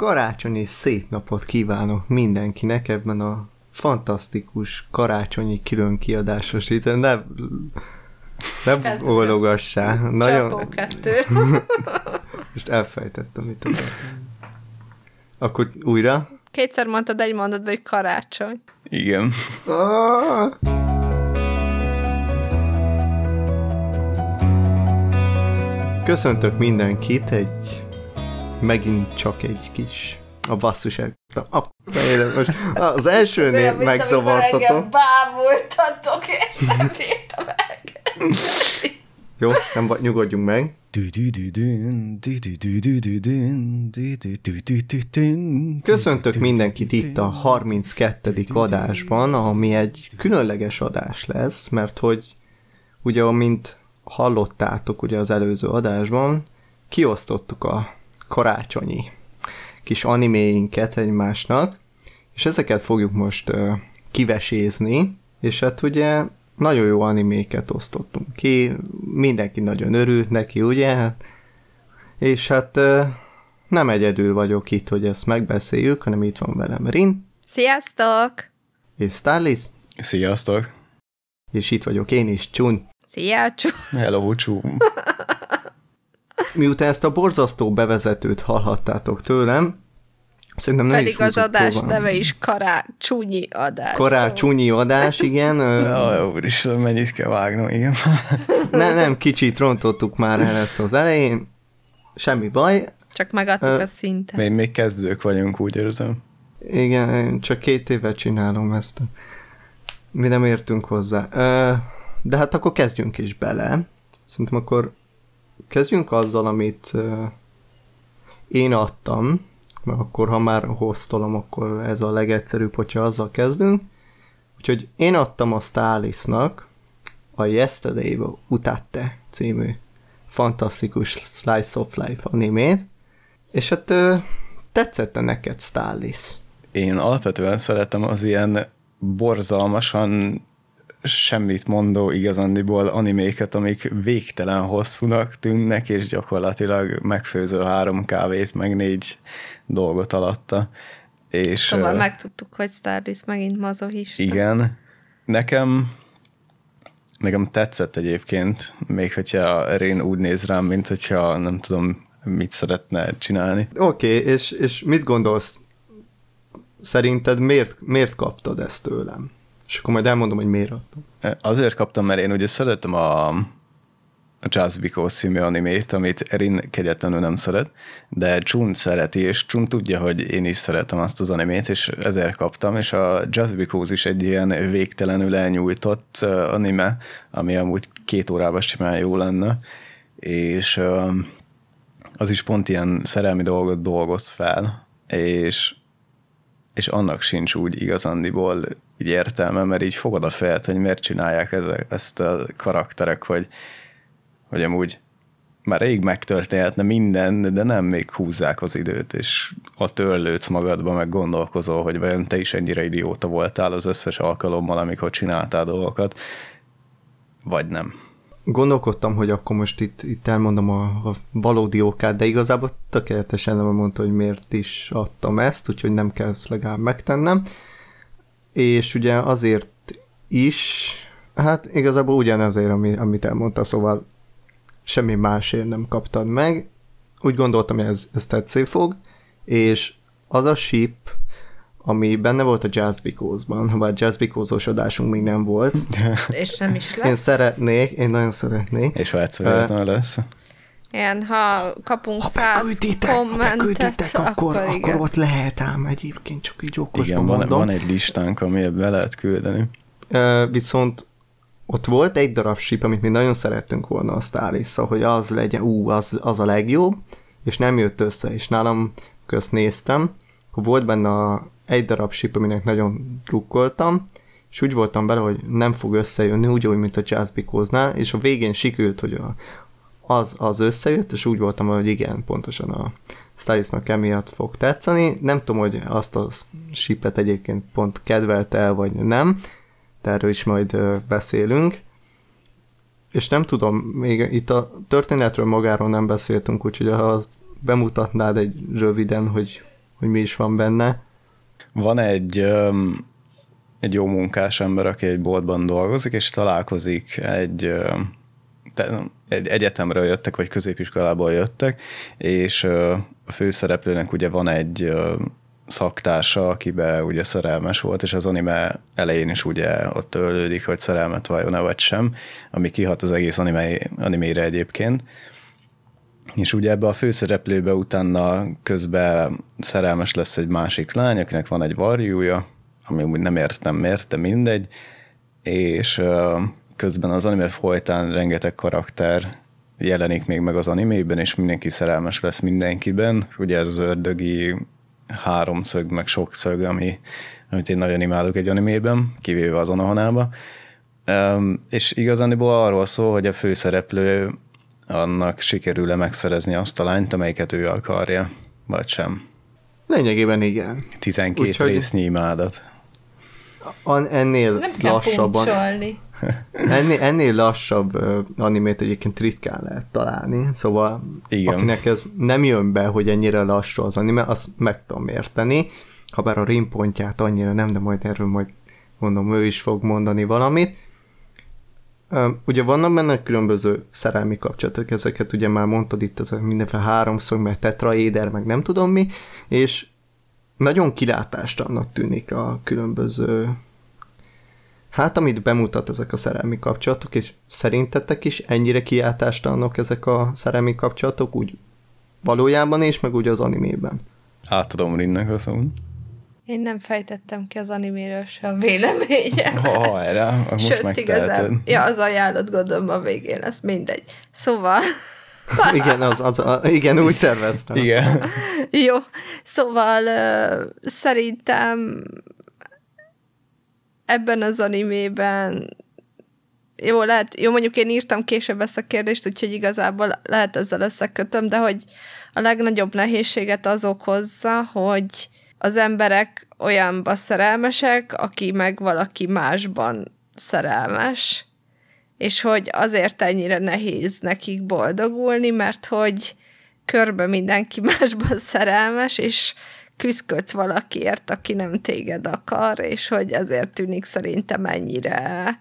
Karácsonyi szép napot kívánok mindenkinek ebben a fantasztikus karácsonyi külön kiadásos ízen. Ne, ne bólogassá. Csapó Nagyon... kettő. Most elfejtettem, mit akartam. Akkor újra? Kétszer mondtad egy mondatban, hogy karácsony. Igen. Ah! Köszöntök mindenkit egy megint csak egy kis a basszus el... A, élet, most az elsőnél megzavartatok. bámultatok, és nem bírtam elkezdeni. Jó, nem baj, nyugodjunk meg. Köszöntök mindenkit itt a 32. adásban, ami egy különleges adás lesz, mert hogy ugye, amint hallottátok ugye az előző adásban, kiosztottuk a karácsonyi kis animéinket egymásnak, és ezeket fogjuk most kivesézni, és hát ugye nagyon jó animéket osztottunk ki, mindenki nagyon örült neki, ugye? És hát nem egyedül vagyok itt, hogy ezt megbeszéljük, hanem itt van velem Rin, Sziasztok! és Starlis, Sziasztok! és itt vagyok én is, Csun. Szia, csú. Hello, csú. Miután ezt a borzasztó bevezetőt hallhattátok tőlem, szerintem nem is Pedig az húzok adás tovább. neve is karácsonyi adás. Karácsonyi adás, igen. ö, Jaj, úristen, mennyit kell vágnom, igen. Ne, nem, kicsit rontottuk már el ezt az elején. Semmi baj. Csak megadtuk Ö, a szintet. Még, még kezdők vagyunk, úgy érzem. Igen, én csak két éve csinálom ezt. Mi nem értünk hozzá. De hát akkor kezdjünk is bele. Szerintem akkor kezdjünk azzal, amit én adtam, mert akkor ha már hoztolom, akkor ez a legegyszerűbb, hogyha azzal kezdünk. Úgyhogy én adtam a Stálisnak a Yesterday Utatte című fantasztikus Slice of Life animét, és hát ö, tetszette neked Stális? Én alapvetően szeretem az ilyen borzalmasan semmit mondó igazándiból animéket, amik végtelen hosszúnak tűnnek, és gyakorlatilag megfőzöl három kávét, meg négy dolgot alatta. És, Szóval megtudtuk, hogy Stardust megint mazohista. Igen. Nekem nekem tetszett egyébként, még hogyha Rén úgy néz rám, mint hogyha nem tudom, mit szeretne csinálni. Oké, okay, és, és mit gondolsz? Szerinted miért, miért kaptad ezt tőlem? És akkor majd elmondom, hogy miért adtam. Azért kaptam, mert én ugye szeretem a, a Just Because című animét, amit Erin kegyetlenül nem szeret, de Chun szereti, és Chun tudja, hogy én is szeretem azt az animét, és ezért kaptam, és a Just Because is egy ilyen végtelenül elnyújtott anime, ami amúgy két órában simán jó lenne, és az is pont ilyen szerelmi dolgot dolgoz fel, és és annak sincs úgy igazándiból így értelme, mert így fogod a fejet, hogy miért csinálják ezt a karakterek, hogy, hogy amúgy már rég megtörténhetne minden, de nem még húzzák az időt, és a törlődsz magadba, meg gondolkozol, hogy vajon te is ennyire idióta voltál az összes alkalommal, amikor csináltál dolgokat, vagy nem. Gondolkodtam, hogy akkor most itt, itt elmondom a, a valódi okát, de igazából tökéletesen nem mondta, hogy miért is adtam ezt, úgyhogy nem kell ezt legalább megtennem. És ugye azért is, hát igazából ugyanezért, ami, amit elmondta, szóval semmi másért nem kaptad meg. Úgy gondoltam, hogy ez, ez tetszé fog, és az a ship, ami benne volt a Jazz Because-ban, bár Jazz Because-os adásunk még nem volt. És nem is Én lesz. szeretnék, én nagyon szeretnék. És ha egyszer véletlenül lesz. Ilyen, ha kapunk Ha száz ha kommentet, bekülditek, akkor, akkor, akkor, igen. ott lehet ám egyébként, csak így okosban Igen, van, mondom. van egy listánk, amiért be lehet küldeni. Ö, viszont ott volt egy darab ship, amit mi nagyon szerettünk volna a starlist hogy az legyen, ú, az, az a legjobb, és nem jött össze, és nálam közt néztem, akkor volt benne a, egy darab ship, aminek nagyon drukkoltam, és úgy voltam bele, hogy nem fog összejönni, úgy, úgy mint a Jazz Because-nál, és a végén sikült, hogy a, az, az összejött, és úgy voltam, hogy igen, pontosan a Stylistnak emiatt fog tetszeni. Nem tudom, hogy azt a shipet egyébként pont kedvelte el, vagy nem, de erről is majd beszélünk. És nem tudom, még itt a történetről magáról nem beszéltünk, úgyhogy ha azt bemutatnád egy röviden, hogy hogy mi is van benne. Van egy, egy jó munkás ember, aki egy boltban dolgozik, és találkozik egy, egy egyetemről jöttek, vagy középiskolából jöttek, és a főszereplőnek ugye van egy szaktársa, akibe ugye szerelmes volt, és az anime elején is ugye ott ölődik, hogy szerelmet vajon-e vagy sem, ami kihat az egész anime, animére egyébként. És ugye ebbe a főszereplőbe utána közben szerelmes lesz egy másik lány, akinek van egy varjúja, ami úgy nem értem miért, de mindegy, és közben az anime folytán rengeteg karakter jelenik még meg az animében, és mindenki szerelmes lesz mindenkiben. Ugye ez az ördögi háromszög, meg sokszög, ami, amit én nagyon imádok egy animében, kivéve az Onohanába. És igazániból arról szól, hogy a főszereplő annak sikerül-e megszerezni azt a lányt, amelyiket ő akarja, vagy sem. Lényegében igen. 12 Úgyhogy- résznyi imádat. An, ennél Nem kell lassabban, ennél, ennél lassabb uh, animét egyébként ritkán lehet találni, szóval Igen. akinek ez nem jön be, hogy ennyire lassú az anime, azt meg tudom érteni, ha bár a rimpontját annyira nem, de majd erről majd mondom, ő is fog mondani valamit. Ugye vannak benne különböző szerelmi kapcsolatok, ezeket ugye már mondtad itt, ez a mindenféle háromszög, meg tetraéder, meg nem tudom mi, és nagyon kilátástalannak tűnik a különböző Hát, amit bemutat ezek a szerelmi kapcsolatok, és szerintetek is ennyire kiáltástalanok ezek a szerelmi kapcsolatok, úgy valójában is, meg úgy az animében. Átadom Rinnek a szót. Én nem fejtettem ki az animéről se a véleményem. Ha, erre, most Sőt, megteheted. igazán, ja, az ajánlott gondolom a végén lesz, mindegy. Szóval, Igen, az, az, a, igen úgy terveztem. Igen. jó, szóval ö, szerintem ebben az animében jó, lehet, jó, mondjuk én írtam később ezt a kérdést, úgyhogy igazából lehet ezzel összekötöm, de hogy a legnagyobb nehézséget az okozza, hogy az emberek olyanba szerelmesek, aki meg valaki másban szerelmes, és hogy azért ennyire nehéz nekik boldogulni, mert hogy körbe mindenki másban szerelmes, és küzdködsz valakiért, aki nem téged akar, és hogy ezért tűnik szerintem ennyire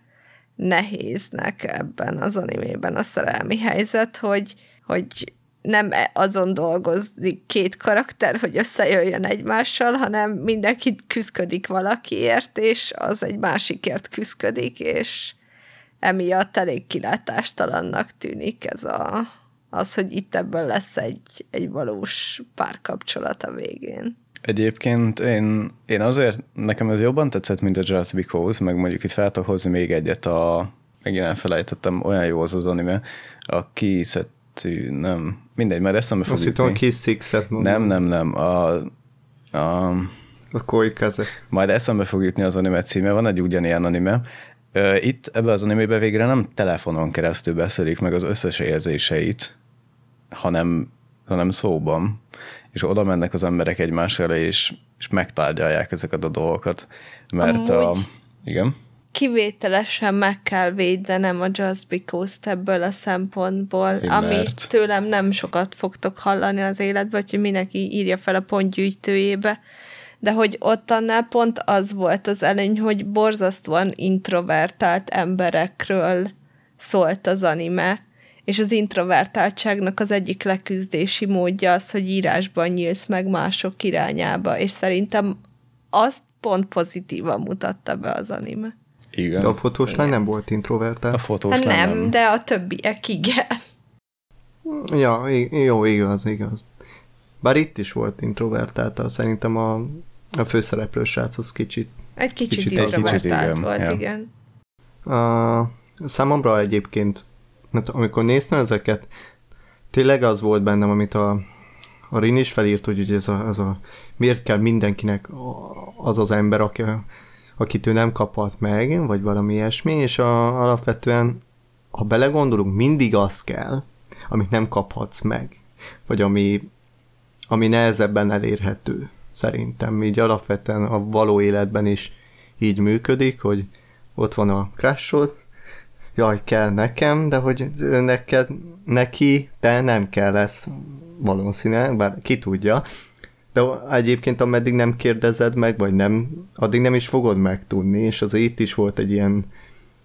nehéznek ebben az animében a szerelmi helyzet, hogy, hogy nem e- azon dolgozik két karakter, hogy összejöjjön egymással, hanem mindenki küzdködik valakiért, és az egy másikért küzdködik, és emiatt elég kilátástalannak tűnik ez a, az, hogy itt ebből lesz egy, egy valós párkapcsolat a végén. Egyébként én, én azért, nekem ez jobban tetszett, mint a Just Because, meg mondjuk itt fel hozni még egyet a, megint elfelejtettem, olyan jó az az anime, a Kisetsu, nem, mindegy, majd eszembe fog Azt hittem, a jutni. Kiss Six-et mondom. Nem, nem, nem, a, a, A Koikaze. majd eszembe fog jutni az anime címe, van egy ugyanilyen anime. Itt ebbe az animébe végre nem telefonon keresztül beszélik meg az összes érzéseit, hanem, hanem szóban. És oda mennek az emberek egymás elé, és, és megtárgyalják ezeket a dolgokat. Mert a... Amúgy- Igen? Kivételesen meg kell védenem a Just Because-t ebből a szempontból, Mi amit mert? tőlem nem sokat fogtok hallani az életben, hogy mindenki írja fel a pontgyűjtőjébe, de hogy ott annál pont az volt az előny, hogy borzasztóan introvertált emberekről szólt az anime, és az introvertáltságnak az egyik leküzdési módja az, hogy írásban nyílsz meg mások irányába, és szerintem azt pont pozitívan mutatta be az anime. Igen. De a fotós lány nem volt introvertált. A fotós Hát nem, nem, de a többiek igen. Ja, jó, igaz, igaz. Bár itt is volt introvertált, szerintem a, a főszereplő srác az kicsit. Egy kicsit, Kicsit, kicsit kicsit introvertált igen, volt, ja. igen. A, számomra egyébként, amikor néztem ezeket, tényleg az volt bennem, amit a, a Rin is felírt, hogy ugye ez a, ez a miért kell mindenkinek az az ember, aki, akit ő nem kaphat meg, vagy valami ilyesmi, és a, alapvetően, ha belegondolunk, mindig az kell, amit nem kaphatsz meg, vagy ami, ami nehezebben elérhető, szerintem. Így alapvetően a való életben is így működik, hogy ott van a crashod, jaj, kell nekem, de hogy neked, neki, te nem kell lesz valószínűleg, bár ki tudja, de egyébként ameddig nem kérdezed meg, vagy nem, addig nem is fogod megtudni, és az itt is volt egy ilyen,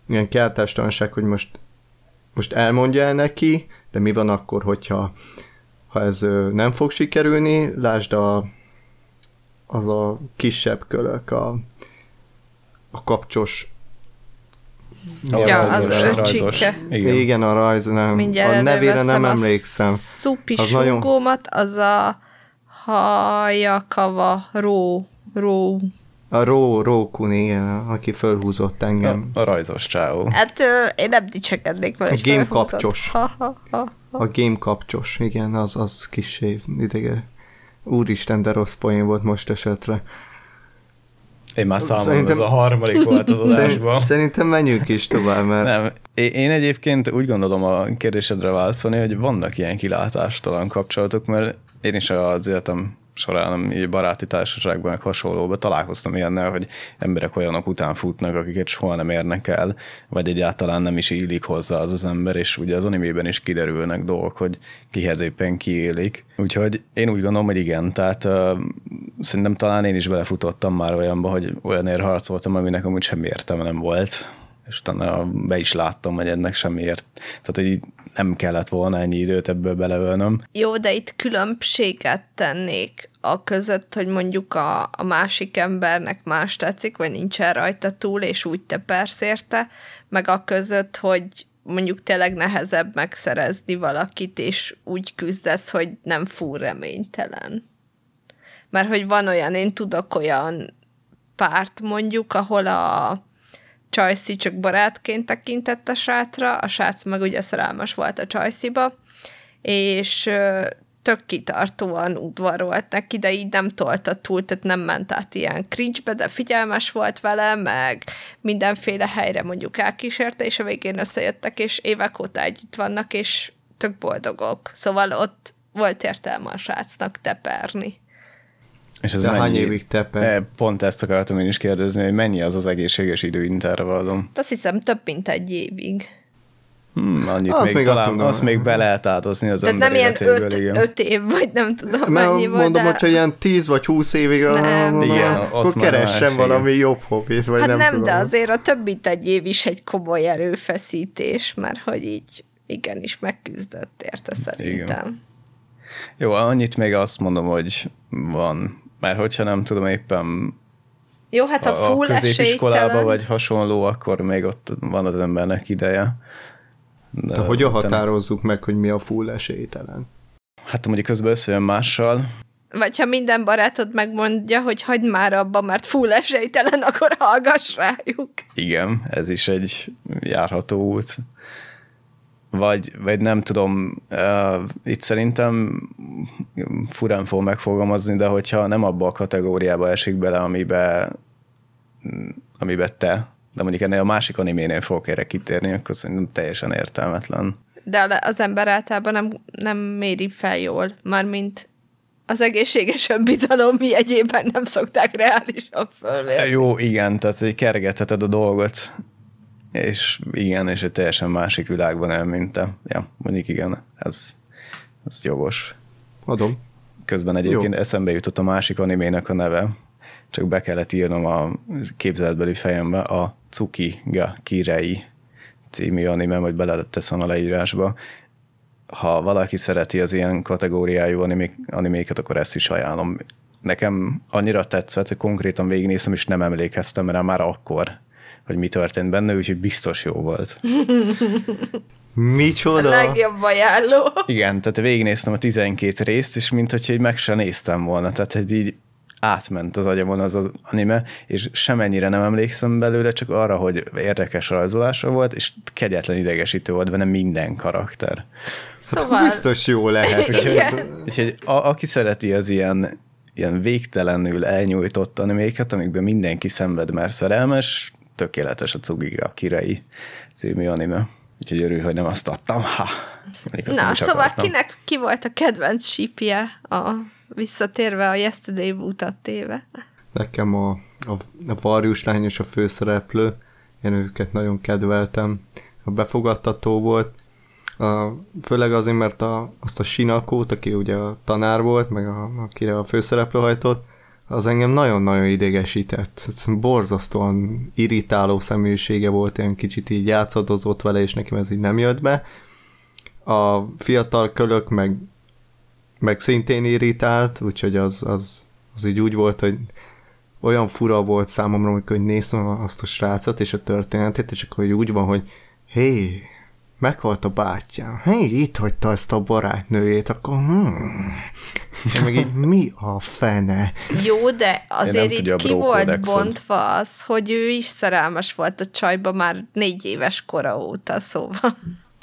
ilyen keltástalanság, hogy most, most elmondja el neki, de mi van akkor, hogyha ha ez nem fog sikerülni, lásd a, az a kisebb kölök, a, a kapcsos Ja, az rajzos. Igen. Igen, a rajz, nem. Mindjárt a nevére nem emlékszem. Szupi az nagyon... az a hajakava ró, ró. A Ró, Rókun, igen, aki fölhúzott engem. A, a rajzos csáó. Hát ö, én nem dicsekednék vele, A game kapcsos. Ha, ha, ha, ha. A game kapcsos, igen, az, az kis idege. Úristen, de rossz poén volt most esetre. Én már számolom, szerintem, ez a harmadik volt az adásban. Szerintem menjünk is tovább, mert... Nem, én egyébként úgy gondolom a kérdésedre válaszolni, hogy vannak ilyen kilátástalan kapcsolatok, mert én is az életem során így baráti társaságban, meg hasonlóban találkoztam ilyennel, hogy emberek olyanok után futnak, akiket soha nem érnek el, vagy egyáltalán nem is illik hozzá az az ember, és ugye az animében is kiderülnek dolgok, hogy kihez éppen kiélik. Úgyhogy én úgy gondolom, hogy igen, tehát uh, szerintem talán én is belefutottam már olyanba, hogy olyanért harcoltam, aminek amúgy semmi értelme nem volt és utána be is láttam, hogy ennek semmiért, tehát hogy nem kellett volna ennyi időt ebből beleölnöm. Jó, de itt különbséget tennék a között, hogy mondjuk a, a másik embernek más tetszik, vagy nincsen rajta túl, és úgy te perszérte, meg a között, hogy mondjuk tényleg nehezebb megszerezni valakit, és úgy küzdesz, hogy nem fúr reménytelen. Mert hogy van olyan, én tudok olyan párt mondjuk, ahol a, Csajci csak barátként tekintett a srácra, a srác meg ugye szerelmes volt a Csajciba, és tök kitartóan udvarolt neki, de így nem tolta túl, tehát nem ment át ilyen cringe de figyelmes volt vele, meg mindenféle helyre mondjuk elkísérte, és a végén összejöttek, és évek óta együtt vannak, és tök boldogok. Szóval ott volt értelme a srácnak teperni. És ez De mennyi, hány évig tepe? E, pont ezt akartam én is kérdezni, hogy mennyi az az egészséges időintervallum? Azt hiszem több, mint egy évig. Hmm, annyit az még, még talán, azt, azt még be lehet áldozni az Tehát nem ilyen öt, öt év, vagy nem tudom Mert mennyi volt, Mondom, de... hogyha ilyen tíz vagy húsz évig, nem, igen, nem. akkor keressen valami jobb hobbit, vagy hát nem, nem tudom. de azért a több mint egy év is egy komoly erőfeszítés, mert hogy így igenis megküzdött érte szerintem. Igen. Jó, annyit még azt mondom, hogy van mert hogyha nem tudom éppen jó, hát a, full a középiskolába vagy hasonló, akkor még ott van az embernek ideje. De, De hogyan utána... határozzuk meg, hogy mi a full esélytelen? Hát mondjuk közben összejön mással. Vagy ha minden barátod megmondja, hogy hagyd már abba, mert full esélytelen, akkor hallgass rájuk. Igen, ez is egy járható út vagy, vagy nem tudom, uh, itt szerintem furán fog megfogalmazni, de hogyha nem abba a kategóriába esik bele, amibe, amibe te, de mondjuk ennél a másik animénél fogok erre kitérni, akkor szerintem teljesen értelmetlen. De az ember általában nem, nem méri fel jól, mármint az egészséges önbizalom mi egyébben nem szokták reálisan fölmérni. Jó, igen, tehát hogy kergetheted a dolgot és igen, és egy teljesen másik világban el, mint te. Ja, mondjuk igen, ez, ez jogos. Adom. Közben egyébként Jó. eszembe jutott a másik animének a neve, csak be kellett írnom a képzeletbeli fejembe, a Tsuki ga Kirei című anime, vagy bele teszem a leírásba. Ha valaki szereti az ilyen kategóriájú animé- animéket, akkor ezt is ajánlom. Nekem annyira tetszett, hogy konkrétan végignéztem, és nem emlékeztem rá már akkor hogy mi történt benne, úgyhogy biztos jó volt. Micsoda? A legjobb ajánló. Igen, tehát végignéztem a 12 részt, és mint hogy meg se néztem volna, tehát így átment az agyamon az az anime, és semennyire nem emlékszem belőle, csak arra, hogy érdekes rajzolása volt, és kegyetlen idegesítő volt benne minden karakter. Szóval... Hát biztos jó lehet. úgyhogy, úgyhogy a, aki szereti az ilyen, ilyen végtelenül elnyújtott animéket, amikben mindenki szenved, mert szerelmes, tökéletes a Cugiga Kirei című anime. Úgyhogy örül, hogy nem azt adtam. Ha, azt Na, szóval akartam. kinek ki volt a kedvenc sípje a visszatérve a Yesterday utat téve? Nekem a, a, a varjus lány és a főszereplő, én őket nagyon kedveltem. A befogadtató volt. A, főleg azért, mert a, azt a Sinakót, aki ugye a tanár volt, meg a, akire a főszereplő hajtott, az engem nagyon-nagyon idegesített. Borzasztóan irritáló személyisége volt, ilyen kicsit így játszadozott vele, és nekem ez így nem jött be. A fiatal kölök meg, meg szintén irritált, úgyhogy az, az, az így úgy volt, hogy olyan fura volt számomra, amikor néztem azt a srácot és a történetét, és akkor úgy van, hogy hé, meghalt a bátyám, hé, itt hagyta ezt a barátnőjét, akkor hmm, meg így mi a fene? Jó, de azért itt ki volt bontva az, hogy ő is szerelmes volt a csajba már négy éves kora óta, szóval.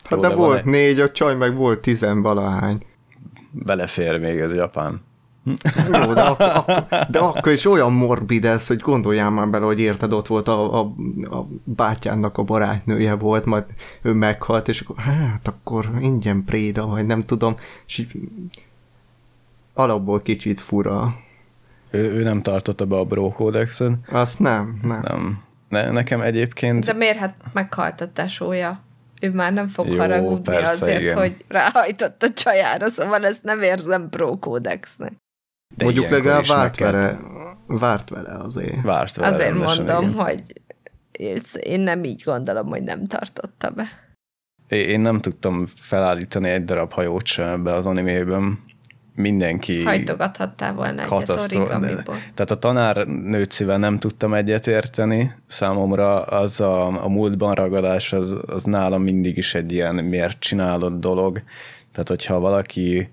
Hát de, de volt egy... négy, a csaj meg volt tizenvalahány. Belefér még ez Japán. Jó, de, ak- ak- de akkor is olyan morbid ez, hogy gondoljál már bele, hogy érted, ott volt a, a, a bátyának a barátnője volt, majd ő meghalt, és akkor hát akkor ingyen préda, vagy nem tudom, és így alapból kicsit fura. Ő, ő nem tartotta be a bro kódexet? Azt nem, nem. nem. Ne, nekem egyébként... De miért hát meghalt a tesója? Ő már nem fog Jó, haragudni persze, azért, igen. hogy ráhajtott a csajára, szóval ezt nem érzem pro kódexnek. De Mondjuk legalább várt vele, várt vele azért. Várt vele azért mondom, igen. hogy én nem így gondolom, hogy nem tartotta be. Én nem tudtam felállítani egy darab hajót sem ebbe az animében. Mindenki... Hajtogathattál volna egyet Tehát a tanár nőcivel nem tudtam egyet érteni. Számomra az a, a múltban ragadás, az, az nálam mindig is egy ilyen miért csinálott dolog. Tehát, hogyha valaki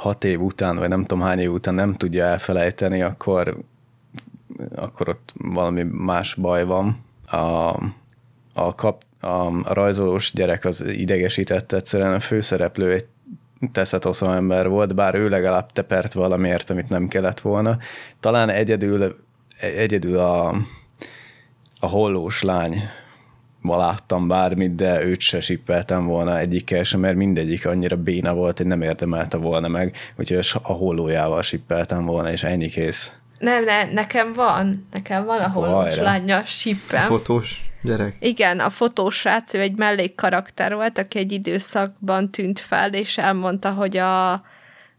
hat év után, vagy nem tudom hány év után nem tudja elfelejteni, akkor, akkor ott valami más baj van. A, a, kap, a, a rajzolós gyerek az idegesített egyszerűen, a főszereplő egy teszetoszó ember volt, bár ő legalább tepert valamiért, amit nem kellett volna. Talán egyedül, egyedül a, a hollós lány ma láttam bármit, de őt se sippeltem volna egyikkel sem, mert mindegyik annyira béna volt, hogy nem érdemelte volna meg, úgyhogy a hollójával sippeltem volna, és ennyi kész. Nem, ne, nekem van, nekem van a hollós lánya sippem. Fotós gyerek. Igen, a fotós srác, ő egy mellékkarakter volt, aki egy időszakban tűnt fel, és elmondta, hogy a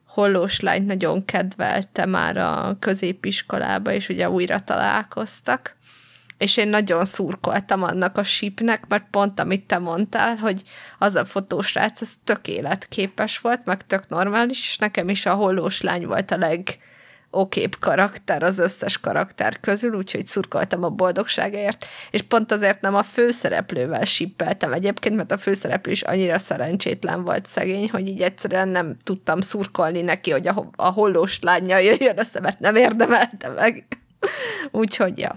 hollós lányt nagyon kedvelte már a középiskolába, és ugye újra találkoztak és én nagyon szurkoltam annak a sípnek, mert pont amit te mondtál, hogy az a fotósrác, az tök életképes volt, meg tök normális, és nekem is a hollós lány volt a leg okébb karakter az összes karakter közül, úgyhogy szurkoltam a boldogságért, és pont azért nem a főszereplővel sippeltem egyébként, mert a főszereplő is annyira szerencsétlen volt szegény, hogy így egyszerűen nem tudtam szurkolni neki, hogy a, a hollós lánya jöjjön össze, mert nem érdemelte meg. úgyhogy, ja.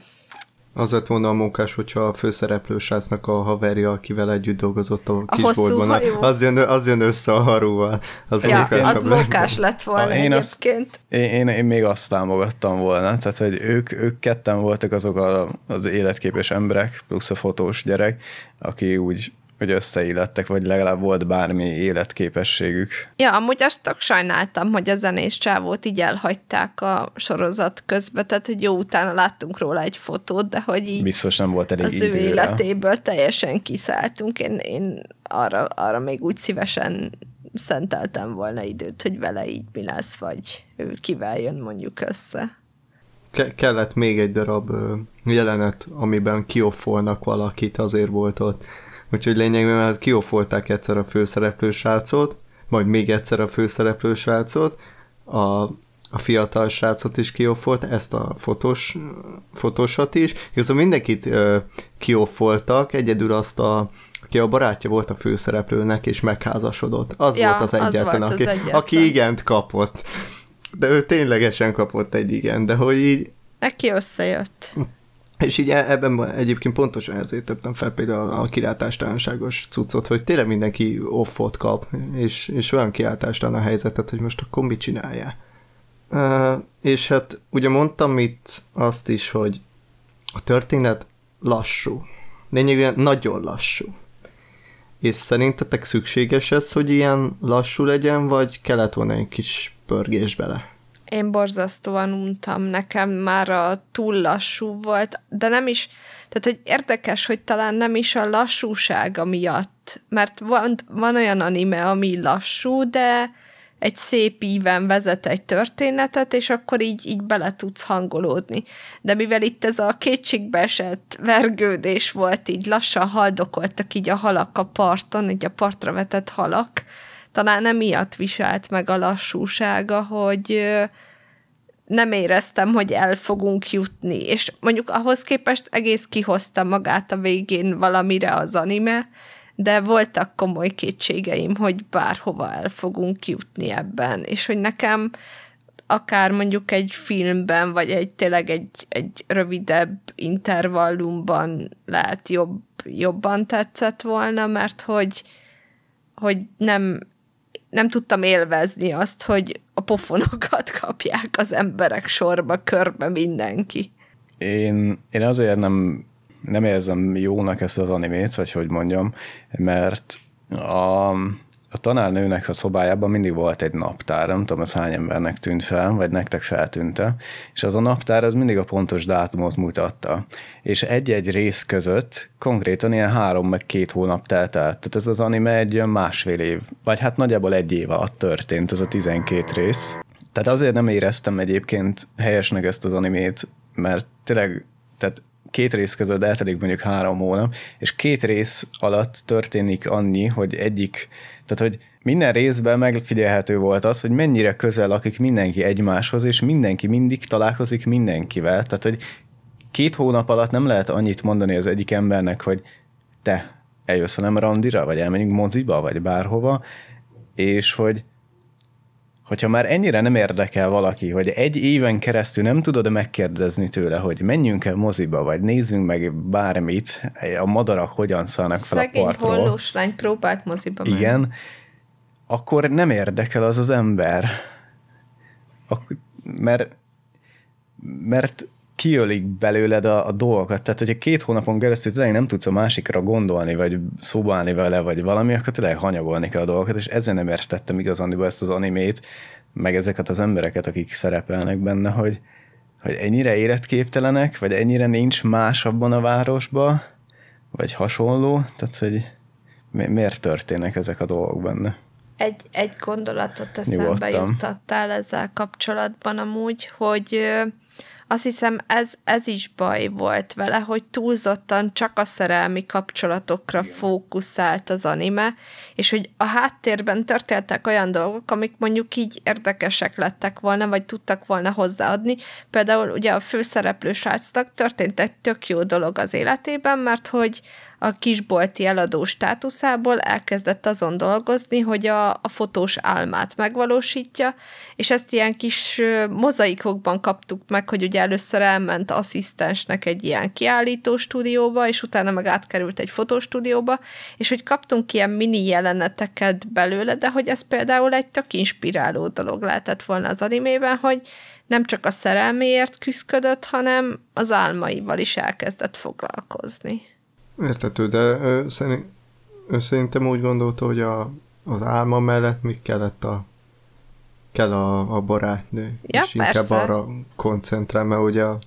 Az lett volna a munkás, hogyha a főszereplő srácnak a haverja, akivel együtt dolgozott a, a kisboltban, az jön, az jön össze a harúval. Az, ja, az munkás lett volna én egyébként. Azt, én, én, én, még azt támogattam volna, tehát hogy ők, ők ketten voltak azok a, az életképes emberek, plusz a fotós gyerek, aki úgy hogy összeillettek, vagy legalább volt bármi életképességük. Ja, amúgy azt tök sajnáltam, hogy a zenés csávót így elhagyták a sorozat közben, tehát hogy jó, utána láttunk róla egy fotót, de hogy így Biztos nem volt elég az időre. ő életéből teljesen kiszálltunk. Én, én arra, arra még úgy szívesen szenteltem volna időt, hogy vele így mi lesz, vagy ő kivel jön mondjuk össze. Ke- kellett még egy darab jelenet, amiben kioffolnak valakit, azért volt ott Úgyhogy lényegében hát kiofolták egyszer a főszereplő srácot, majd még egyszer a főszereplő srácot, a, a fiatal srácot is kiofolt, ezt a fotós, fotósat is. Igazából mindenkit ö, kiofoltak, egyedül azt a aki a barátja volt a főszereplőnek, és megházasodott. Az ja, volt az egyetlen, az aki, az egyetlen. aki igent kapott. De ő ténylegesen kapott egy igen, de hogy így... Neki összejött. És így e- ebben egyébként pontosan ezért tettem fel például a kilátástalanságos cuccot, hogy tényleg mindenki offot kap, és, és olyan kilátástalan a helyzetet, hogy most akkor mit csinálja. És hát ugye mondtam itt azt is, hogy a történet lassú. Lényegében nagyon lassú. És szerintetek szükséges ez, hogy ilyen lassú legyen, vagy kellett volna egy kis pörgés bele? Én borzasztóan untam, nekem már a túl lassú volt, de nem is, tehát hogy érdekes, hogy talán nem is a lassúsága miatt, mert van, van olyan anime, ami lassú, de egy szép íven vezet egy történetet, és akkor így, így bele tudsz hangolódni. De mivel itt ez a kétségbeesett vergődés volt, így lassan haldokoltak így a halak a parton, így a partra vetett halak, talán emiatt viselt meg a lassúsága, hogy nem éreztem, hogy el fogunk jutni, és mondjuk ahhoz képest egész kihozta magát a végén valamire az anime, de voltak komoly kétségeim, hogy bárhova el fogunk jutni ebben, és hogy nekem akár mondjuk egy filmben, vagy egy tényleg egy, egy rövidebb intervallumban lehet jobb, jobban tetszett volna, mert hogy, hogy nem, nem tudtam élvezni azt, hogy a pofonokat kapják az emberek sorba, körbe mindenki. Én, én azért nem nem érzem jónak ezt az animét, vagy hogy mondjam, mert a, a tanárnőnek a szobájában mindig volt egy naptár, nem tudom, az hány embernek tűnt fel, vagy nektek feltűnte, és az a naptár az mindig a pontos dátumot mutatta. És egy-egy rész között konkrétan ilyen három meg két hónap telt el. Tehát ez az anime egy olyan másfél év, vagy hát nagyjából egy év alatt történt ez a 12 rész. Tehát azért nem éreztem egyébként helyesnek ezt az animét, mert tényleg tehát két rész között eltelik mondjuk három hónap, és két rész alatt történik annyi, hogy egyik, tehát hogy minden részben megfigyelhető volt az, hogy mennyire közel lakik mindenki egymáshoz, és mindenki mindig találkozik mindenkivel. Tehát, hogy két hónap alatt nem lehet annyit mondani az egyik embernek, hogy te eljössz velem randira, vagy elmenjünk moziba, vagy bárhova, és hogy hogyha már ennyire nem érdekel valaki, hogy egy éven keresztül nem tudod megkérdezni tőle, hogy menjünk el moziba, vagy nézzünk meg bármit, a madarak hogyan szállnak fel Szegény a partról. hollós lány próbált moziba menni. Igen, akkor nem érdekel az az ember. Ak- mert, mert kiölik belőled a, a dolgokat. Tehát, hogyha két hónapon keresztül tényleg nem tudsz a másikra gondolni, vagy szóbálni vele, vagy valami, akkor tényleg hanyagolni kell a dolgokat, és ezzel nem értettem igazán ezt az animét, meg ezeket az embereket, akik szerepelnek benne, hogy, hogy ennyire életképtelenek, vagy ennyire nincs más abban a városban, vagy hasonló, tehát hogy mi, miért történnek ezek a dolgok benne? Egy, egy gondolatot eszembe juttattál ezzel kapcsolatban amúgy, hogy azt hiszem ez, ez is baj volt vele, hogy túlzottan csak a szerelmi kapcsolatokra Igen. fókuszált az anime, és hogy a háttérben történtek olyan dolgok, amik mondjuk így érdekesek lettek volna, vagy tudtak volna hozzáadni. Például ugye a főszereplő srácnak történt egy tök jó dolog az életében, mert hogy a kisbolti eladó státuszából elkezdett azon dolgozni, hogy a, a fotós álmát megvalósítja, és ezt ilyen kis mozaikokban kaptuk meg, hogy ugye először elment asszisztensnek egy ilyen kiállító stúdióba, és utána meg átkerült egy fotostúdióba, és hogy kaptunk ilyen mini jeleneteket belőle, de hogy ez például egy tök inspiráló dolog lehetett volna az animében, hogy nem csak a szerelméért küzdött, hanem az álmaival is elkezdett foglalkozni. Értető, de ö, szerint, ő szerintem úgy gondolta, hogy a, az álma mellett még kellett a kell a, a barátnő, ja, és persze. inkább arra koncentrál, mert ugye a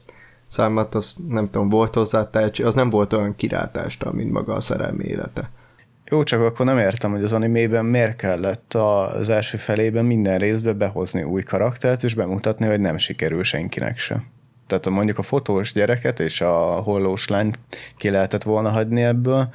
számát az nem tudom, volt hozzá tehetség, az nem volt olyan kirátásta, mint maga a szerelmi élete. Jó, csak akkor nem értem, hogy az animében miért kellett az első felében minden részben behozni új karaktert, és bemutatni, hogy nem sikerül senkinek se. Tehát a, mondjuk a fotós gyereket és a hollós lányt ki lehetett volna hagyni ebből,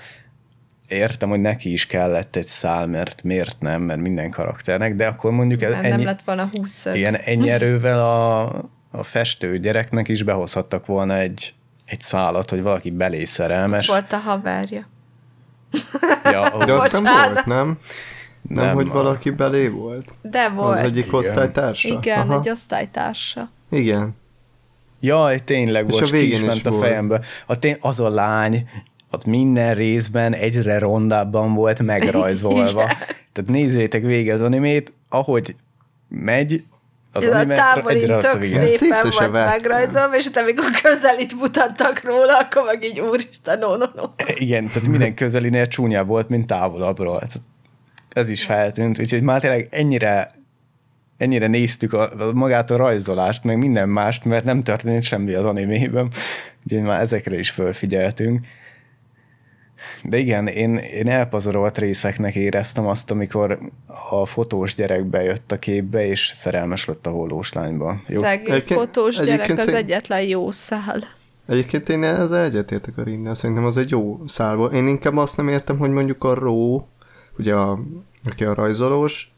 értem, hogy neki is kellett egy szál, mert miért nem, mert minden karakternek, de akkor mondjuk nem, ennyi, nem lett volna húsz Igen, ennyi erővel a, a festő gyereknek is behozhattak volna egy, egy szálat, hogy valaki belé szerelmes. Volt a haverja. Ja, de azt volt, nem? Nem, nem hogy a... valaki belé volt? De volt. Az egyik osztálytársa? Igen, Aha. egy osztálytársa. Igen. Jaj, tényleg, bocs, a ki is ment a fejembe. A tény, az a lány, ott minden részben egyre rondábban volt megrajzolva. Tehát nézzétek végig az animét, ahogy megy, az Ez anime a távolin tök szépen volt megrajzolva, és utána amikor közelít mutattak róla, akkor meg így úristen, no, no, no. Igen, tehát minden közelinél csúnyább volt, mint távolabbról. Ez is feltűnt, úgyhogy már tényleg ennyire ennyire néztük a, a, magát a rajzolást, meg minden mást, mert nem történt semmi az animében, úgyhogy már ezekre is felfigyeltünk. De igen, én, én elpazarolt részeknek éreztem azt, amikor a fotós gyerek bejött a képbe, és szerelmes lett a hollós lányba. Jó? Szegény fotós gyerek az szerint... egyetlen jó szál. Egyébként én ezzel egyetértek a Rinnel, szerintem az egy jó szál volt. Én inkább azt nem értem, hogy mondjuk a Ró, ugye a, aki a rajzolós,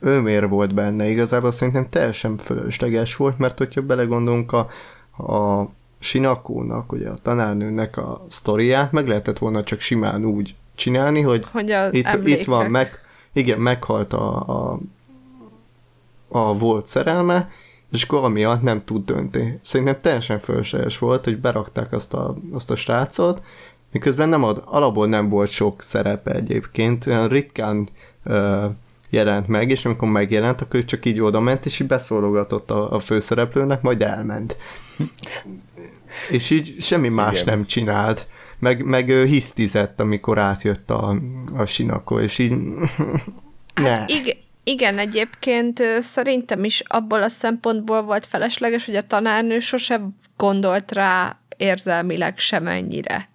ő miért volt benne? Igazából, szerintem teljesen fölösleges volt, mert hogyha belegondolunk a, a Sinakónak, ugye a tanárnőnek a sztoriát, meg lehetett volna csak simán úgy csinálni, hogy, hogy itt, itt van, meg, igen, meghalt a, a, a volt szerelme, és akkor amiatt nem tud dönteni. Szerintem teljesen fölösleges volt, hogy berakták azt a, azt a srácot, miközben nem ad, alapból nem volt sok szerepe egyébként, olyan ritkán ö, jelent meg, és amikor megjelent, akkor ő csak így oda ment, és így beszólogatott a, a főszereplőnek, majd elment. és így semmi más Igen. nem csinált. Meg, meg hisztizett, amikor átjött a, a sinakó, és így... ne. Hát igen, igen, egyébként szerintem is abból a szempontból volt felesleges, hogy a tanárnő sose gondolt rá érzelmileg semennyire.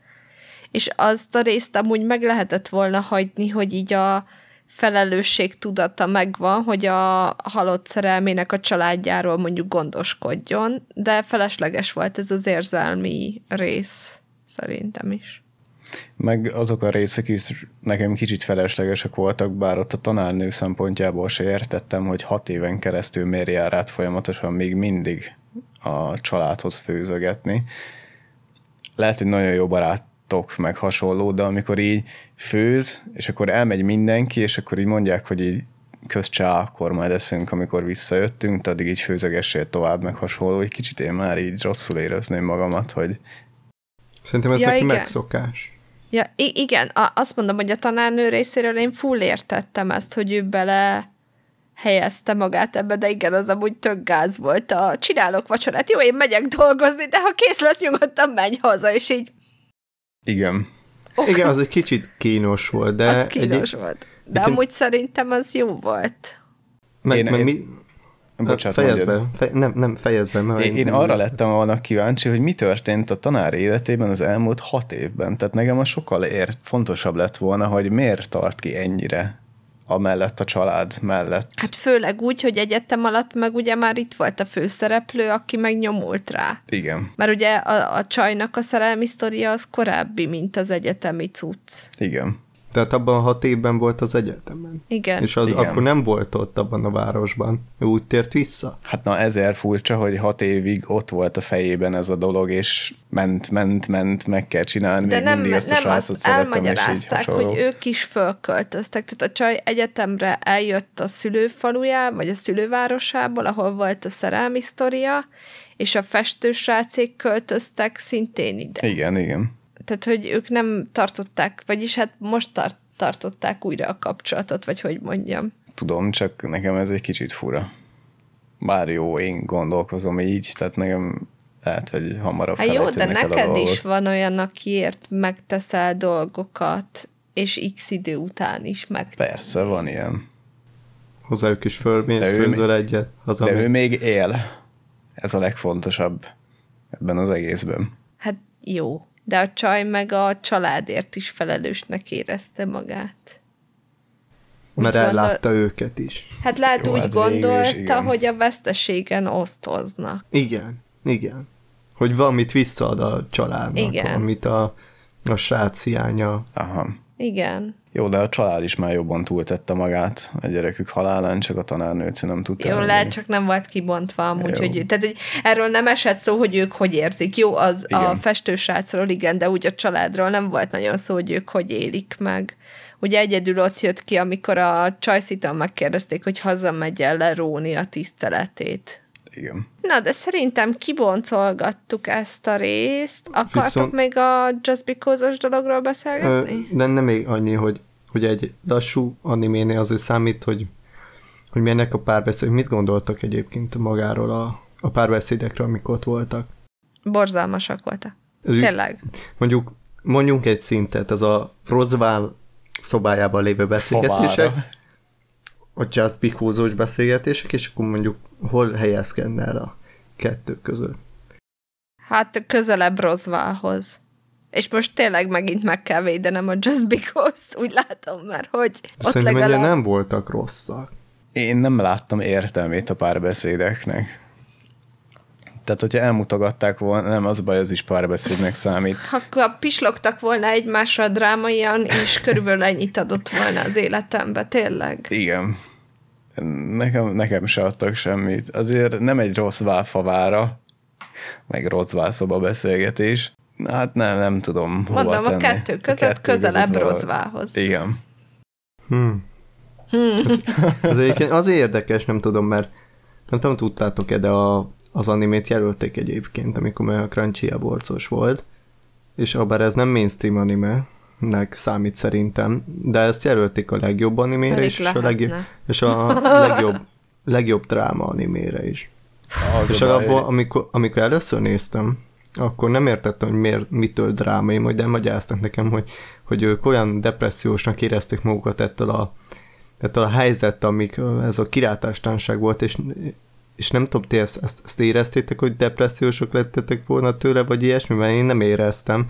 És azt a részt amúgy meg lehetett volna hagyni, hogy így a felelősség tudata megvan, hogy a halott szerelmének a családjáról mondjuk gondoskodjon, de felesleges volt ez az érzelmi rész, szerintem is. Meg azok a részek is nekem kicsit feleslegesek voltak, bár ott a tanárnő szempontjából se értettem, hogy hat éven keresztül miért jár át folyamatosan még mindig a családhoz főzögetni. Lehet, hogy nagyon jó barátok, meg hasonló, de amikor így főz, és akkor elmegy mindenki, és akkor így mondják, hogy így közcsá, akkor majd eszünk, amikor visszajöttünk, addig így főzögessél tovább, meg hasonló, egy kicsit én már így rosszul érezném magamat, hogy Szerintem ez ja, neki igen. megszokás. Ja, igen, a, azt mondom, hogy a tanárnő részéről én full értettem ezt, hogy ő bele helyezte magát ebbe, de igen, az amúgy tök gáz volt. A csinálok vacsorát, jó, én megyek dolgozni, de ha kész lesz, nyugodtan menj haza, és így... Igen. Okay. Igen, az egy kicsit kínos volt, de... Az kínos egy... volt. De egy... amúgy szerintem az jó volt. Meg, én, meg én... mi, Bocsánat, fejezd be, fej, nem, nem fejezd be. Mert én, én arra lettem volna kíváncsi, hogy mi történt a tanár életében az elmúlt hat évben. Tehát nekem az sokkal ér, fontosabb lett volna, hogy miért tart ki ennyire amellett a család mellett. Hát főleg úgy, hogy egyetem alatt meg ugye már itt volt a főszereplő, aki meg nyomult rá. Igen. Mert ugye a, a csajnak a szerelmi sztoria az korábbi, mint az egyetemi cucc. Igen. Tehát abban a hat évben volt az egyetemen. Igen. És az Igen. akkor nem volt ott abban a városban. Ő úgy tért vissza. Hát na ezer furcsa, hogy hat évig ott volt a fejében ez a dolog, és ment, ment, ment, meg kell csinálni. De nem, mindig ezt a nem azt elmagyarázták, hogy ők is fölköltöztek. Tehát a csaj egyetemre eljött a szülőfalujá, vagy a szülővárosából, ahol volt a szerelmi sztoria, és a festősrácék költöztek szintén ide. Igen, igen tehát, hogy ők nem tartották, vagyis hát most tart, tartották újra a kapcsolatot, vagy hogy mondjam. Tudom, csak nekem ez egy kicsit fura. Bár jó, én gondolkozom így, tehát nekem lehet, hogy hamarabb Hát jó, de neked is van olyan, akiért megteszel dolgokat, és x idő után is meg. Persze, van ilyen. Hozzájuk is fölmész, főzöl egyet. de ő még él. Ez a legfontosabb ebben az egészben. Hát jó de a csaj meg a családért is felelősnek érezte magát. Úgy Mert gondol... ellátta őket is. Hát lehet Jó, úgy hát gondolta, is, hogy a veszteségen osztoznak. Igen, igen. Hogy valamit visszaad a családnak, igen. amit a, a srác hiánya. Aha. Igen. Jó, de a család is már jobban túltette magát a gyerekük halálán, csak a tanárnőt nem tudta. Jó, lehet, csak nem volt kibontva amúgy, hogy, tehát, hogy erről nem esett szó, hogy ők hogy érzik. Jó, az igen. a festősrácról igen, de úgy a családról nem volt nagyon szó, hogy ők hogy élik meg. Ugye egyedül ott jött ki, amikor a Csajsziton megkérdezték, hogy hazamegy el leróni a tiszteletét. Igen. Na, de szerintem kiboncolgattuk ezt a részt. Akartok Viszont... még a Just Because-os dologról beszélgetni? De nem még annyi, hogy, hogy egy lassú animénél azért számít, hogy, hogy milyenek a párbeszéd, mit gondoltak egyébként magáról a, a párbeszédekről, amik ott voltak? Borzalmasak voltak. Tényleg. Mondjuk, mondjunk egy szintet, ez a Rozvál szobájában lévő beszélgetések. Fovára a Just Because-os beszélgetések, és akkor mondjuk hol helyezkedne el a kettő között? Hát közelebb Rozvához. És most tényleg megint meg kell védenem a Just Because-t, úgy látom már, hogy ott Szerintem legalább... nem voltak rosszak. Én nem láttam értelmét a párbeszédeknek. Tehát, hogyha elmutogatták volna, nem, az baj, az is párbeszédnek számít. Ha pislogtak volna egymásra drámaian, és körülbelül ennyit adott volna az életembe, tényleg. Igen. Nekem, nekem se adtak semmit. Azért nem egy rossz válfavára, meg rossz válszoba beszélgetés. Hát nem, nem tudom hova Mondom, a tenni. kettő között közelebb között Rozvához. Igen. Hmm. Ez, ez egyébként azért érdekes, nem tudom, mert nem tudom, tudtátok-e, de a, az animét jelölték egyébként, amikor már a crunchy borcos volt, és abár ez nem mainstream anime, nek számít szerintem, de ezt jelölték a legjobb animére is, és a, legjobb, és a legjobb, legjobb dráma animére is. Az és a abból, amikor, amikor először néztem, akkor nem értettem, hogy miért, mitől drámai, majd elmagyaráztak nekem, hogy, hogy ők olyan depressziósnak érezték magukat ettől a, ettől a helyzet, amik ez a kilátástanság volt, és, és nem tudom, ti ezt, ezt, ezt éreztétek, hogy depressziósok lettetek volna tőle, vagy ilyesmi, mert én nem éreztem.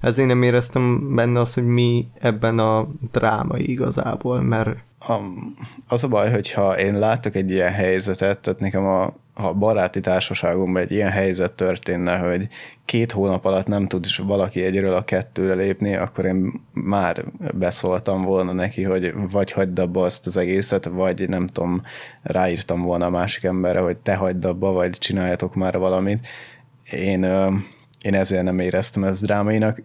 Ezért nem éreztem benne azt, hogy mi ebben a drámai igazából, mert A, az a baj, hogyha én látok egy ilyen helyzetet, tehát nekem a, ha baráti társaságomban egy ilyen helyzet történne, hogy két hónap alatt nem tud valaki egyről a kettőre lépni, akkor én már beszóltam volna neki, hogy vagy hagyd abba azt az egészet, vagy nem tudom, ráírtam volna a másik emberre, hogy te hagyd abba, vagy csináljatok már valamit. Én, én ezért nem éreztem ezt drámainak.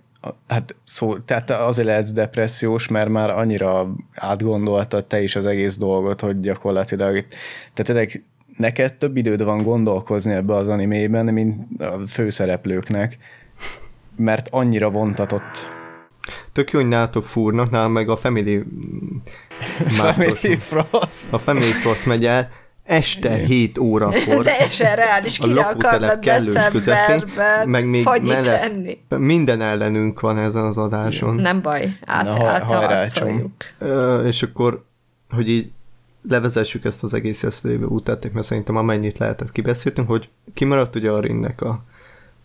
Hát szó, tehát azért lehetsz depressziós, mert már annyira átgondoltad te is az egész dolgot, hogy gyakorlatilag, tehát tényleg neked több időd van gondolkozni ebbe az animében, mint a főszereplőknek, mert annyira vontatott. tök jó, hogy nálatok fúrnak, nálam meg a Family Mártos, Family Frost. a Family Frost megy el, este 7 órakor. Teljesen reális, a ki lakótelep akarnak kellős közepén, decemberben meg még mellett enni. minden ellenünk van ezen az adáson. Nem baj, át, Na, haj- hajrá, és akkor, hogy így levezessük ezt az egész eszélybe útettek, mert szerintem amennyit lehetett kibeszéltünk, hogy kimaradt ugye a Rinnek a,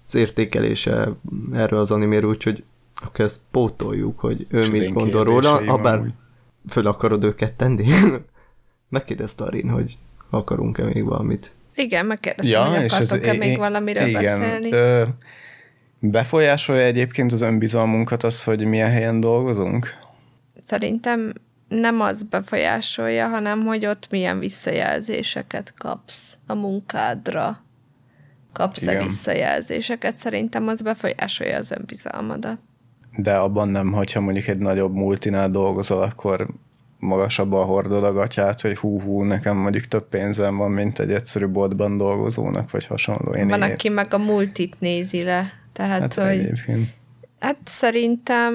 az értékelése erről az animéről, úgyhogy akkor ezt pótoljuk, hogy ő És mit én gondol róla, kérdéseim ha bár amúgy. föl akarod őket tenni. Megkérdezte a Rin, hogy akarunk-e még valamit. Igen, megkérdeztem, ja, hogy akartok-e még valamiről igen, beszélni. Ö, befolyásolja egyébként az önbizalmunkat az, hogy milyen helyen dolgozunk? Szerintem nem az befolyásolja, hanem hogy ott milyen visszajelzéseket kapsz a munkádra. Kapsz-e visszajelzéseket? Szerintem az befolyásolja az önbizalmadat. De abban nem, hogyha mondjuk egy nagyobb multinál dolgozol, akkor magasabban hordod a gatyát, hogy hú-hú, nekem mondjuk több pénzem van, mint egy egyszerű boltban dolgozónak, vagy hasonló. Én Van, én- aki meg a multit nézi le. Tehát, hát hát, hogy egyébként. Hát szerintem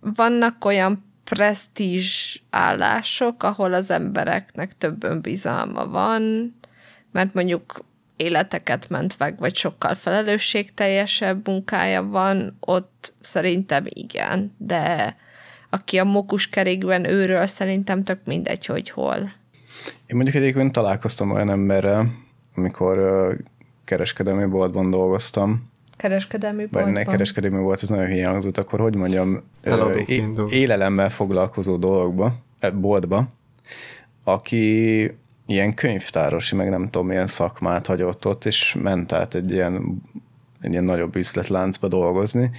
vannak olyan presztízs állások, ahol az embereknek több önbizalma van, mert mondjuk életeket ment meg, vagy sokkal felelősségteljesebb munkája van, ott szerintem igen, de aki a mokuskerékben őről, szerintem tök mindegy, hogy hol. Én mondjuk egyébként találkoztam olyan emberrel, amikor kereskedelmi boltban dolgoztam, Kereskedelmi vagy boltban. ne kereskedelmi volt, ez nagyon hülye hangzott, akkor hogy mondjam, ö, Eladóként é- élelemmel foglalkozó dolgokba, e, boltba, aki ilyen könyvtárosi, meg nem tudom, milyen szakmát hagyott ott, és ment át egy ilyen, egy ilyen nagyobb üzletláncba dolgozni,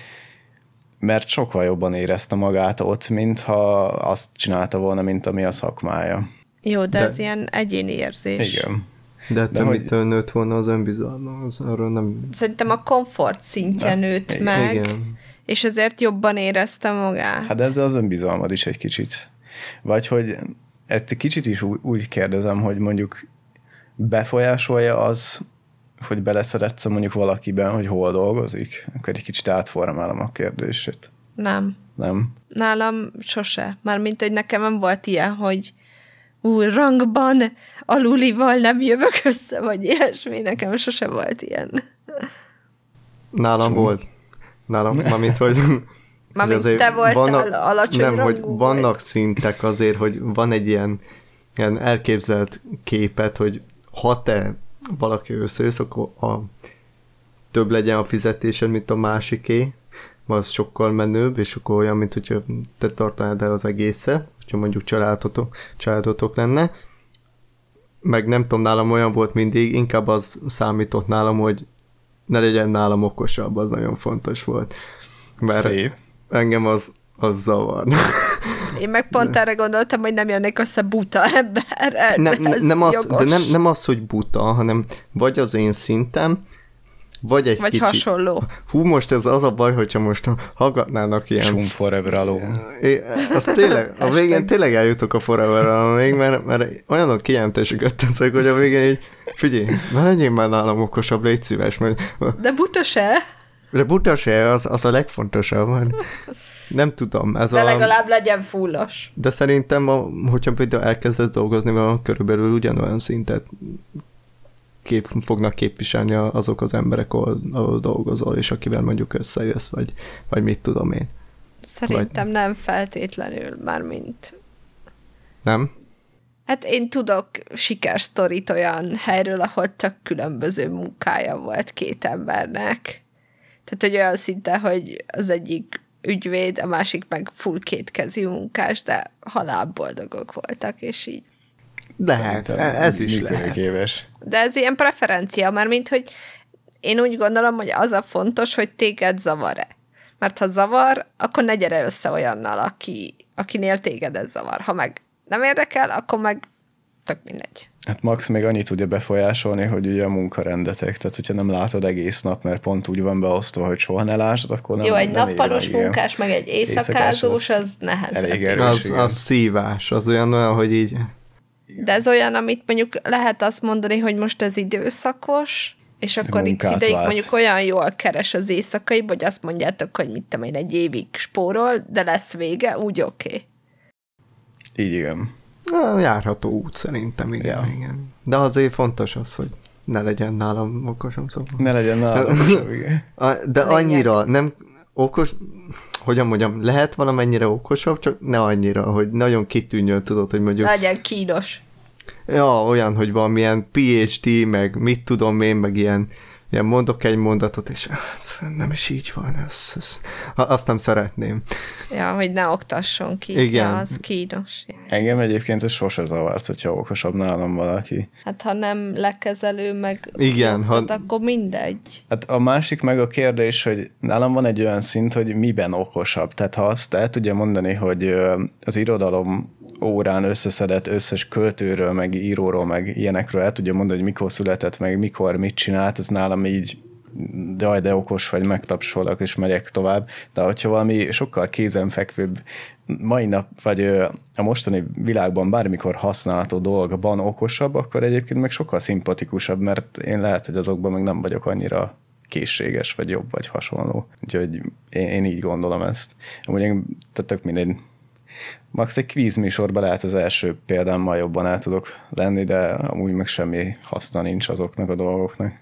mert sokkal jobban érezte magát ott, mintha azt csinálta volna, mint ami a szakmája. Jó, de, De- de ez ilyen egyéni érzés. Igen. De, De te hogy- mitől nőtt volna az önbizalma? Az arról nem... Szerintem a komfort szintje nőtt igen. meg, Igen. és ezért jobban érezte magát. Hát ezzel az önbizalmad is egy kicsit. Vagy hogy egy kicsit is úgy, úgy kérdezem, hogy mondjuk befolyásolja az, hogy beleszeretsz mondjuk valakiben, hogy hol dolgozik? Akkor egy kicsit átformálom a kérdését. Nem. Nem? Nálam sose. Mármint, hogy nekem nem volt ilyen, hogy új rangban alulival nem jövök össze, vagy ilyesmi. Nekem sose volt ilyen. Nálam volt. Nálam, mármint, hogy... Mármint azért te voltál alacsony Nem, hogy vannak vagy. szintek azért, hogy van egy ilyen ilyen elképzelt képet, hogy ha te valaki összejössz, akkor a több legyen a fizetésed, mint a másiké, az sokkal menőbb, és akkor olyan, mint hogyha te tartanád el az egészet, hogyha mondjuk családotok, családotok lenne. Meg nem tudom, nálam olyan volt mindig, inkább az számított nálam, hogy ne legyen nálam okosabb, az nagyon fontos volt. Mert Szép. engem az, az zavar. Én meg pont erre gondoltam, hogy nem jönnék össze buta ember. nem, ez nem, az, jogos. de nem, nem az, hogy buta, hanem vagy az én szintem, vagy egy Vagy kicsit. hasonló. Hú, most ez az a baj, hogyha most hallgatnának ilyen... Zoom forever alone. É, az tényleg, a végén tényleg eljutok a forever még, mert, mert olyanok kijelentéseket teszek, hogy a végén így, figyelj, ne legyél már nálam okosabb, légy szíves, mert De buta se, de buta se, az, az a legfontosabb. mert Nem tudom, ez de a... legalább legyen fullos. De szerintem, a, hogyha például elkezdesz dolgozni vele, körülbelül ugyanolyan szintet kép, fognak képviselni azok az emberek, ahol, ahol dolgozol, és akivel mondjuk összejössz, vagy, vagy mit tudom én. Szerintem nem feltétlenül, már mint Nem? Hát én tudok sikersztorit olyan helyről, ahol tök különböző munkája volt két embernek. Tehát, hogy olyan szinte, hogy az egyik ügyvéd, a másik meg full kétkezi munkás, de halálboldogok voltak, és így. Lehet, Szerintem e- ez is lehet. De ez ilyen preferencia, már mint, hogy én úgy gondolom, hogy az a fontos, hogy téged zavar-e. Mert ha zavar, akkor ne gyere össze olyannal, aki, akinél téged ez zavar. Ha meg nem érdekel, akkor meg tök mindegy. Hát Max még annyit tudja befolyásolni, hogy ugye a munkarendetek, tehát hogyha nem látod egész nap, mert pont úgy van beosztva, hogy soha ne lásd, akkor nem Jó, egy nem nappalos meg, munkás, meg egy Éjszakás éjszakázós, az az nehezebb. elég erős. Az, igen. az szívás, az olyan, olyan, hogy így... De ez olyan, amit mondjuk lehet azt mondani, hogy most ez időszakos, és akkor x ideig vált. mondjuk olyan jól keres az éjszakai, hogy azt mondjátok, hogy mit tudom én, egy évig spórol, de lesz vége, úgy oké. Okay. Így igen. Na, járható út szerintem, igen, Ja. igen. De azért fontos az, hogy ne legyen nálam okosabb szóval. Ne legyen nálam sem, igen. De annyira nem okos, hogyan mondjam, lehet valamennyire okosabb, csak ne annyira, hogy nagyon kitűnjön, tudod, hogy mondjuk, Legyen kínos. ja, olyan, hogy valamilyen PhD, meg mit tudom én, meg ilyen, ilyen mondok egy mondatot, és ah, nem is így van, ez, ez, ha- azt nem szeretném. Ja, hogy ne oktasson ki. Igen. Ja, az kínos. Engem egyébként ez sose zavart, hogyha okosabb nálam valaki. Hát ha nem lekezelő, meg Igen, ha- oktat, akkor mindegy. Hát a másik meg a kérdés, hogy nálam van egy olyan szint, hogy miben okosabb. Tehát ha azt el tudja mondani, hogy az irodalom órán összeszedett összes költőről, meg íróról, meg ilyenekről el tudja mondani, hogy mikor született, meg mikor mit csinált, az nálam így de, de okos vagy, megtapsolok, és megyek tovább. De hogyha valami sokkal kézenfekvőbb mai nap, vagy a mostani világban bármikor használható dolgban okosabb, akkor egyébként meg sokkal szimpatikusabb, mert én lehet, hogy azokban meg nem vagyok annyira készséges, vagy jobb, vagy hasonló. Úgyhogy én, én így gondolom ezt. Amúgy én, tehát tök mindegy. Max egy kvíz műsorban lehet az első példámmal jobban el tudok lenni, de amúgy meg semmi haszna nincs azoknak a dolgoknak.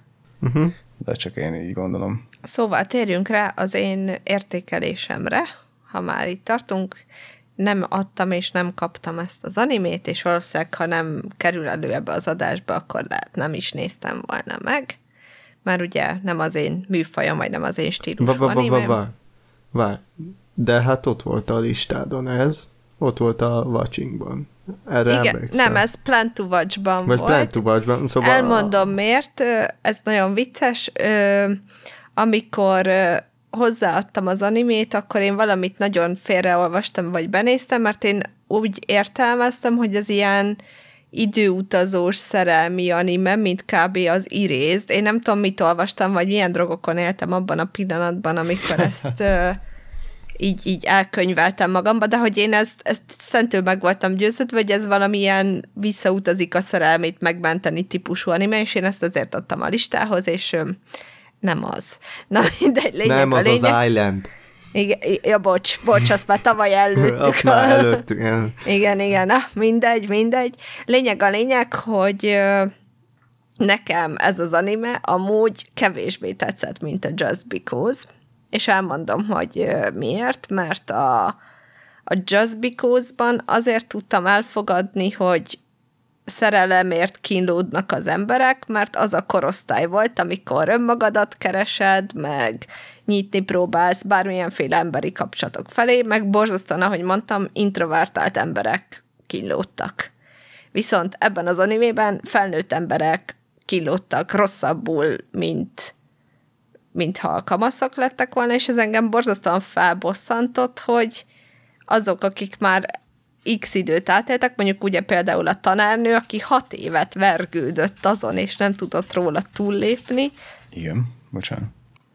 Uh-huh. De csak én így gondolom. Szóval térjünk rá az én értékelésemre, ha már itt tartunk. Nem adtam és nem kaptam ezt az animét, és valószínűleg, ha nem kerül elő ebbe az adásba, akkor lehet nem is néztem volna meg, mert ugye nem az én műfajom, vagy nem az én stílusom animém. vá. Vá. De hát ott volt a listádon ez, ott volt a watchingban. Erre Igen, emlékszel? nem, ez Plan to Watch-ban Vagy volt. Plan to Watch-ban, szóval... Elmondom miért, ö, ez nagyon vicces. Amikor hozzáadtam az animét, akkor én valamit nagyon félreolvastam, vagy benéztem, mert én úgy értelmeztem, hogy ez ilyen időutazós szerelmi anime, mint kb. az irézt. Én nem tudom, mit olvastam, vagy milyen drogokon éltem abban a pillanatban, amikor ezt így, így elkönyveltem magamba, de hogy én ezt, ezt szentől meg voltam győződve, hogy ez valamilyen visszautazik a szerelmét megmenteni típusú anime, és én ezt azért adtam a listához, és nem az. Na mindegy, lényeg nem a az lényeg. az Island. Igen, ja, bocs, bocs, azt már tavaly előttük. Azt már előttük. igen. Igen, igen, na, mindegy, mindegy. Lényeg a lényeg, hogy nekem ez az anime amúgy kevésbé tetszett, mint a Just Because, és elmondom, hogy miért, mert a, a Just Because-ban azért tudtam elfogadni, hogy szerelemért kínlódnak az emberek, mert az a korosztály volt, amikor önmagadat keresed, meg nyitni próbálsz bármilyenféle emberi kapcsolatok felé, meg borzasztóan, ahogy mondtam, introvertált emberek kínlódtak. Viszont ebben az animében felnőtt emberek kínlódtak rosszabbul, mint mintha kamaszok lettek volna, és ez engem borzasztóan felbosszantott, hogy azok, akik már x időt átéltek, mondjuk ugye például a tanárnő, aki hat évet vergődött azon, és nem tudott róla túllépni. Igen, bocsánat.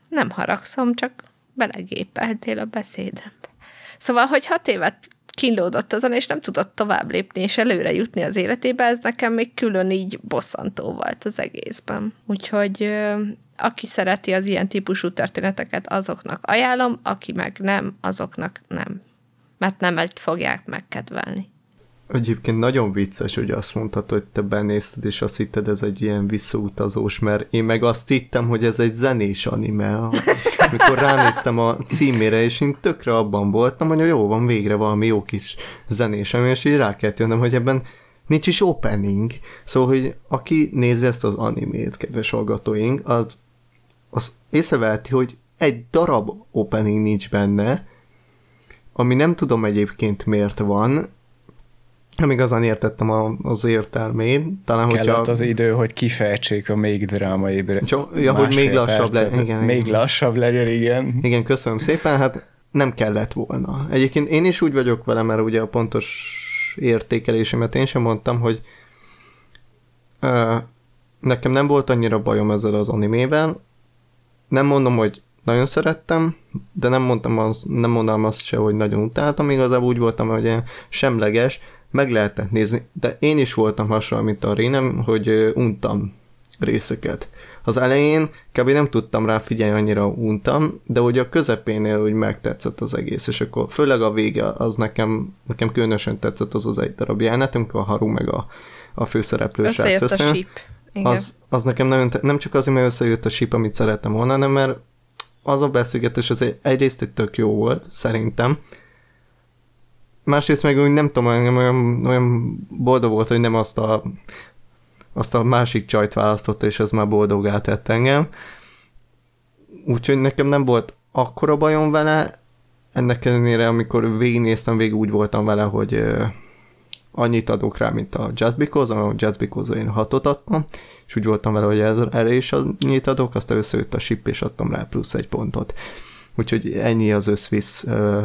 Nem haragszom, csak belegépeltél a beszédembe. Szóval, hogy hat évet kínlódott azon, és nem tudott tovább lépni, és előre jutni az életébe, ez nekem még külön így bosszantó volt az egészben. Úgyhogy aki szereti az ilyen típusú történeteket, azoknak ajánlom, aki meg nem, azoknak nem. Mert nem egy fogják megkedvelni. Egyébként nagyon vicces, hogy azt mondtad, hogy te benézted, és azt hitted, ez egy ilyen visszautazós, mert én meg azt hittem, hogy ez egy zenés anime. Amikor ránéztem a címére, és én tökre abban voltam, hogy jó, van végre valami jó kis zenés és így rá kellett jönnöm, hogy ebben nincs is opening. Szóval, hogy aki nézi ezt az animét, kedves hallgatóink, az, az észreveheti, hogy egy darab opening nincs benne, ami nem tudom egyébként miért van, nem igazán értettem a, az értelmét. Talán, Kellett hogyha... az idő, hogy kifejtsék a még drámaibb ja, hogy még lassabb legyen. Igen, még igen. lassabb legyen, igen. Igen, köszönöm szépen. Hát nem kellett volna. Egyébként én is úgy vagyok vele, mert ugye a pontos értékelésemet én sem mondtam, hogy uh, nekem nem volt annyira bajom ezzel az animével. Nem mondom, hogy nagyon szerettem, de nem mondtam az, nem mondom azt se, hogy nagyon utáltam, igazából úgy voltam, hogy semleges, meg lehetett nézni, de én is voltam hasonló, mint a Rénem, hogy untam részeket. Az elején kb. nem tudtam rá figyelni, annyira untam, de ugye a közepénél úgy megtetszett az egész, és akkor főleg a vége az nekem, nekem különösen tetszett az az egy darab jelenet, amikor a Haru meg a, a főszereplő srác összejön. a síp. Az, az nekem nagyon, nem csak azért, mert összejött a síp, amit szerettem volna, hanem mert az a beszélgetés az egy, egyrészt egy tök jó volt, szerintem, másrészt meg úgy nem tudom, olyan, olyan, boldog volt, hogy nem azt a, azt a másik csajt választotta, és ez már boldogá tett engem. Úgyhogy nekem nem volt akkora bajom vele, ennek ellenére, amikor végignéztem, végig úgy voltam vele, hogy uh, annyit adok rá, mint a Just Because, a Just Because én hatot adtam, és úgy voltam vele, hogy erre is annyit adok, aztán összejött a ship, és adtam rá plusz egy pontot. Úgyhogy ennyi az összvisz uh,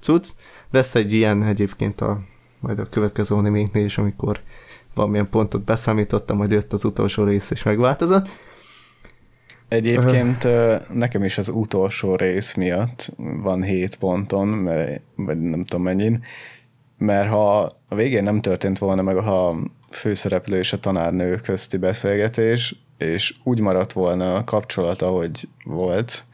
cucc. Lesz egy ilyen egyébként a, majd a következő animéknél is, amikor valamilyen pontot beszámítottam, majd jött az utolsó rész, és megváltozott. Egyébként nekem is az utolsó rész miatt van 7 ponton, mert, vagy nem tudom mennyin, mert ha a végén nem történt volna meg a főszereplő és a tanárnő közti beszélgetés, és úgy maradt volna a kapcsolat, ahogy volt,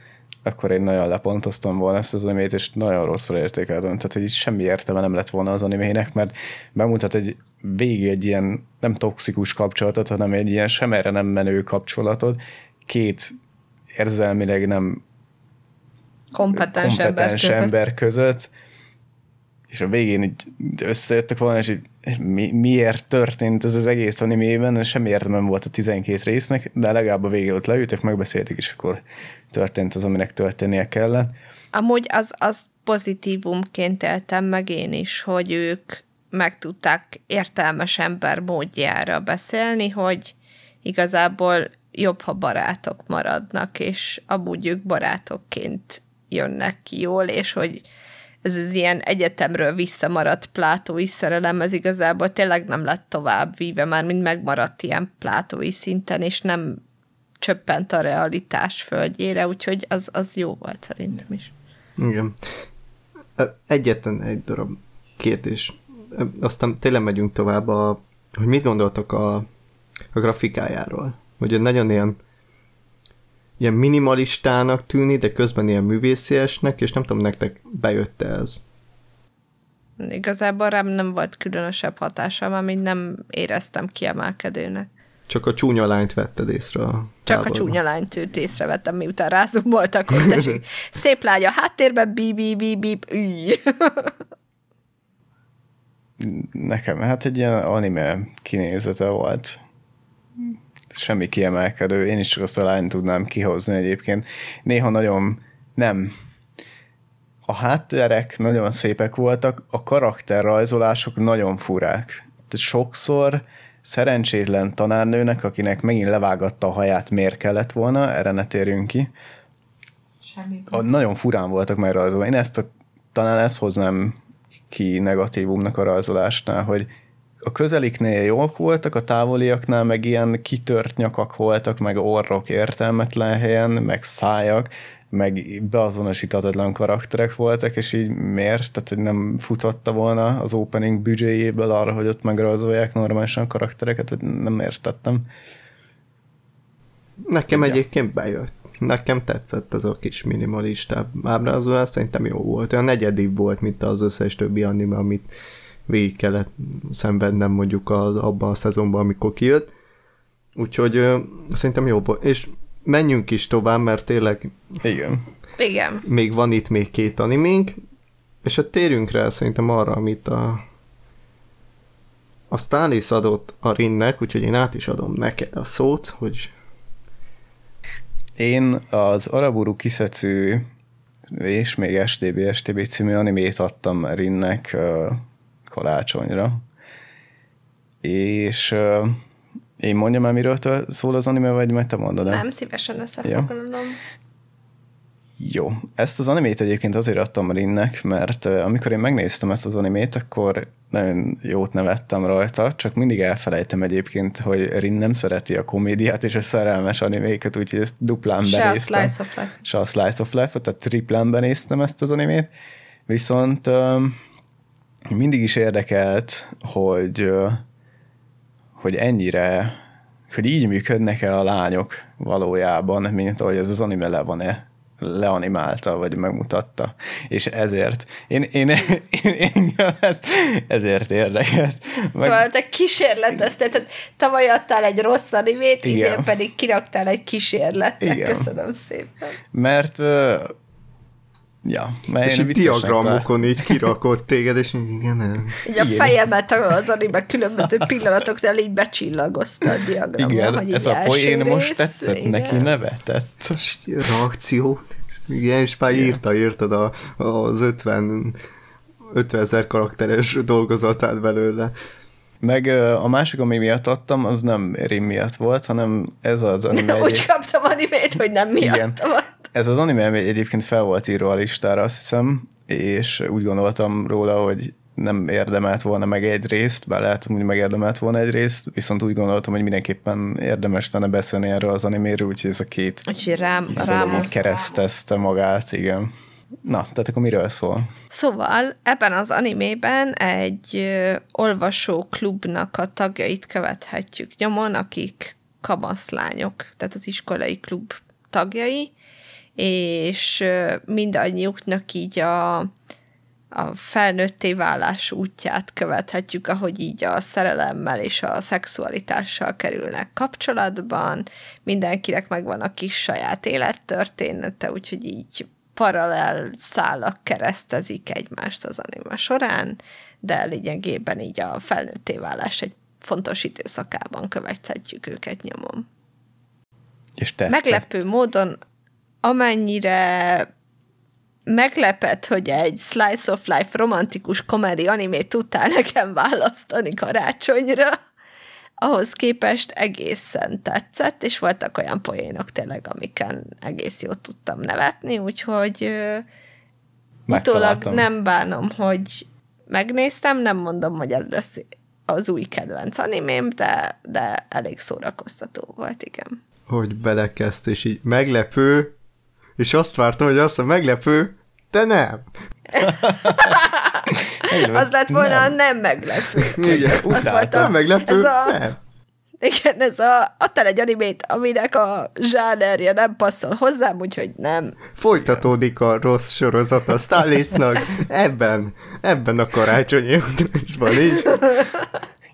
akkor én nagyon lepontoztam volna ezt az animét, és nagyon rosszul értékeltem. Tehát, hogy itt semmi értelme nem lett volna az animének, mert bemutat egy végig egy ilyen nem toxikus kapcsolatot, hanem egy ilyen sem erre nem menő kapcsolatot, két érzelmileg nem kompetens, kompetens ember, ember között, és a végén így összejöttek volna, és így mi, miért történt ez az egész animében, semmi értelme volt a 12 résznek, de legalább a végén ott leültek, megbeszélték, és akkor történt az, aminek történnie kellett. Amúgy az, az pozitívumként éltem meg én is, hogy ők meg tudták értelmes ember módjára beszélni, hogy igazából jobb, ha barátok maradnak, és amúgy ők barátokként jönnek ki jól, és hogy ez az ilyen egyetemről visszamaradt plátói szerelem, ez igazából tényleg nem lett tovább víve, már mind megmaradt ilyen plátói szinten, és nem csöppent a realitás földjére, úgyhogy az, az jó volt szerintem is. Igen. Egyetlen egy darab kérdés. Aztán tényleg megyünk tovább, a, hogy mit gondoltok a, a grafikájáról? Hogy nagyon ilyen ilyen minimalistának tűni, de közben ilyen művésziesnek, és nem tudom, nektek bejött ez? Igazából rám nem volt különösebb hatása, amit nem éreztem kiemelkedőnek. Csak a csúnya lányt vetted észre a Csak a csúnya lányt őt észrevettem, miután rázumoltak, hogy tessék, szép lágy a háttérben, bíp, bíp, bíp, bíp, nekem hát egy ilyen anime kinézete volt. Semmi kiemelkedő, én is csak azt a lányt tudnám kihozni egyébként. Néha nagyon nem a hátterek nagyon szépek voltak, a karakterrajzolások nagyon furák. Tehát sokszor szerencsétlen tanárnőnek, akinek megint levágatta a haját, miért kellett volna, erre ne térjünk ki. Semmi. A, nagyon furán voltak megrajzolva. Én ezt a, talán ezt hoznám ki negatívumnak a rajzolásnál, hogy a közeliknél jók voltak, a távoliaknál meg ilyen kitört nyakak voltak, meg orrok értelmetlen helyen, meg szájak, meg beazonosíthatatlan karakterek voltak, és így miért? Tehát, hogy nem futotta volna az opening büdzséjéből arra, hogy ott megrajzolják normálisan karaktereket, hogy nem értettem. Nekem Igen. egyébként bejött. Nekem tetszett ez a kis minimalista ábrázolás, szerintem jó volt. Olyan negyedibb volt, mint az összes többi anime, amit végig kellett szenvednem mondjuk az, abban a szezonban, amikor kijött. Úgyhogy ö, szerintem jó volt. És menjünk is tovább, mert tényleg... Igen. Igen. Még van itt még két animénk, és hát térjünk rá szerintem arra, amit a a Stanis adott a Rinnek, úgyhogy én át is adom neked a szót, hogy... Én az Araburu Kiszecű és még STB, STB című animét adtam Rinnek uh, karácsonyra. És uh, én mondjam el, miről szól az anime, vagy majd te mondod el? Nem, szívesen összefoglalom. Ja. Jó. Ezt az animét egyébként azért adtam Rinnek, mert amikor én megnéztem ezt az animét, akkor nagyon jót nevettem rajta, csak mindig elfelejtem egyébként, hogy Rin nem szereti a komédiát és a szerelmes animéket, úgyhogy ezt duplán Se benéztem. a Slice of Life. Se a Slice of Life, tehát triplán benéztem ezt az animét. Viszont mindig is érdekelt, hogy hogy ennyire, hogy így működnek el a lányok valójában, mint ahogy ez az anime le van-e leanimálta, vagy megmutatta. És ezért, én, én, én, én ez, ezért érdekelt. Meg... Szóval te kísérletezted, tehát tavaly adtál egy rossz animét, Igen. idén pedig kiraktál egy kísérletet. Igen. Köszönöm szépen. Mert Ja, mert és így diagramokon így kirakott téged, és igen, nem. Így a fejemet az anime különböző pillanatoknál így becsillagozta a diagramon, igen, hogy ez a poén most tetszett, igen. neki nevetett. Reakció. Igen, és már írta, írtad a, az 50 50 ezer karakteres dolgozatát belőle. Meg a másik, ami miatt adtam, az nem Rim miatt volt, hanem ez az anime. Úgy kaptam animét, hogy nem miatt Igen. Ez az anime egyébként fel volt írva a listára, azt hiszem, és úgy gondoltam róla, hogy nem érdemelt volna meg egy részt, bár lehet, hogy megérdemelt volna egy részt, viszont úgy gondoltam, hogy mindenképpen érdemes lenne beszélni erről az animéről, úgyhogy ez a két úgyhogy rám, rám keresztezte magát, igen. Na, tehát akkor miről szól? Szóval ebben az animében egy olvasóklubnak a tagjait követhetjük nyomon, akik kamaszlányok, tehát az iskolai klub tagjai, és mindannyiuknak így a, a felnőtté válás útját követhetjük, ahogy így a szerelemmel és a szexualitással kerülnek kapcsolatban, mindenkinek megvan a kis saját élettörténete, úgyhogy így paralel szálak keresztezik egymást az anima során, de lényegében így a felnőtté válás egy fontos időszakában követhetjük őket nyomon. És tetszett. Meglepő módon, amennyire meglepett, hogy egy slice of life romantikus komédi animét tudtál nekem választani karácsonyra, ahhoz képest egészen tetszett, és voltak olyan poénok tényleg, amiken egész jól tudtam nevetni, úgyhogy utólag nem bánom, hogy megnéztem, nem mondom, hogy ez lesz az új kedvenc animém, de, de elég szórakoztató volt, igen. Hogy belekezd, és így meglepő, és azt vártam, hogy azt a meglepő, de nem. Az lett volna nem, nem meglepő. Igen, az volt a, nem meglepő, ez a, nem. Igen, ez a, adtál egy animét, aminek a zsánerje nem passzol hozzám, úgyhogy nem. Folytatódik a rossz sorozat a Stalisnak ebben, ebben a karácsonyi utásban is.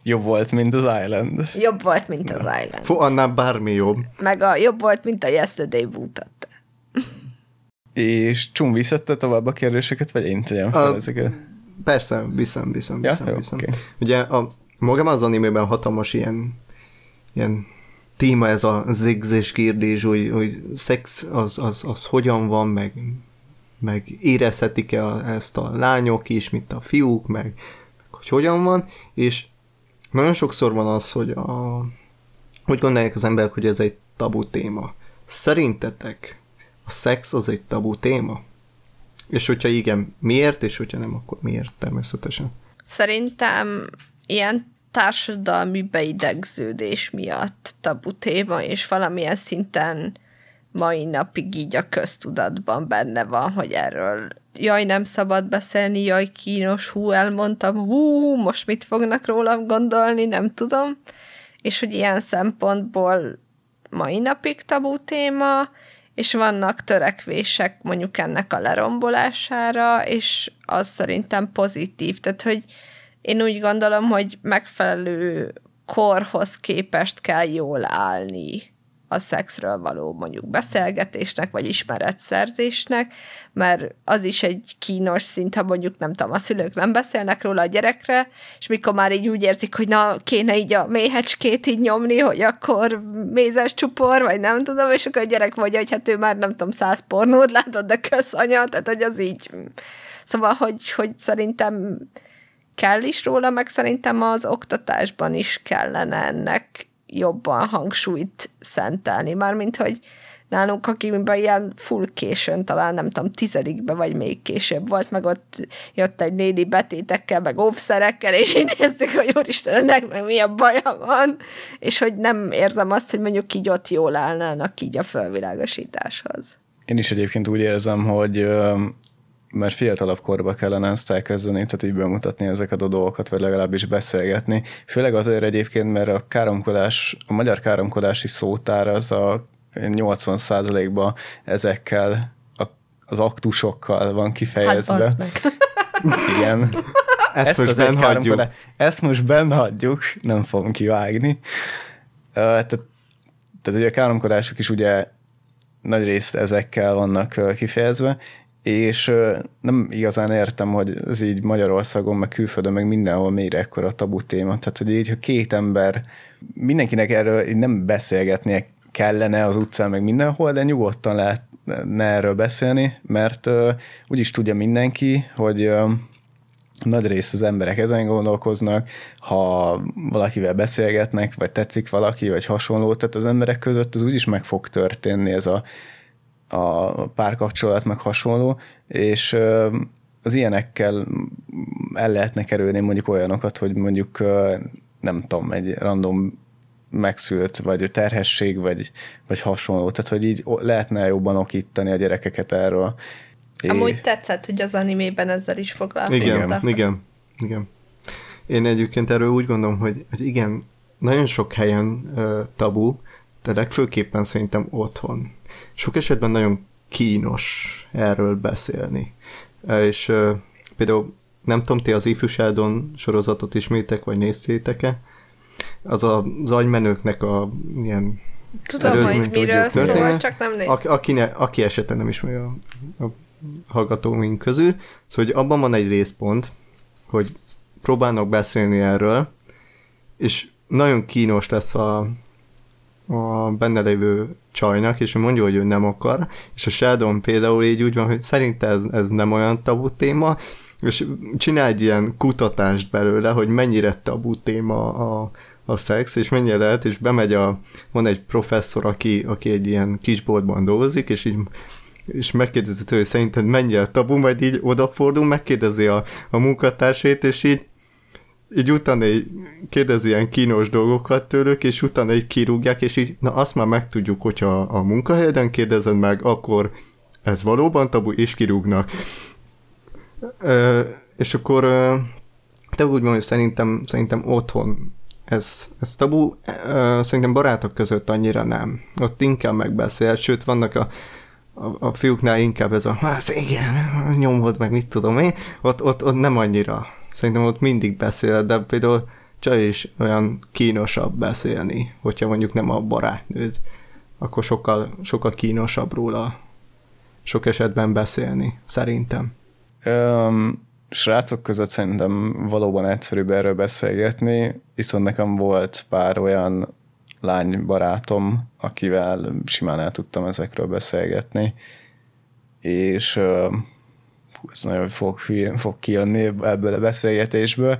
Jobb volt, mint az Island. Jobb volt, mint az Island. Fú, annál bármi jobb. Meg a jobb volt, mint a Yesterday Boot és Csum visszette tovább a kérdéseket, vagy én tegyem fel a, ezeket? Persze, viszem, viszem, Ja? viszem, Jó, viszem. oké. Ugye a, magam az animében hatalmas ilyen, ilyen téma ez a zigzés kérdés, hogy, hogy szex az, az, az hogyan van, meg, meg érezhetik-e a- ezt a lányok is, mint a fiúk, meg, meg hogy hogyan van, és nagyon sokszor van az, hogy a, hogy gondolják az emberek, hogy ez egy tabu téma. Szerintetek a szex az egy tabu téma? És hogyha igen, miért, és hogyha nem, akkor miért természetesen? Szerintem ilyen társadalmi beidegződés miatt tabu téma, és valamilyen szinten mai napig így a köztudatban benne van, hogy erről jaj, nem szabad beszélni, jaj, kínos, hú, elmondtam, hú, most mit fognak rólam gondolni, nem tudom. És hogy ilyen szempontból mai napig tabu téma, és vannak törekvések mondjuk ennek a lerombolására, és az szerintem pozitív. Tehát, hogy én úgy gondolom, hogy megfelelő korhoz képest kell jól állni a szexről való mondjuk beszélgetésnek, vagy ismeretszerzésnek, mert az is egy kínos szint, ha mondjuk nem tudom, a szülők nem beszélnek róla a gyerekre, és mikor már így úgy érzik, hogy na, kéne így a méhecskét így nyomni, hogy akkor mézes csupor, vagy nem tudom, és akkor a gyerek mondja, hogy hát ő már nem tudom, száz pornót látott, de kösz anya, tehát hogy az így. Szóval, hogy, hogy szerintem kell is róla, meg szerintem az oktatásban is kellene ennek jobban hangsúlyt szentelni. Mármint, hogy nálunk, akiben ilyen full későn, talán nem tudom, tizedikbe vagy még később volt, meg ott jött egy néni betétekkel, meg óvszerekkel, és így néztük, hogy úristen, ennek meg mi a baja van, és hogy nem érzem azt, hogy mondjuk így ott jól állnának így a fölvilágosításhoz. Én is egyébként úgy érzem, hogy mert fiatalabb korba kellene ezt elkezdeni, tehát így bemutatni ezeket a dolgokat, vagy legalábbis beszélgetni. Főleg azért egyébként, mert a káromkodás, a magyar káromkodási szótár az a 80%-ban ezekkel a, az aktusokkal van Hát kifejezve. bazd meg. Igen. Ezt, most az egy benn hagyjuk. Ezt most benne hagyjuk, nem fogom kivágni. Tehát, tehát ugye a káromkodások is ugye nagy részt ezekkel vannak kifejezve, és nem igazán értem, hogy ez így Magyarországon, meg külföldön, meg mindenhol miért ekkora tabu téma. Tehát, hogy így, ha két ember, mindenkinek erről nem beszélgetnie kellene az utcán, meg mindenhol, de nyugodtan lehetne erről beszélni, mert ö, úgyis tudja mindenki, hogy nagy rész az emberek ezen gondolkoznak, ha valakivel beszélgetnek, vagy tetszik valaki, vagy hasonló, tehát az emberek között az úgyis meg fog történni ez a, a párkapcsolat, meg hasonló, és ö, az ilyenekkel el lehetne kerülni mondjuk olyanokat, hogy mondjuk ö, nem tudom, egy random megszült, vagy terhesség, vagy, vagy hasonló. Tehát, hogy így lehetne jobban okítani a gyerekeket erről. Amúgy tetszett, hogy az animében ezzel is foglalkoztak. Igen, igen, igen. Én egyébként erről úgy gondolom, hogy, hogy igen, nagyon sok helyen uh, tabu, de legfőképpen szerintem otthon. Sok esetben nagyon kínos erről beszélni. Uh, és uh, például nem tudom, ti az Ifjúságon sorozatot ismétek, vagy néztétek-e? Az a, az agymenőknek a ilyen Tudom, hogy miről szól, csak nem aki, néztem. aki, ne, aki esetleg nem ismeri a, a hallgatóink közül, szóval hogy abban van egy részpont, hogy próbálnak beszélni erről, és nagyon kínos lesz a, a benne lévő csajnak, és ő mondja, hogy ő nem akar, és a Sheldon például így úgy van, hogy szerinte ez, ez nem olyan tabu téma, és csinál egy ilyen kutatást belőle, hogy mennyire tabu téma a, a szex, és mennyire lehet, és bemegy a, van egy professzor, aki, aki egy ilyen kisboltban dolgozik, és így és megkérdezi tőle, hogy szerinted mennyire tabu, majd így odafordul, megkérdezi a, a munkatársét, és így így utána így kérdezi ilyen kínos dolgokat tőlük, és utána így kirúgják, és így, na azt már megtudjuk, hogyha a munkahelyeden kérdezed meg, akkor ez valóban tabu, és kirúgnak. Ö, és akkor te úgy mondod, hogy szerintem, szerintem otthon ez, ez tabu, ö, szerintem barátok között annyira nem. Ott inkább megbeszél, sőt vannak a, a, a fiúknál inkább ez a, hát igen, nyomod meg, mit tudom én, ott, ott, ott nem annyira. Szerintem ott mindig beszél, de például csaj is olyan kínosabb beszélni, hogyha mondjuk nem a barátnőd, akkor sokkal, sokkal kínosabb róla sok esetben beszélni, szerintem. Öm, srácok között szerintem valóban egyszerűbb erről beszélgetni, viszont nekem volt pár olyan lány barátom, akivel simán el tudtam ezekről beszélgetni, és uh, ez nagyon fog, fog kijönni ebből a beszélgetésből.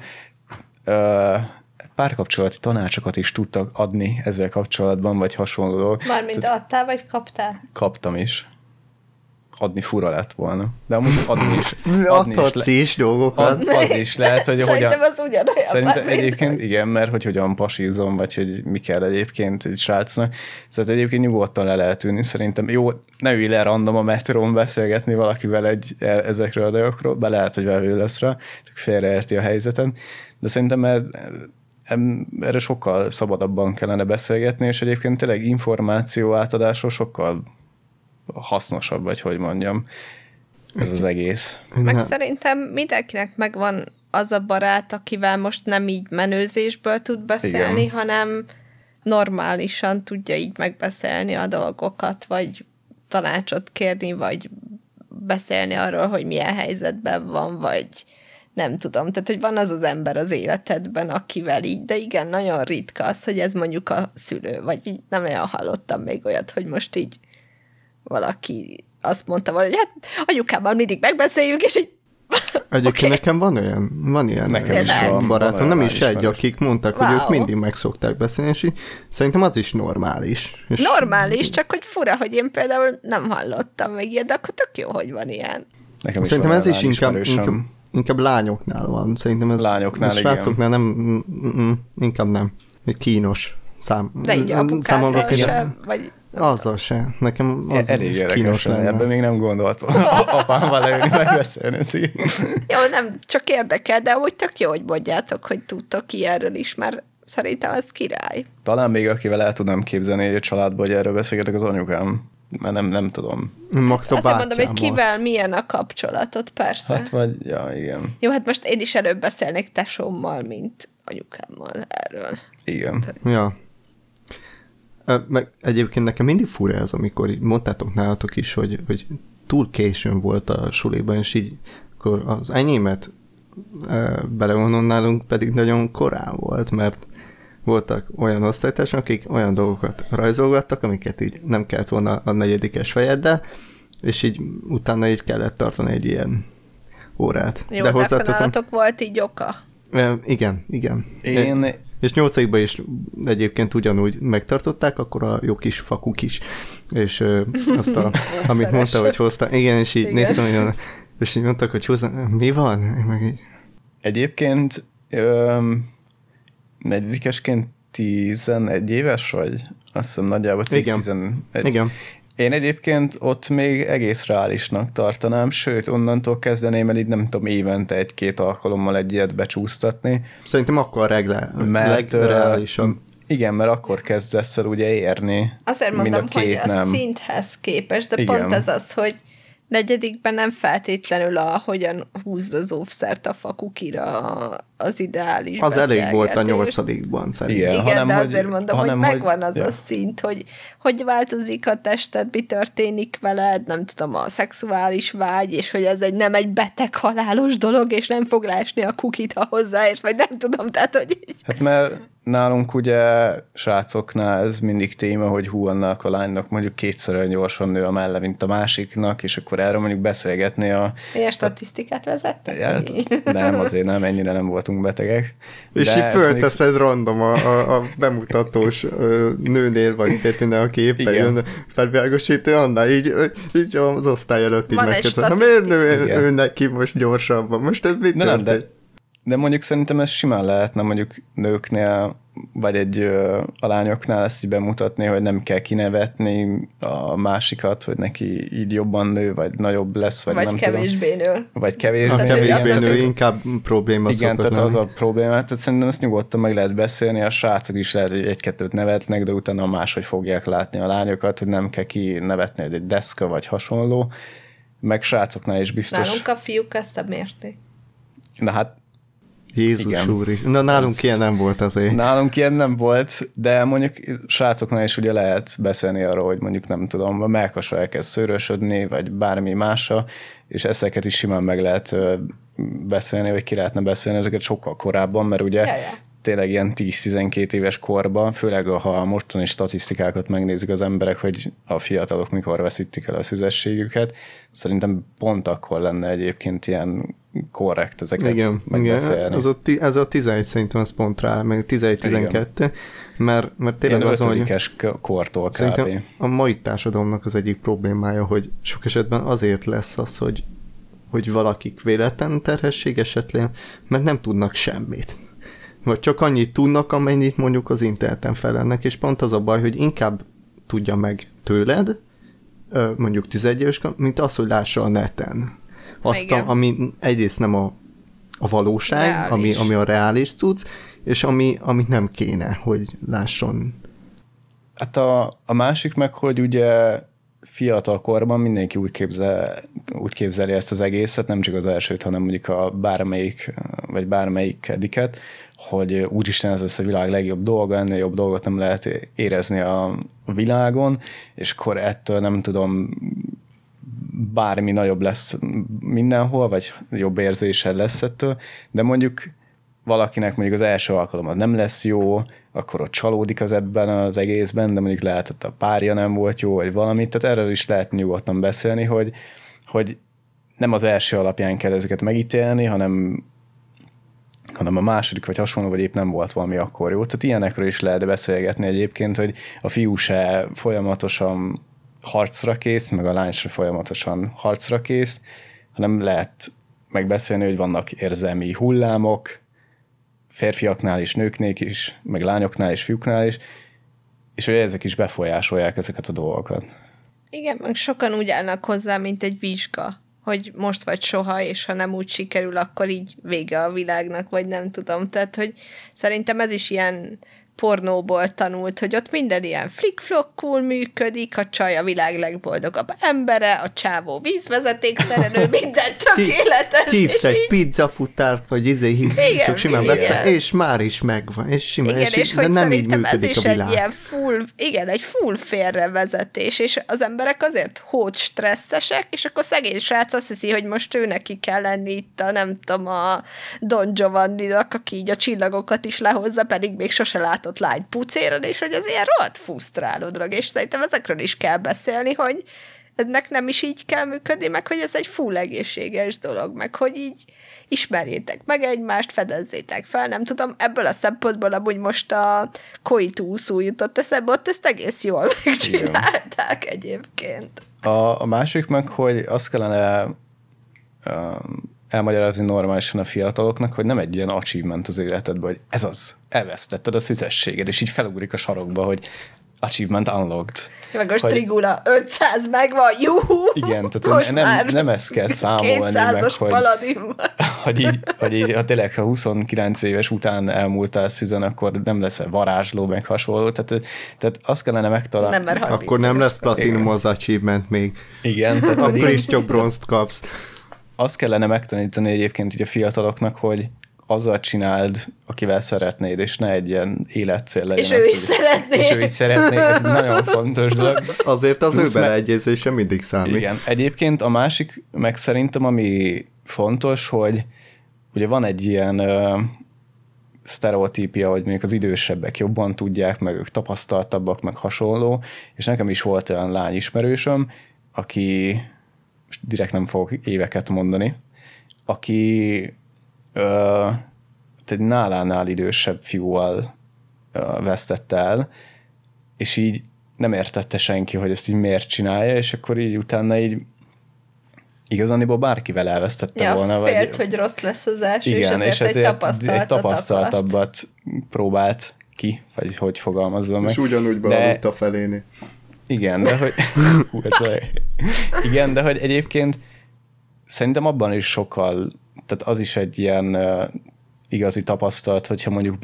Párkapcsolati tanácsokat is tudtak adni ezzel kapcsolatban, vagy hasonló. Mármint Tehát adtál, vagy kaptál? Kaptam is adni fura lett volna. De amúgy adni is. Adni Adhatsz is, is dolgokat. Ad, adni is lehet, hogy Szerintem hogyan... az ugyanolyan. Szerintem egyébként hogy... igen, mert hogy hogyan pasízom, vagy hogy mi kell egyébként egy srácnak. Tehát egyébként nyugodtan le lehet ülni. Szerintem jó, ne ülj le random a metrón beszélgetni valakivel egy, e, ezekről a dolgokról, be lehet, hogy velő lesz rá, csak félreérti a helyzeten. De szerintem ez, erre sokkal szabadabban kellene beszélgetni, és egyébként tényleg információ átadásról sokkal hasznosabb, vagy hogy mondjam, ez az egész. Meg szerintem mindenkinek megvan az a barát, akivel most nem így menőzésből tud beszélni, Igen. hanem normálisan tudja így megbeszélni a dolgokat, vagy tanácsot kérni, vagy beszélni arról, hogy milyen helyzetben van, vagy nem tudom. Tehát, hogy van az az ember az életedben, akivel így, de igen, nagyon ritka az, hogy ez mondjuk a szülő, vagy így nem olyan hallottam még olyat, hogy most így valaki azt mondta volna, hogy hát anyukámmal mindig megbeszéljük, és így Egyébként okay. nekem van olyan, van ilyen nekem is van, barátom, van nem is egy, ismerős. akik mondták, wow. hogy ők mindig meg szokták beszélni, és így, szerintem az is normális. És normális, csak hogy fura, hogy én például nem hallottam meg ilyet, de akkor tök jó, hogy van ilyen. Nekem is szerintem ez is inkább, inkább, inkább lányoknál van. Szerintem ez lányoknál, a srácoknál nem, inkább nem. Kínos. Szám, de így sem, vagy azzal se. Nekem az Elég kínos lenne. Ebben még nem gondoltam. Apámmal leülni megbeszélni. jó, nem, csak érdekel, de úgy tök jó, hogy mondjátok, hogy tudtok ilyenről is, mert szerintem az király. Talán még akivel el tudnám képzelni egy családban, hogy erről beszélgetek, az anyukám. Mert nem, nem tudom. Max a Azt mondom, hogy kivel milyen a kapcsolatot, persze. Hát vagy, ja, igen. Jó, hát most én is előbb beszélnék tesómmal, mint anyukámmal erről. Igen. Te... Ja. Meg egyébként nekem mindig fura ez, amikor így mondtátok nálatok is, hogy, hogy túl későn volt a suliban, és így akkor az enyémet e, belevonom nálunk pedig nagyon korán volt, mert voltak olyan osztálytársak, akik olyan dolgokat rajzolgattak, amiket így nem kellett volna a negyedikes fejeddel, és így utána így kellett tartani egy ilyen órát. Jó, de hozzáteszem... volt így oka. E, igen, igen. Én, és nyolcadikban is egyébként ugyanúgy megtartották, akkor a jó kis fakuk is. És ö, azt, a, amit mondta, hogy hozta, igen, és így igen. néztem, hogy és így mondtak, hogy hozzá, mi van? Meg így... Egyébként öm, negyedikesként 11 éves vagy? Azt hiszem nagyjából 10 Igen. 11. Igen. Én egyébként ott még egész reálisnak tartanám, sőt, onnantól kezdeném el így nem tudom, évente egy-két alkalommal egy ilyet becsúsztatni. Szerintem akkor regle, mert, legreálisabb. Igen, mert akkor kezdesz el ugye érni. Azért mondom, a két hogy nem. a szinthez képest, de Igen. pont ez az, hogy negyedikben nem feltétlenül a hogyan húzd az óvszert a fakukira az ideális Az elég volt a nyolcadikban szerintem. Igen, Igen hanem, de azért hogy, mondom, hanem, hogy megvan az ja. a szint, hogy hogy változik a tested, mi történik veled, nem tudom, a szexuális vágy, és hogy ez egy nem egy beteg halálos dolog, és nem fog leesni a kukit, ha hozzáérsz, vagy nem tudom, tehát hogy... Hát mert nálunk ugye srácoknál ez mindig téma, hogy hú, annak a lánynak mondjuk kétszer olyan gyorsan nő a melle, mint a másiknak, és akkor erről mondjuk beszélgetni a... Ilyen statisztikát vezettek? Ja, nem, azért nem, ennyire nem voltunk betegek. És így fölteszed mondjuk... random a, a, a bemutatós nőnél, vagy aki éppen Igen. jön felvilágosítő, annál így, így az osztály előtt így megkérdezem, miért nő ő neki most gyorsabban? Most ez mit nem, de de mondjuk szerintem ez simán lehetne mondjuk nőknél, vagy egy a lányoknál ezt így bemutatni, hogy nem kell kinevetni a másikat, hogy neki így jobban nő, vagy nagyobb lesz, vagy, vagy nem kevésbé tudom. nő. Vagy kevésbé, a kevésbé nő, nő inkább probléma Igen, tehát lenni. az a probléma. Tehát szerintem ezt nyugodtan meg lehet beszélni, a srácok is lehet, hogy egy-kettőt nevetnek, de utána máshogy fogják látni a lányokat, hogy nem kell ki nevetni egy deszka vagy hasonló, meg srácoknál is biztos. Nálunk a fiúk ezt a mérték. Na hát Jézus Igen. úr is. Na nálunk Ez, ilyen nem volt azért. Nálunk ilyen nem volt, de mondjuk srácoknál is ugye lehet beszélni arról, hogy mondjuk nem tudom, a melkasra elkezd szőrösödni, vagy bármi másra, és ezeket is simán meg lehet beszélni, vagy ki lehetne beszélni ezeket sokkal korábban, mert ugye Ja, ja. tényleg ilyen 10-12 éves korban, főleg ha a mostani statisztikákat megnézik az emberek, hogy a fiatalok mikor veszítik el a szüzességüket, szerintem pont akkor lenne egyébként ilyen korrekt ezeket Igen, megbeszélni. igen. Az a, ti- ez a 11 szerintem az pont rá, meg 11-12, mert, mert tényleg Ilyen az hogy kortól kb. szerintem a mai társadalomnak az egyik problémája, hogy sok esetben azért lesz az, hogy, hogy valakik véletlen terhesség esetleg, mert nem tudnak semmit. Vagy csak annyit tudnak, amennyit mondjuk az interneten felelnek, és pont az a baj, hogy inkább tudja meg tőled, mondjuk 11 éves, mint az, hogy lássa a neten. Azt, a, ami egyrészt nem a, a valóság, Reális. ami, ami a reális cucc, és ami, amit nem kéne, hogy lásson. Hát a, a másik meg, hogy ugye fiatal korban mindenki úgy, képzel, úgy képzeli ezt az egészet, nem csak az elsőt, hanem mondjuk a bármelyik, vagy bármelyik ediket, hogy úristen ez lesz a világ legjobb dolga, ennél jobb dolgot nem lehet érezni a, a világon, és akkor ettől nem tudom, bármi nagyobb lesz mindenhol, vagy jobb érzésed lesz ettől, de mondjuk valakinek mondjuk az első alkalommal nem lesz jó, akkor ott csalódik az ebben az egészben, de mondjuk lehet, hogy a párja nem volt jó, vagy valami, tehát erről is lehet nyugodtan beszélni, hogy, hogy nem az első alapján kell ezeket megítélni, hanem hanem a második vagy hasonló, vagy épp nem volt valami akkor jó. Tehát ilyenekről is lehet beszélgetni egyébként, hogy a fiú se folyamatosan harcra kész, meg a lány se folyamatosan harcra kész, hanem lehet megbeszélni, hogy vannak érzelmi hullámok, férfiaknál is, nőknél is, meg lányoknál és fiúknál is, és hogy ezek is befolyásolják ezeket a dolgokat. Igen, meg sokan úgy állnak hozzá, mint egy vizsga, hogy most vagy soha, és ha nem úgy sikerül, akkor így vége a világnak, vagy nem tudom. Tehát, hogy szerintem ez is ilyen pornóból tanult, hogy ott minden ilyen flickflockul működik, a csaj a világ legboldogabb embere, a csávó vízvezetékszerelő, minden tökéletes. Hívsz egy így- pizzafutárt, vagy izé hív, Igen, csak simán beszél, és már is megvan, és simán, Igen, és, és de hogy nem így szerintem ez működik is a egy világ. ilyen full, igen, egy full félrevezetés, és az emberek azért hót stresszesek, és akkor szegény srác azt hiszi, hogy most ő neki kell lenni itt a, nem tudom, a Don Giovanni-nak, aki így a csillagokat is lehozza, pedig még sose látott lány pucéron, és hogy ez ilyen rohadt fusztráló dolog, és szerintem ezekről is kell beszélni, hogy ennek nem is így kell működni, meg hogy ez egy full egészséges dolog, meg hogy így ismerjétek meg egymást, fedezzétek fel, nem tudom, ebből a szempontból amúgy most a Koitu szó jutott eszembe, ott ezt egész jól megcsinálták egyébként. A, a másik meg, hogy azt kellene um, elmagyarázni normálisan a fiataloknak, hogy nem egy ilyen achievement az életedben, hogy ez az, elvesztetted a szüzességed, és így felugrik a sarokba, hogy achievement unlocked. Meg most Hogy- Trigula 500 megvan, juhú! Igen, tehát most nem, már nem ezt kell számolni, meg, 200-as hogy, hogy, így, hogy így, ha tényleg, ha 29 éves után elmúltál szüzen, akkor nem lesz varázsló, meg hasonló. Tehát, tehát azt kellene megtalálni. Nem, mert 30 Akkor nem lesz platinum az achievement még. Igen, tehát Akkor is csak bronzt kapsz. Azt kellene megtanítani egyébként így a fiataloknak, hogy azzal csináld, akivel szeretnéd, és ne egy ilyen életcél legyen. És ő az, is hogy- szeretné. És ő is szeretné, ez nagyon fontos dolog. Azért az ő Plusz meg- beleegyezése mindig számít. Igen. Egyébként a másik, meg szerintem, ami fontos, hogy ugye van egy ilyen uh, sztereotípia, hogy mondjuk az idősebbek jobban tudják, meg ők tapasztaltabbak, meg hasonló, és nekem is volt olyan lány ismerősöm, aki, most direkt nem fogok éveket mondani, aki uh, egy nálánál idősebb fiúval uh, vesztette el, és így nem értette senki, hogy ezt így miért csinálja, és akkor így utána így igazániból bárkivel elvesztette Ja, volna. félt, hogy rossz lesz az első, igen, és ezért, és ezért egy egy tapasztaltabbat próbált ki, vagy hogy fogalmazzam meg. És ugyanúgy De- bealudt a feléni. Igen, de hogy... Hú, ez olyan- Igen, de hogy egyébként szerintem abban is sokkal, tehát az is egy ilyen igazi tapasztalat, hogyha mondjuk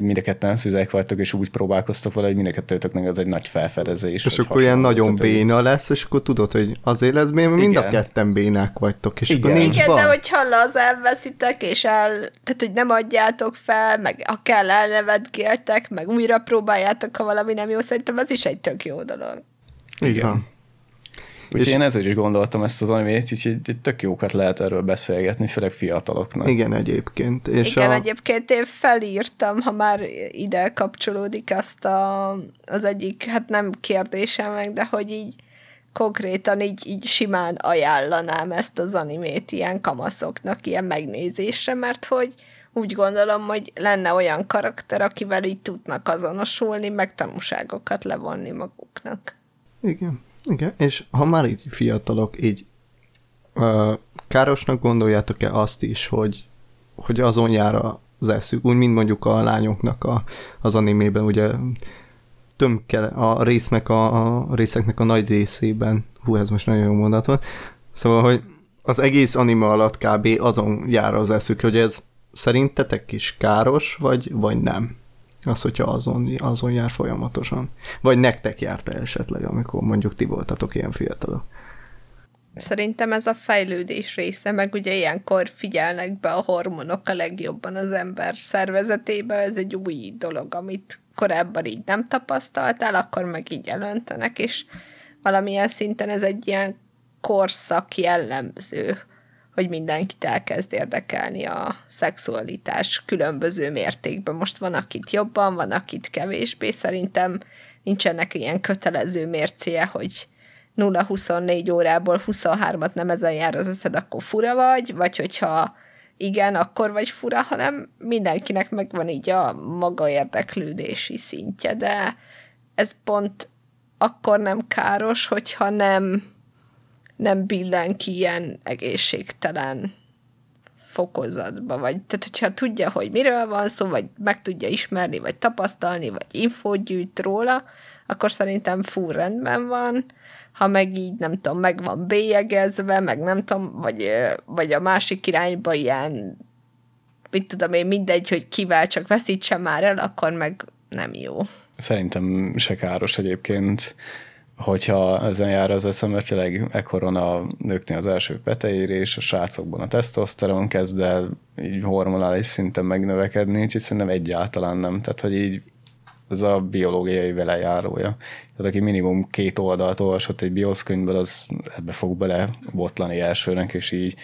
mind a ketten szüzek vagytok, és úgy próbálkoztok vele, hogy mind a kettőtöknek ez egy nagy felfedezés. És akkor ilyen nagyon Tehát, béna lesz, és akkor tudod, hogy azért lesz béna, mert mind a Igen. ketten bénák vagytok, és akkor Igen. nincs Igen, baj. de hogyha elveszitek, és el, tehát hogy nem adjátok fel, meg ha kell elnevetgéltek, meg újra próbáljátok, ha valami nem jó, szerintem ez is egy tök jó dolog. Így Igen. Úgyhogy és én ezért is gondoltam ezt az animét, így, így tök jókat lehet erről beszélgetni, főleg fiataloknak. Igen, egyébként. És Igen, a... egyébként én felírtam, ha már ide kapcsolódik azt a, az egyik, hát nem kérdésem meg, de hogy így konkrétan így, így simán ajánlanám ezt az animét ilyen kamaszoknak, ilyen megnézésre, mert hogy úgy gondolom, hogy lenne olyan karakter, akivel így tudnak azonosulni, meg tanúságokat levonni maguknak. Igen, igen. És ha már így fiatalok, így uh, károsnak gondoljátok-e azt is, hogy, hogy azon jár az eszük, úgy, mint mondjuk a lányoknak a, az animében, ugye tömke a résznek a, a részeknek a nagy részében, hú, ez most nagyon jó mondat volt, szóval, hogy az egész anime alatt kb. azon jár az eszük, hogy ez szerintetek is káros, vagy, vagy nem? Az, hogyha azon, azon jár folyamatosan. Vagy nektek járt esetleg, amikor mondjuk ti voltatok ilyen fiatalok. Szerintem ez a fejlődés része, meg ugye ilyenkor figyelnek be a hormonok a legjobban az ember szervezetébe, ez egy új dolog, amit korábban így nem tapasztaltál, akkor meg így elöntenek, és valamilyen szinten ez egy ilyen korszak jellemző, hogy mindenkit elkezd érdekelni a szexualitás különböző mértékben. Most van, akit jobban, van, akit kevésbé. Szerintem nincsenek ilyen kötelező mércéje, hogy 0-24 órából 23-at nem ezen jár az eszed, akkor fura vagy, vagy hogyha igen, akkor vagy fura, hanem mindenkinek megvan így a maga érdeklődési szintje, de ez pont akkor nem káros, hogyha nem, nem billen ki ilyen egészségtelen fokozatba, vagy tehát hogyha tudja, hogy miről van szó, vagy meg tudja ismerni, vagy tapasztalni, vagy infót gyűjt róla, akkor szerintem full rendben van, ha meg így, nem tudom, meg van bélyegezve, meg nem tudom, vagy, vagy a másik irányba ilyen, mit tudom én, mindegy, hogy kivel csak veszítse már el, akkor meg nem jó. Szerintem se káros egyébként, hogyha ezen jár az eszem, mert tényleg ekkoron a nőknél az első peteérés, a srácokban a tesztoszteron kezd el így hormonális szinten megnövekedni, úgyhogy szerintem egyáltalán nem. Tehát, hogy így ez a biológiai velejárója. Tehát aki minimum két oldalt olvasott egy bioszkönyvből, az ebbe fog bele botlani elsőnek, és így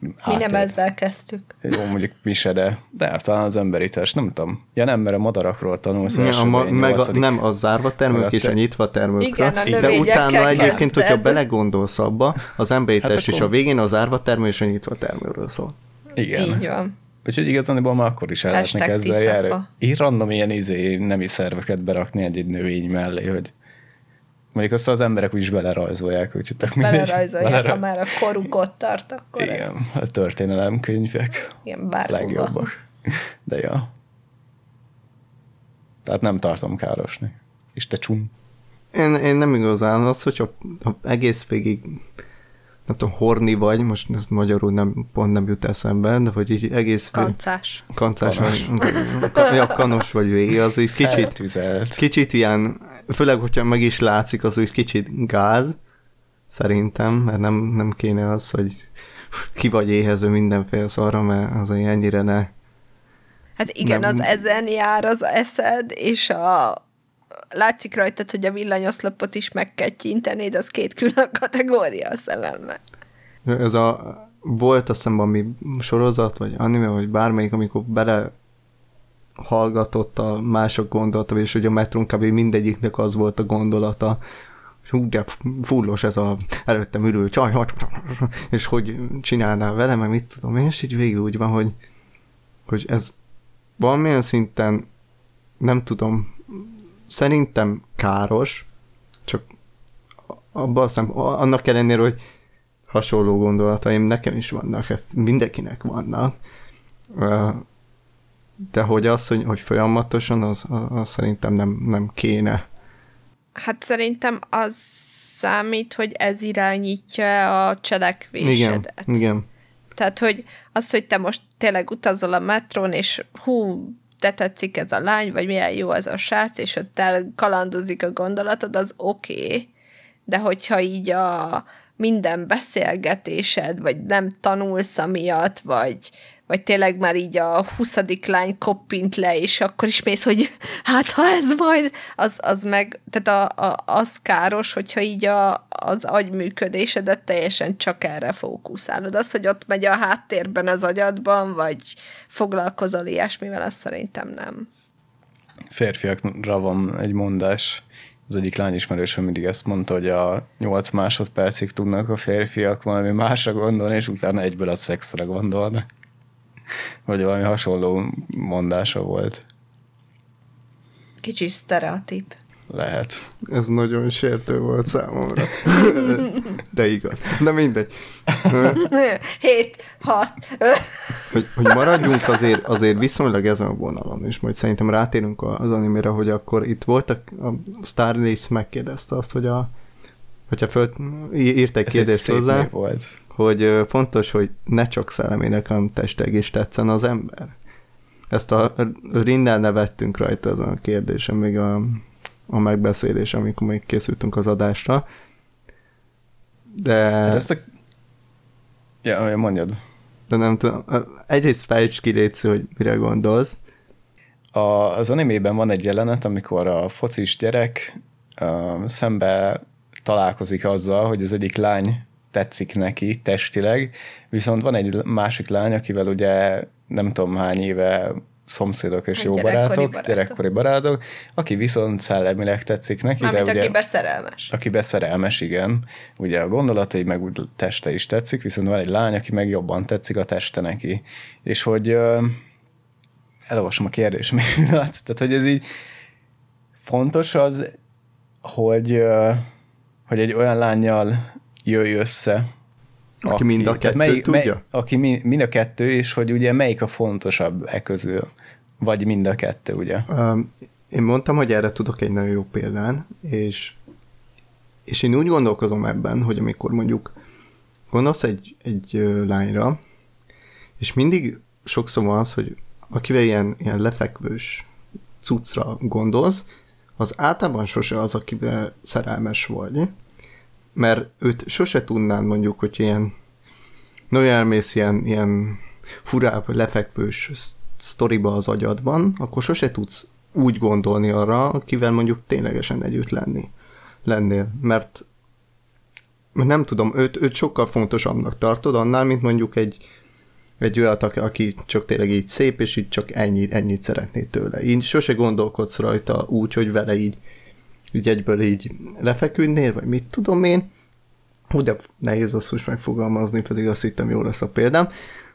mi nem ezzel kezdtük. Jó, mondjuk mi se, de, de talán az emberítás, nem tudom. Ja nem, mert a madarakról tanulsz. Ja, a ma, meg a, nem, a zárva termők és a nyitva termőkről. Igen, de utána egyébként, hogyha belegondolsz abba, az emberítás hát is a végén a zárva termő és a nyitva termőről szól. Igen. Így van. Úgyhogy igazából már akkor is el lehetnek ezzel járni. Így random ilyen izé nemi szerveket berakni egy, egy nővény mellé, hogy mondjuk azt az emberek úgyis belerajzolják, úgyhogy tök Belerajzolják, belera... ha már a koruk ott tart, akkor Igen, ez... a történelemkönyvek Igen, bárhova. legjobbak. De ja. Tehát nem tartom károsni. És te csum. Én, én nem igazán az, hogyha egész végig nem tudom, horni vagy, most ez magyarul nem, pont nem jut eszembe, de hogy így egész... Kancás. Kancás kanos. vagy, ja, kanos vagy végig, az úgy kicsit, Feltüzelt. kicsit ilyen, főleg, hogyha meg is látszik, az úgy kicsit gáz, szerintem, mert nem, nem kéne az, hogy ki vagy éhező mindenféle szarra, mert az ennyire ne... Hát igen, nem... az ezen jár az eszed, és a, látszik rajtad, hogy a villanyoszlopot is meg kell de az két külön kategória a szememben. Ez a, volt azt hiszem valami sorozat, vagy anime, vagy bármelyik, amikor bele hallgatott a mások gondolata, és hogy a metron kb. mindegyiknek az volt a gondolata, hú, de fullos ez a előttem ülő csaj, és hogy csinálnál vele, meg mit tudom én, és így végül úgy van, hogy, hogy ez valamilyen szinten nem tudom, szerintem káros, csak abban szem, annak ellenére, hogy hasonló gondolataim nekem is vannak, hát mindenkinek vannak, de hogy az, hogy, hogy folyamatosan, az, az szerintem nem, nem kéne. Hát szerintem az számít, hogy ez irányítja a cselekvésedet. Igen, igen. Tehát, hogy az, hogy te most tényleg utazol a metrón, és hú, te tetszik ez a lány, vagy milyen jó ez a srác, és ott elkalandozik a gondolatod, az oké, okay. de hogyha így a minden beszélgetésed, vagy nem tanulsz amiatt, vagy, vagy tényleg már így a huszadik lány koppint le, és akkor is mész, hogy hát ha ez majd, az, az meg, tehát a, a, az káros, hogyha így a, az agyműködésedet teljesen csak erre fókuszálod. Az, hogy ott megy a háttérben az agyadban, vagy foglalkozol ilyesmivel, azt szerintem nem. Férfiakra van egy mondás, az egyik lányismerősöm mindig ezt mondta, hogy a 8 másodpercig tudnak a férfiak valami másra gondolni, és utána egyből a szexre gondolnak. Vagy valami hasonló mondása volt. Kicsi sztereotíp. Lehet. Ez nagyon sértő volt számomra. De igaz. De mindegy. 7, 6. Hogy, hogy maradjunk azért, azért viszonylag ezen a vonalon, és majd szerintem rátérünk az animére, hogy akkor itt voltak, a Starlace megkérdezte azt, hogy a hogyha föl, írt egy kérdést hozzá, volt. Hogy fontos, hogy ne csak szellemének, hanem testeg is tetszen az ember. Ezt a Rinnel nevettünk rajta azon a kérdésen, még a, a megbeszélés, amikor még készültünk az adásra. De, Hát ezt a... Ja, mondjad. de nem tudom. Egyrészt fejts ki, Léci, hogy mire gondolsz. A, az animében van egy jelenet, amikor a focis gyerek uh, szembe találkozik azzal, hogy az egyik lány tetszik neki testileg, viszont van egy másik lány, akivel ugye nem tudom hány éve szomszédok és Hát jó gyerekkori barátok, barátok. gyerekkori barátok, aki viszont szellemileg tetszik neki, Mármint de ugye... aki beszerelmes. aki beszerelmes, igen. Ugye a gondolatai, meg úgy teste is tetszik, viszont van egy lány, aki meg jobban tetszik a teste neki. És hogy elolvasom a kérdést még. Tehát, hogy ez így fontos az, hogy, hogy egy olyan lányjal jöjj össze, Aki mind a tehát kettőt tudja? aki mi, mind a kettő, és hogy ugye melyik a fontosabb e közül, vagy mind a kettő, ugye? Um, én mondtam, hogy erre tudok egy nagyon jó példán, és, és én úgy gondolkozom ebben, hogy amikor mondjuk gondolsz egy, egy lányra, és mindig sokszor van az, hogy akivel ilyen, ilyen lefekvős cuccra gondolsz, az általában sose az, akivel szerelmes vagy, mert őt sose tudnád mondjuk, hogy ilyen nagyon elmész ilyen, ilyen furább, lefekvős sz- sztoriba az agyadban, akkor sose tudsz úgy gondolni arra, akivel mondjuk ténylegesen együtt lenni. Lennél, mert nem tudom, őt, őt sokkal fontosabbnak tartod annál, mint mondjuk egy, egy olyat, aki csak tényleg így szép, és így csak ennyit, ennyit szeretné tőle. Így sose gondolkodsz rajta úgy, hogy vele így, így egyből így lefeküdnél, vagy mit tudom én. Hú, de nehéz azt most megfogalmazni, pedig azt hittem jó lesz a példám.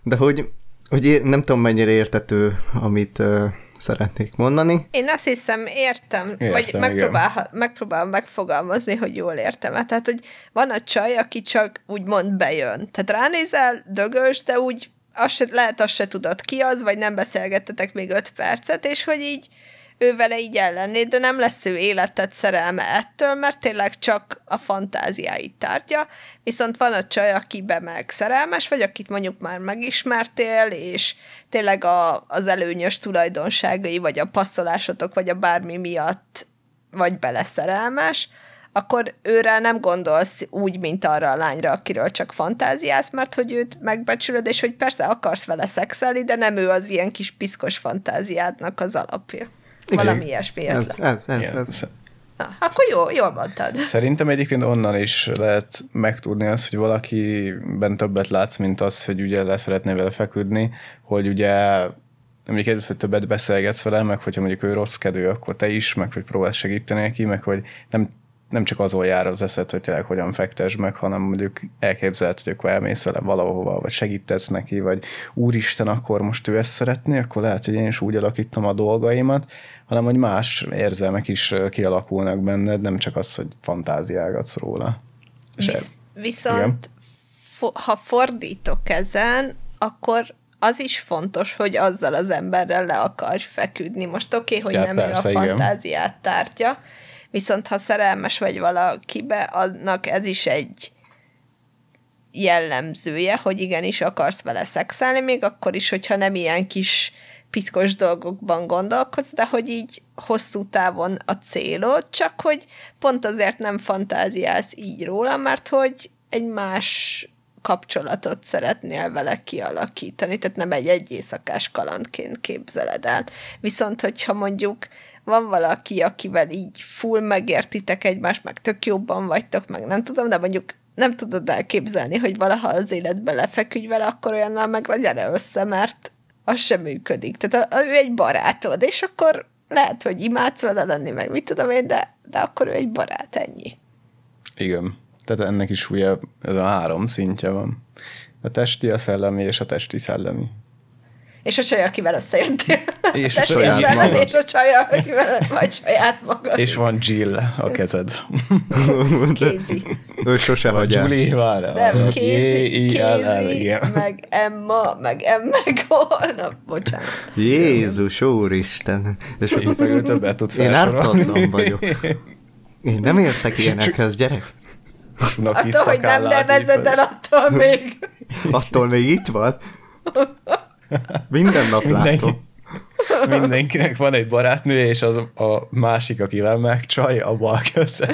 De hogy, hogy én nem tudom mennyire értető, amit uh, szeretnék mondani. Én azt hiszem, értem, Értem, vagy megpróbál, megpróbálom megfogalmazni, hogy jól értem. Tehát, hogy van a csaj, aki csak úgymond bejön. Tehát ránézel, dögös, de úgy azt se, lehet azt se tudod ki az, vagy nem beszélgettetek még öt percet, és hogy így ő vele így ellennéd, de nem lesz ő életed szerelme ettől, mert tényleg csak a fantáziáit tárgya, viszont van a csaj, akibe meg szerelmes vagy, akit mondjuk már megismertél, és tényleg a, az előnyös tulajdonságai, vagy a passzolásotok, vagy a bármi miatt vagy beleszerelmes, akkor őre nem gondolsz úgy, mint arra a lányra, akiről csak fantáziálsz, mert hogy őt megbecsülöd, és hogy persze akarsz vele szexelni, de nem ő az ilyen kis piszkos fantáziádnak az alapja. Igen. Valami ilyesmi Ez, ez, ez, Igen. ez. Na, akkor jó, jól mondtad. Szerintem egyébként onnan is lehet megtudni azt, hogy valakiben többet látsz, mint az, hogy ugye le szeretnél vele feküdni, hogy ugye mondjuk ez, hogy többet beszélgetsz vele, meg hogyha mondjuk ő rossz kedő, akkor te is, meg hogy próbálsz segíteni neki, meg hogy nem, nem csak azon jár az eszed, hogy tényleg hogyan fektesd meg, hanem mondjuk elképzeled, hogy akkor elmész vele valahova, vagy segítesz neki, vagy úristen, akkor most ő ezt szeretné, akkor lehet, hogy én is úgy alakítom a dolgaimat, hanem hogy más érzelmek is kialakulnak benned, nem csak az, hogy fantáziálgatsz róla. És Visz, viszont fo- ha fordítok ezen, akkor az is fontos, hogy azzal az emberrel le akarj feküdni. Most oké, okay, hogy Ja, nem ő persze, a igen. fantáziát tárgya, viszont ha szerelmes vagy valakibe, annak ez is egy jellemzője, hogy igenis akarsz vele szexelni, még akkor is, hogyha nem ilyen kis piszkos dolgokban gondolkodsz, de hogy így hosszú távon a célod, csak hogy pont azért nem fantáziálsz így róla, mert hogy egy más kapcsolatot szeretnél vele kialakítani, tehát nem egy egy éjszakás kalandként képzeled el. Viszont, hogyha mondjuk van valaki, akivel így full megértitek egymást, meg tök jobban vagytok, meg nem tudom, de mondjuk nem tudod elképzelni, hogy valaha az életbe lefeküdj vele, akkor olyannal meg legyen össze, mert az sem működik. Tehát a, a, ő egy barátod, és akkor lehet, hogy imádsz vele lenni, meg mit tudom én, de, de akkor ő egy barát, ennyi. Igen. Tehát ennek is ugye ez a három szintje van. A testi, a szellemi és a testi szellemi. És a csaj, akivel összejöttél. És a saját magad. És a csaj, akivel vagy saját magad. És van Jill a kezed. Kézi. Ő sose Vagy hagy el. Julie, várjál. Nem, kézi, meg Emma, meg Emma, holnap, bocsánat. Jézus, úristen. És És meg ő többet tud én ártatlan vagyok. Én nem értek ilyenekhez, gyerek. Attól, hogy nem nevezed el, attól még. Attól még itt van. Minden nap Mindenki, látom. mindenkinek van egy barátnője, és az a másik, akivel megcsaj, a bal köze.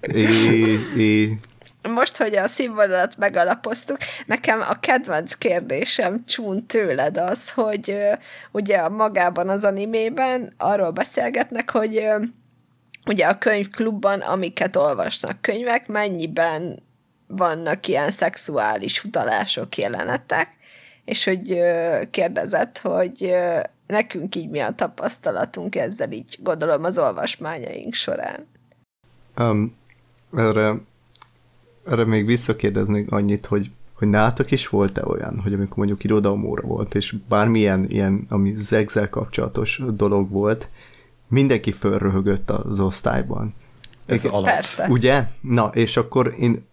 É, é. Most, hogy a színvonalat megalapoztuk, nekem a kedvenc kérdésem csún tőled az, hogy ugye a magában az animében arról beszélgetnek, hogy ugye a könyvklubban, amiket olvasnak könyvek, mennyiben vannak ilyen szexuális utalások, jelenetek, és hogy kérdezett, hogy nekünk így mi a tapasztalatunk ezzel így, gondolom az olvasmányaink során. Um, erre, erre még visszakérdeznék annyit, hogy, hogy nálatok is volt-e olyan, hogy amikor mondjuk irodalomóra volt, és bármilyen ilyen, ami zegzel kapcsolatos dolog volt, mindenki fölröhögött az osztályban. Ez Igen. alap. Persze. Ugye? Na, és akkor én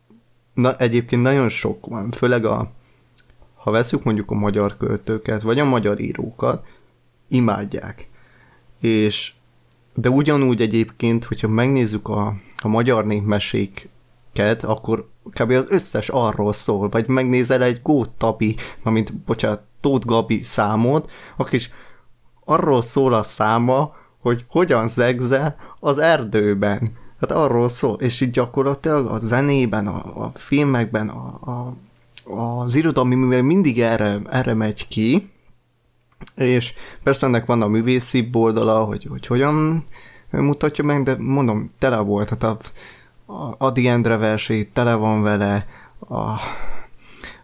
na, egyébként nagyon sok van, főleg a ha veszük mondjuk a magyar költőket, vagy a magyar írókat, imádják. És de ugyanúgy egyébként, hogyha megnézzük a, a magyar népmeséket, akkor kb. az összes arról szól, vagy megnézel egy Gót Tabi, mint, bocsánat, Tóth Gabi számot, akkor is arról szól a száma, hogy hogyan zegzel az erdőben. Hát arról szól, és így gyakorlatilag a zenében, a, a filmekben, a, a, az irodalmi művel mindig erre, erre megy ki, és persze ennek van a művészi oldala, hogy, hogy hogyan mutatja meg, de mondom, tele volt, hát a, a Adi Endre versét tele van vele, a,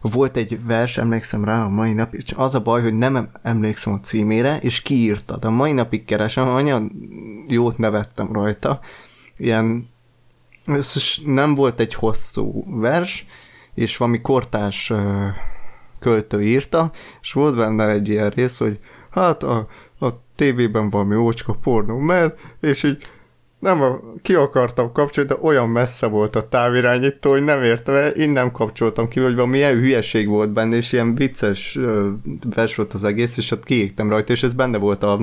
volt egy vers, emlékszem rá a mai napig, csak az a baj, hogy nem emlékszem a címére, és kiírta, de a mai napig keresem, olyan jót nevettem rajta, ilyen, is nem volt egy hosszú vers, és valami kortárs ö, költő írta, és volt benne egy ilyen rész, hogy hát a, a tévében valami ócska pornó mert és így nem a, ki akartam kapcsolni, de olyan messze volt a távirányító, hogy nem értem én nem kapcsoltam ki, hogy valami ilyen hülyeség volt benne, és ilyen vicces vers volt az egész, és ott kiégtem rajta, és ez benne volt a,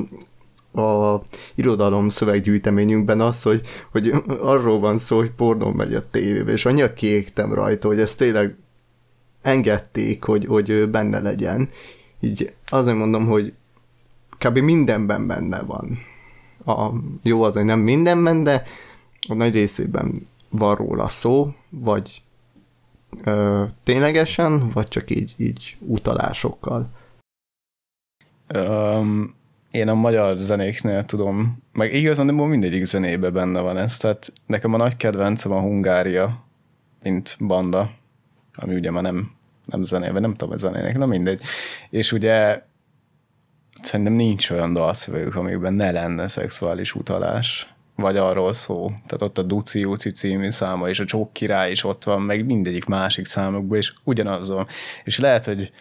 a irodalom szöveggyűjteményünkben az, hogy, hogy arról van szó, hogy pornó megy a tévébe, és annyira kiégtem rajta, hogy ez tényleg engedték, hogy, hogy benne legyen. Így azért mondom, hogy kb. mindenben benne van. A, jó az, hogy nem mindenben, de a nagy részében van róla szó, vagy ö, ténylegesen, vagy csak így, így utalásokkal. Um, én a magyar zenéknél tudom, meg igazán mindegyik zenébe benne van ez, tehát nekem a nagy kedvencem a Hungária, mint banda, ami ugye már nem, nem zenéve, nem tudom, a zenének, na mindegy. És ugye szerintem nincs olyan dalszövegük, amikben ne lenne szexuális utalás, vagy arról szó. Tehát ott a Duci Uci című száma, és a Csók király is ott van, meg mindegyik másik számokban, és ugyanazon. És lehet, hogy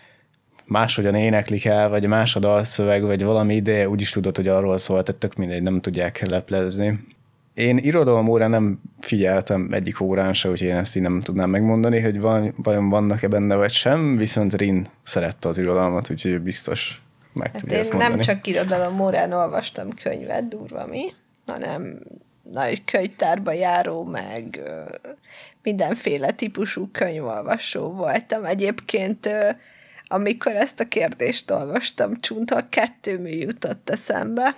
máshogyan éneklik el, vagy más a dalszöveg, vagy valami, de úgyis tudod, hogy arról szól, tehát tök mindegy, nem tudják leplezni. Én irodalom órán nem figyeltem egyik órán se, úgyhogy én ezt így nem tudnám megmondani, hogy van, vajon vannak-e benne vagy sem, viszont Rin szerette az irodalmat, úgyhogy biztos meg Hát tudja én ezt mondani. nem csak irodalom órán olvastam könyvet, durva mi, hanem nagy könyvtárba járó, meg mindenféle típusú könyvolvasó voltam. Egyébként, amikor ezt a kérdést olvastam, csuntal kettő mű jutott eszembe.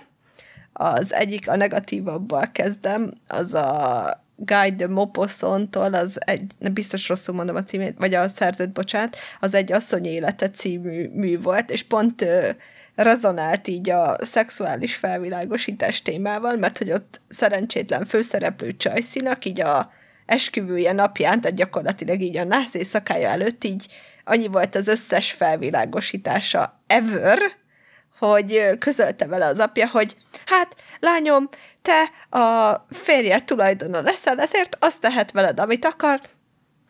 Az egyik, a negatívabbal kezdem, az a Guy de Maupassant-tól, az egy, biztos rosszul mondom a címét, vagy a szerzőt, bocsánat, az egy asszony élete című mű volt, és pont ö, rezonált így a szexuális felvilágosítás témával, mert hogy ott szerencsétlen főszereplő Csajszinak így a esküvője napján, tehát gyakorlatilag így a nász éjszakája előtt így annyi volt az összes felvilágosítása ever, hogy közölte vele az apja, hogy hát lányom, te a férjed tulajdona leszel, ezért azt tehet veled, amit akar,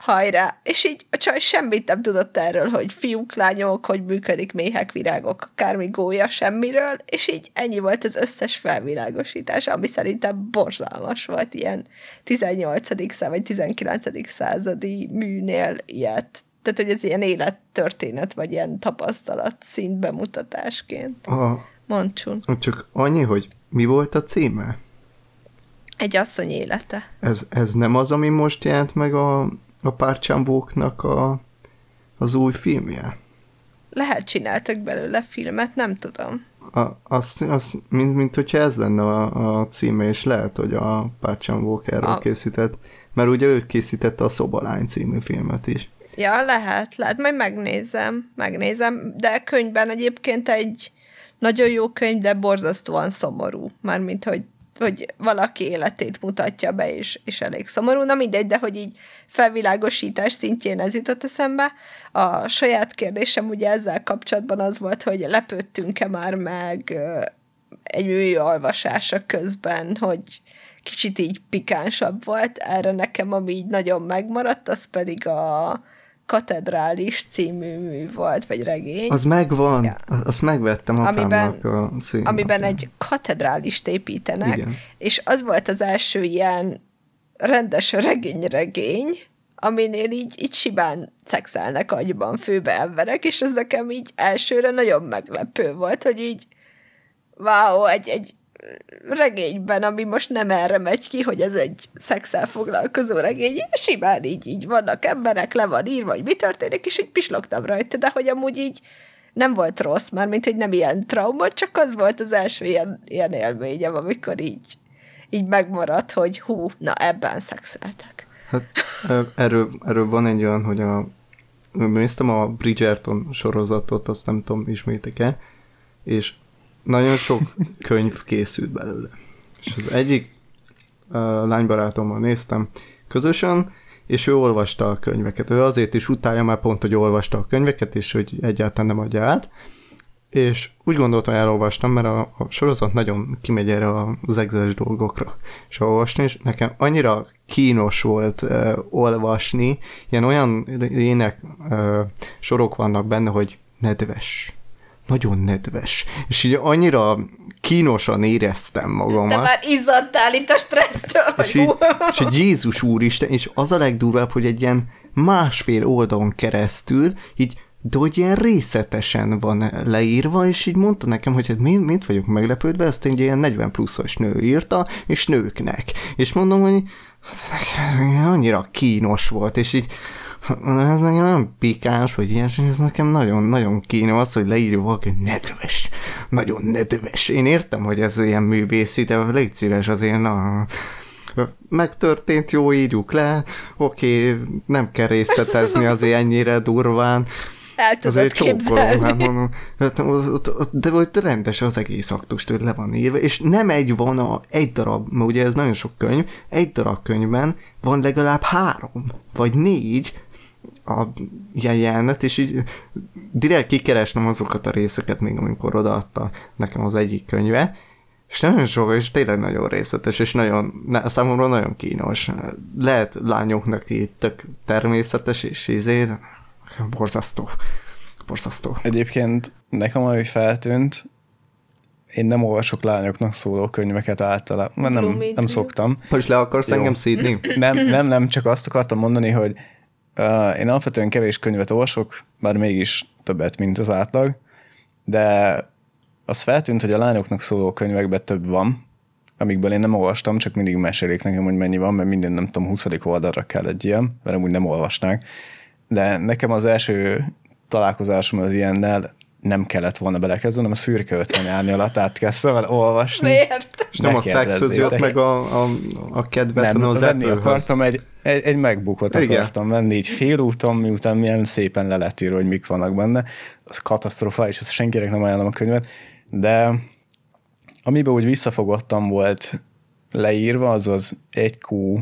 hajrá. És így a csaj semmit nem tudott erről, hogy fiúk, lányok, hogy működik méhek, virágok, akármi gólya, semmiről, és így ennyi volt az összes felvilágosítás, ami szerintem borzalmas volt ilyen 18. szá vagy 19. századi műnél ilyet. Tehát, hogy ez ilyen élettörténet, vagy ilyen tapasztalat szint bemutatásként. A, Moncsun. csak annyi, hogy mi volt a címe? Egy asszony élete. Ez, ez nem az, ami most jelent meg a, a párcsámbóknak a, az új filmje? Lehet csináltak belőle filmet, nem tudom. A, azt, azt, mint, mint hogyha ez lenne a, a címe, és lehet, hogy a párcsámbók erről a... készített, mert ugye ő készítette a Szobalány című filmet is. Ja, lehet, lehet, majd megnézem, megnézem, de könyvben egyébként egy nagyon jó könyv, de borzasztóan szomorú, mármint, hogy hogy valaki életét mutatja be, és, és elég szomorú. Na mindegy, de hogy így felvilágosítás szintjén ez jutott eszembe. A saját kérdésem ugye ezzel kapcsolatban az volt, hogy lepődtünk-e már meg egy mű olvasása közben, hogy kicsit így pikánsabb volt. Erre nekem, ami így nagyon megmaradt, az pedig a Katedrális című mű volt, vagy regény. Az megvan, Ja. azt megvettem apámnak a színnapján. amiben egy katedrálist építenek, Igen. és az volt az első ilyen rendes regény-regény, aminél így, így simán szexelnek agyban főbe emberek, és ez nekem így elsőre nagyon meglepő volt, hogy így wow, egy, egy regényben, ami most nem erre megy ki, hogy ez egy szexel foglalkozó regény, simán így, így vannak emberek, le van írva, hogy mi történik, és így pislogtam rajta, de hogy amúgy így nem volt rossz, már mint hogy nem ilyen trauma, csak az volt az első ilyen, ilyen élményem, amikor így, így megmaradt, hogy hú, na ebben szexeltek. Hát, erről, erről van egy olyan, hogy a, néztem a Bridgerton sorozatot, azt nem tudom, ismétek-e, és nagyon sok könyv készült belőle. És az egyik uh, lánybarátommal néztem közösen, és ő olvasta a könyveket. Ő azért is utálja már pont, hogy olvasta a könyveket, és hogy egyáltalán nem adja át. És úgy gondoltam, elolvastam, mert a, a sorozat nagyon kimegy erre az egzes dolgokra. És olvasni, és nekem annyira kínos volt uh, olvasni, ilyen olyan ének uh, sorok vannak benne, hogy nedves. Nagyon nedves. És így annyira kínosan éreztem magamat. De már izzadtál itt a stressztől, hogy És így, hú. és így Jézus úristen, és az a legdurvább, hogy egy ilyen másfél oldalon keresztül, így de hogy ilyen részletesen van leírva, és így mondta nekem, hogy hát miért, miért vagyok meglepődve, ezt egy ilyen 40 pluszos nő írta, és nőknek. És mondom, hogy hát nekem annyira kínos volt, és így ez nekem nem pikáns, vagy ilyesmi, ez nekem nagyon-nagyon kínos az, hogy leírja valaki, hogy nedves, nagyon nedves. Én értem, hogy ez ilyen művészi, de légy szíves azért, na, megtörtént, jó, írjuk le, oké, nem kell részletezni azért ennyire durván, El tudod azért csókolom, hát mondom, hát de ott rendes az egész aktus, hogy le van írva, és nem egy van a, egy darab, mert ugye ez nagyon sok könyv, egy darab könyvben van legalább három, vagy négy a ilyen jelenet, és így direkt kikeresnem azokat a részeket még, amikor odaadta nekem az egyik könyve, és nagyon sok, és tényleg nagyon részletes, és nagyon, ne, számomra nagyon kínos. Lehet lányoknak így tök természetes, és izé, borzasztó. Borzasztó. Egyébként nekem ami feltűnt, én nem olvasok lányoknak szóló könyveket általában, mert nem, nem szoktam. Most le akarsz Jó. engem szídni? Nem, nem, nem, csak azt akartam mondani, hogy én alapvetően kevés könyvet olvasok, bár mégis többet, mint az átlag, de az feltűnt, hogy a lányoknak szóló könyvekben több van, amikből én nem olvastam, csak mindig mesélik nekem, hogy mennyi van, mert minden, nem tudom, 20. oldalra kell egy ilyen, mert amúgy nem olvasnák. De nekem az első találkozásom az ilyennel nem kellett volna belekezdeni, hanem a szürke 50 árnyalat átkezdtem el olvasni. Miért? És nem Ne a szexhöz jött meg a, a, a kedvet, Nem, az venni akartam, egy, egy, egy megbukot Igen. akartam venni, így félúton, miután milyen szépen le lett írva, hogy mik vannak benne. Az katasztrofális, ezt senkinek nem ajánlom a könyvet, de amiben úgy visszafogottam volt leírva, az az 1Q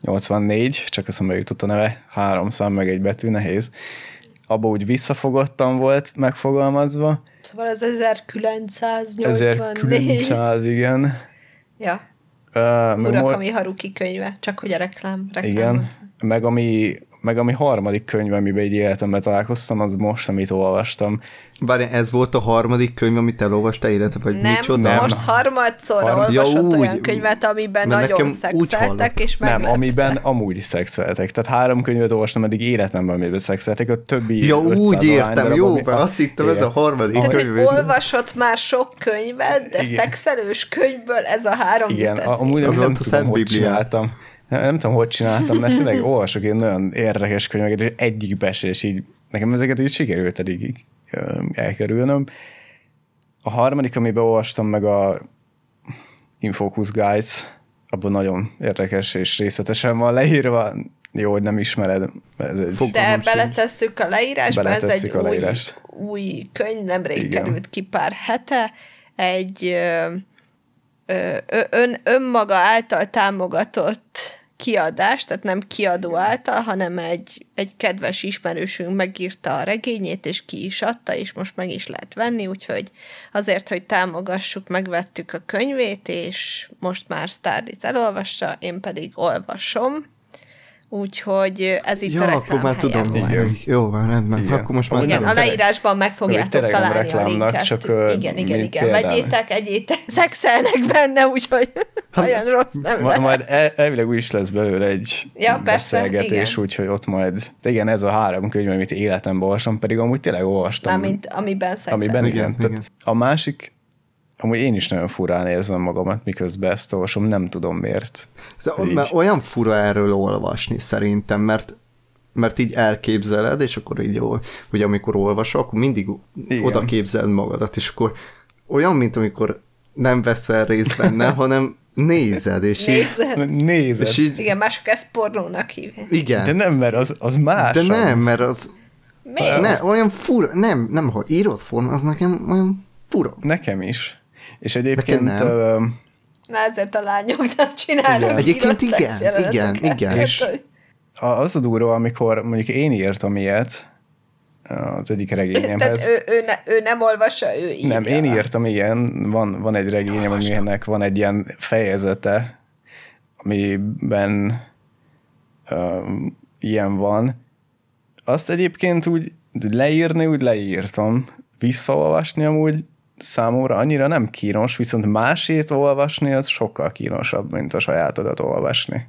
84, csak eszembe jutott a neve, három szám meg egy betű, nehéz. Abba úgy visszafogottam volt megfogalmazva, Szóval az 1984. 1900, igen. Ja, mo- Murakami Haruki könyve, csak hogy a reklám. reklám Igen, meg ami, meg ami harmadik könyv, amiben egy életemben találkoztam, az most, amit olvastam. Bár ez volt a harmadik könyv, amit elolvastál életed, vagy Nem, micsoda? nem, most harmadszorra Harmad- Ja, olvasott úgy. olyan könyvet, amiben nagyon szexeltek, és Nem, meglepte. amiben amúgy szexeltek. Tehát három könyvet olvastam eddig életemben, amiben szexeltek, a többi Ja, 500 úgy értem, darab, jó, ami- mert azt hittem, ez a harmadik Tehát, hogy könyv. olvasott már sok könyvet, de Igen. szexelős könyvből ez a három Igen, amúgy nem, nem tudom, hogy Biblián. csináltam. Nem, nem tudom, hogy csináltam, mert tényleg olvasok én nagyon érdekes könyveket, és egyikbe se, és így nekem ezeket így sikerült eddig így, elkerülnöm. A harmadik, amiben olvastam meg a Infocus Guys, abban nagyon érdekes és részletesen van leírva. Jó, hogy nem ismered. mert Ez egy, De beletesszük a leírásba, ez Beletesszük egy a új, leírást. új könyv, nemrég Igen. került ki pár hete, egy ö, ö, ön, önmaga által támogatott kiadás, tehát nem kiadó által, hanem egy, egy kedves ismerősünk megírta a regényét, és ki is adta, és most meg is lehet venni, úgyhogy azért, hogy támogassuk, megvettük a könyvét, és most már Starlis elolvassa, én pedig olvasom, úgyhogy ez itt a Ja, reklám akkor már tudom, helye. Igen. hogy jó, van, rendben. Igen. Akkor most már Igen, tudom. a leírásban meg fogjátok találni a reklámnak, linket. csak, igen, igen, igen. például. Vegyétek, egyétek, szexelnek benne, úgyhogy olyan rossz nem Ma, lehet. majd el, elvileg úgy is lesz belőle egy Ja, persze, beszélgetés, igen. úgyhogy ott majd, de igen, ez a három könyv, amit életemben olvastam, pedig amúgy tényleg olvastam. Mármint amiben szexelnek. amiben igen. Igen, Tehát igen. A másik, amúgy én is nagyon furán érzem magamat, miközben ezt olvasom, nem tudom miért. Szóval, Így. mert olyan fura erről olvasni szerintem, mert mert így elképzeled, és akkor így, jó, hogy amikor olvasok, akkor mindig Igen. oda képzeled magadat, és akkor olyan, mint amikor nem veszel részt benne, hanem nézed, és így, Nézed? Nézed. és így Igen, mások ezt pornónak hívják. igen. De nem, mert az, az más. De nem, mert az Miért? ne, olyan fura, nem, nem, ha írott forma, az nekem olyan fura. Nekem is. És egyébként nem. ö, Na ezért a lányok nem csinálnak Igen. Egyébként igen, igen, igen. És- az a durva, amikor mondjuk én írtam ilyet az egyik regényemhez. Tehát ő, ő, ne, ő nem olvassa, ő írja. Nem, én írtam, igen, van, van egy regényem, aminek van egy ilyen fejezete, amiben um, ilyen van. Azt egyébként úgy leírni, úgy leírtam. Visszaolvasni amúgy számomra annyira nem kínos, viszont másét olvasni az sokkal kínosabb, mint a sajátodat olvasni.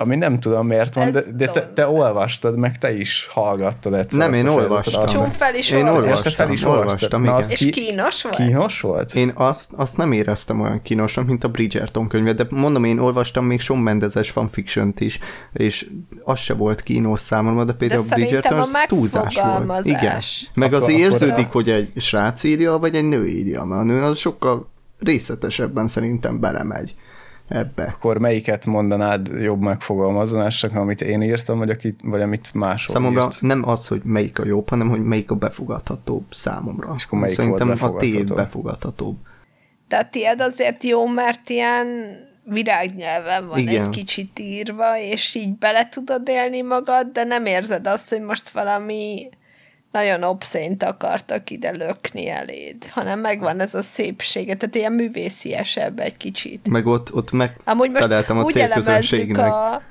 Ami nem tudom miért van, Ez de, de te, te olvastad, meg te is hallgattad egyszer. Nem, én olvastam. Csún fel is Én olvas. olvastam, Érted, fel is olvastad. olvastam, Na, igen. az És kínos volt? Kínos volt? Én azt, azt nem éreztem olyan kínosan, mint a Bridgerton könyvet, de mondom, én olvastam még Sean Mendezes fanfiction is, és az se volt kínos számomra, de például De a Bridgerton szerintem a az túlzás volt. Igen. Meg az Akkor- akkor érződik, a- hogy egy srác írja, vagy egy nő írja, mert a nő az sokkal részletesebben szerintem belemegy ebbe. Akkor melyiket mondanád jobb megfogalmazásnak, amit én írtam, vagy, akit, vagy amit máshol Számomra írt? nem az, hogy melyik a jobb, hanem hogy melyik a befogadhatóbb számomra. És akkor melyik Szerintem volt a tiéd befogadható? befogadhatóbb. De a tiéd azért jó, mert ilyen virágnyelven van Igen. egy kicsit írva, és így bele tudod élni magad, de nem érzed azt, hogy most valami nagyon obszént akartak ide lökni eléd, hanem megvan ez a szépsége, tehát ilyen művésziesebb egy kicsit. Meg ott, ott megfeleltem a célközönségnek. a,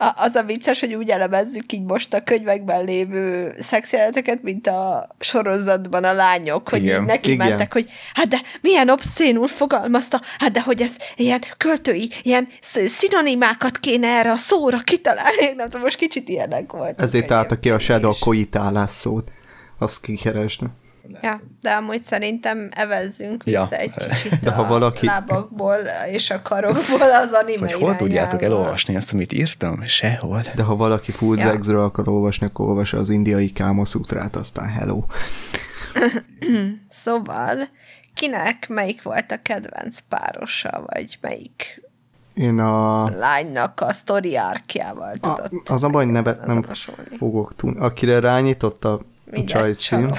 a, az a vicces, hogy úgy elemezzük így most a könyvekben lévő szexjeleneteket, mint a sorozatban a lányok, hogy Igen. így neki Igen. mentek, hogy hát de milyen obszénul fogalmazta, hát de hogy ez ilyen költői, ilyen sz- szinonimákat kéne erre a szóra kitalálni, nem tudom, most kicsit ilyenek volt. Ezért állta ki a Shadow koitálás szót. Azt kikeresne. Ja, de amúgy szerintem evezzünk vissza Ja. egy kicsit De ha a valaki- lábakból és a karokból az anime Hogy hol tudjátok elolvasni ezt, amit írtam? Sehol. De ha valaki full Ja. zexről akar olvasni, akkor olvassa az indiai kámaszútrát, aztán hello. Szóval, kinek melyik volt a kedvenc párosa, vagy melyik Én a... lánynak a sztori árkjával a tudott az a baj, nevet nem fogok tudni. Akire rányított a Mindjárt csaj csalok.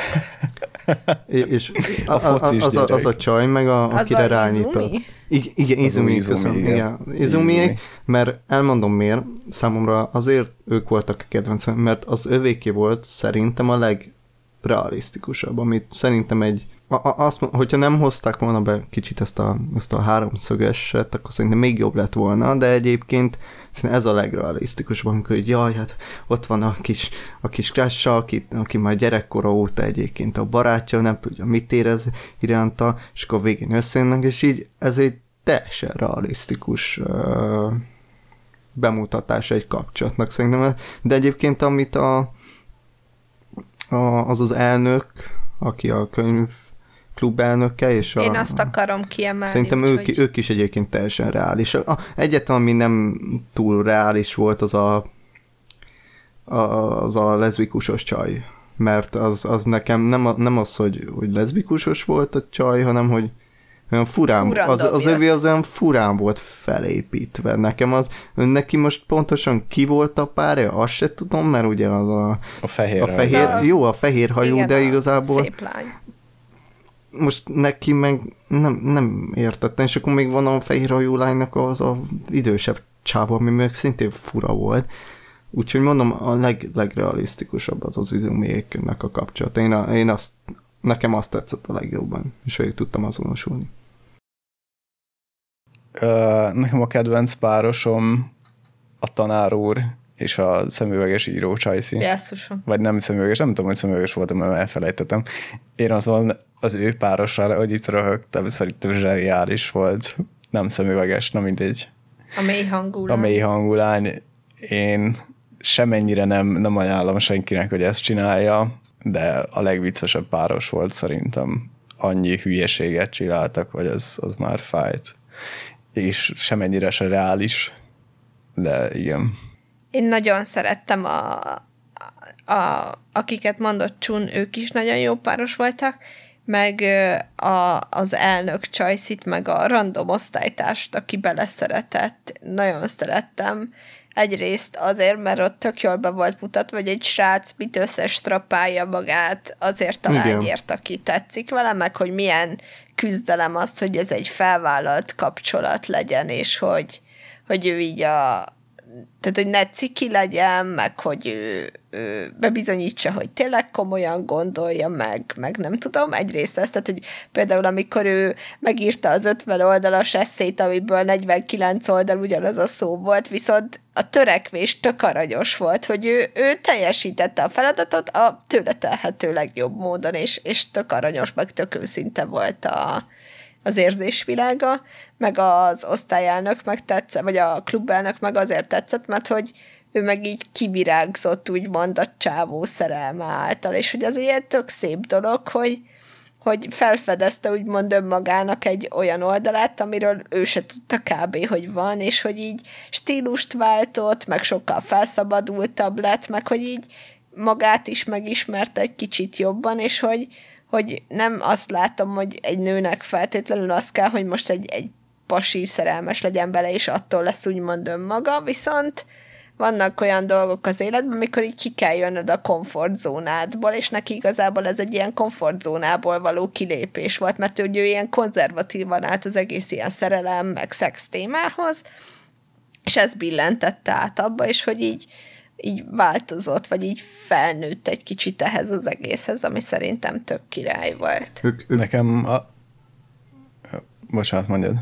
és a, A a, az, a, az a csaj, meg a, Az akire a rányított. Izumi? Igen, igen Izumi, Izumi, köszönöm. igen. Igen. Izumi, Izumi. mert elmondom miért, számomra azért ők voltak a kedvencem, mert az övéké volt szerintem a legrealisztikusabb, amit szerintem egy a, a, azt, hogyha nem hozták volna be kicsit ezt a, ezt a háromszögeset, akkor szerintem még jobb lett volna, de egyébként szerintem ez a legrealisztikusabb, amikor hogy jaj, hát ott van a kis, a kis krassa, aki, aki már gyerekkora óta egyébként a barátja, nem tudja, mit érez iránta, és akkor végén összejönnek, és így ez egy teljesen realisztikus uh, bemutatás egy kapcsolatnak szerintem. De egyébként amit a, a, az az elnök, aki a könyv klub elnöke, és a, Én azt akarom kiemelni. Szerintem ők, úgyhogy- ők is egyébként teljesen reális. A, egyetlen, ami nem túl reális volt, az a, a az a leszbikusos csaj. Mert az, az nekem nem, a, nem az, hogy, hogy leszbikusos volt a csaj, hanem hogy olyan furán, Furán az, az övé az olyan furán volt felépítve. Nekem az, neki most pontosan ki volt a párja, azt se tudom, mert ugye az a, A fehér. a fehér, De- jó, a fehér hajú, Igen, de a igazából Szép lány. Most neki meg nem, nem értettem, és akkor még van a fehérhajú lánynak az a idősebb csáva, ami meg szintén fura volt. Úgyhogy mondom, a leg, legrealisztikusabb az az izumiéknek a kapcsolat. Én, a, én azt, nekem azt tetszett a legjobban, és végig tudtam azonosulni. Ö, nekem a kedvenc párosom a tanár úr és a szemüveges író Csajci. Jesszusom. Vagy nem szemüveges, nem tudom, hogy szemüveges voltam, mert elfelejtettem. Én azon az ő párosra, hogy itt röhögtem, szerintem zseniális volt. Nem szemüveges, na mindegy. A mély hangú A mély hangú lány. Én semennyire nem, nem ajánlom senkinek, hogy ezt csinálja, de a legviccesebb páros volt szerintem. Annyi hülyeséget csináltak, hogy az, az már fájt. És semennyire se reális, de igen. Én nagyon szerettem a, a, akiket mondott Csun, ők is nagyon jó páros voltak, meg a, az elnök Csajszit, meg a random osztálytást, aki beleszeretett. Nagyon szerettem. Egyrészt azért, mert ott tök jól be volt mutatva, hogy egy srác mit összestrapálja magát azért a Igen. lányért, aki tetszik vele, meg hogy milyen küzdelem az, hogy ez egy felvállalt kapcsolat legyen, és hogy, hogy ő így a, tehát, hogy ne ciki legyen, meg hogy ő, ő bebizonyítsa, hogy tényleg komolyan gondolja, meg, meg nem tudom, egyrészt ezt, tehát, hogy például amikor ő megírta az 50 oldalas eszét, amiből 49 oldal ugyanaz a szó volt, viszont a törekvés tök aranyos volt, hogy ő, ő teljesítette a feladatot a tőle telhető legjobb módon, és, és tök aranyos, meg tök őszinte volt a, az érzésvilága, meg az osztályelnök meg tetszett, vagy a klubelnök meg azért tetszett, mert hogy ő meg így kivirágzott, úgymond a csávó szerelme által, és hogy az ilyen tök szép dolog, hogy, hogy felfedezte úgymond önmagának egy olyan oldalát, amiről ő se tudta kb. hogy van, és hogy így stílust váltott, meg sokkal felszabadultabb lett, meg hogy így magát is megismerte egy kicsit jobban, és hogy, hogy nem azt látom, hogy egy nőnek feltétlenül az kell, hogy most egy, egy pasi szerelmes legyen bele, és attól lesz úgymond önmaga, viszont vannak olyan dolgok az életben, amikor így ki kell jönnöd a komfortzónádból, és neki igazából ez egy ilyen komfortzónából való kilépés volt, mert ő, ő ilyen konzervatívan állt az egész ilyen szerelem, meg szex témához, és ez billentette át abba, és hogy így, így változott, vagy így felnőtt egy kicsit ehhez az egészhez, ami szerintem tök király volt. Ők, ők Nekem a... Bocsánat, mondjad.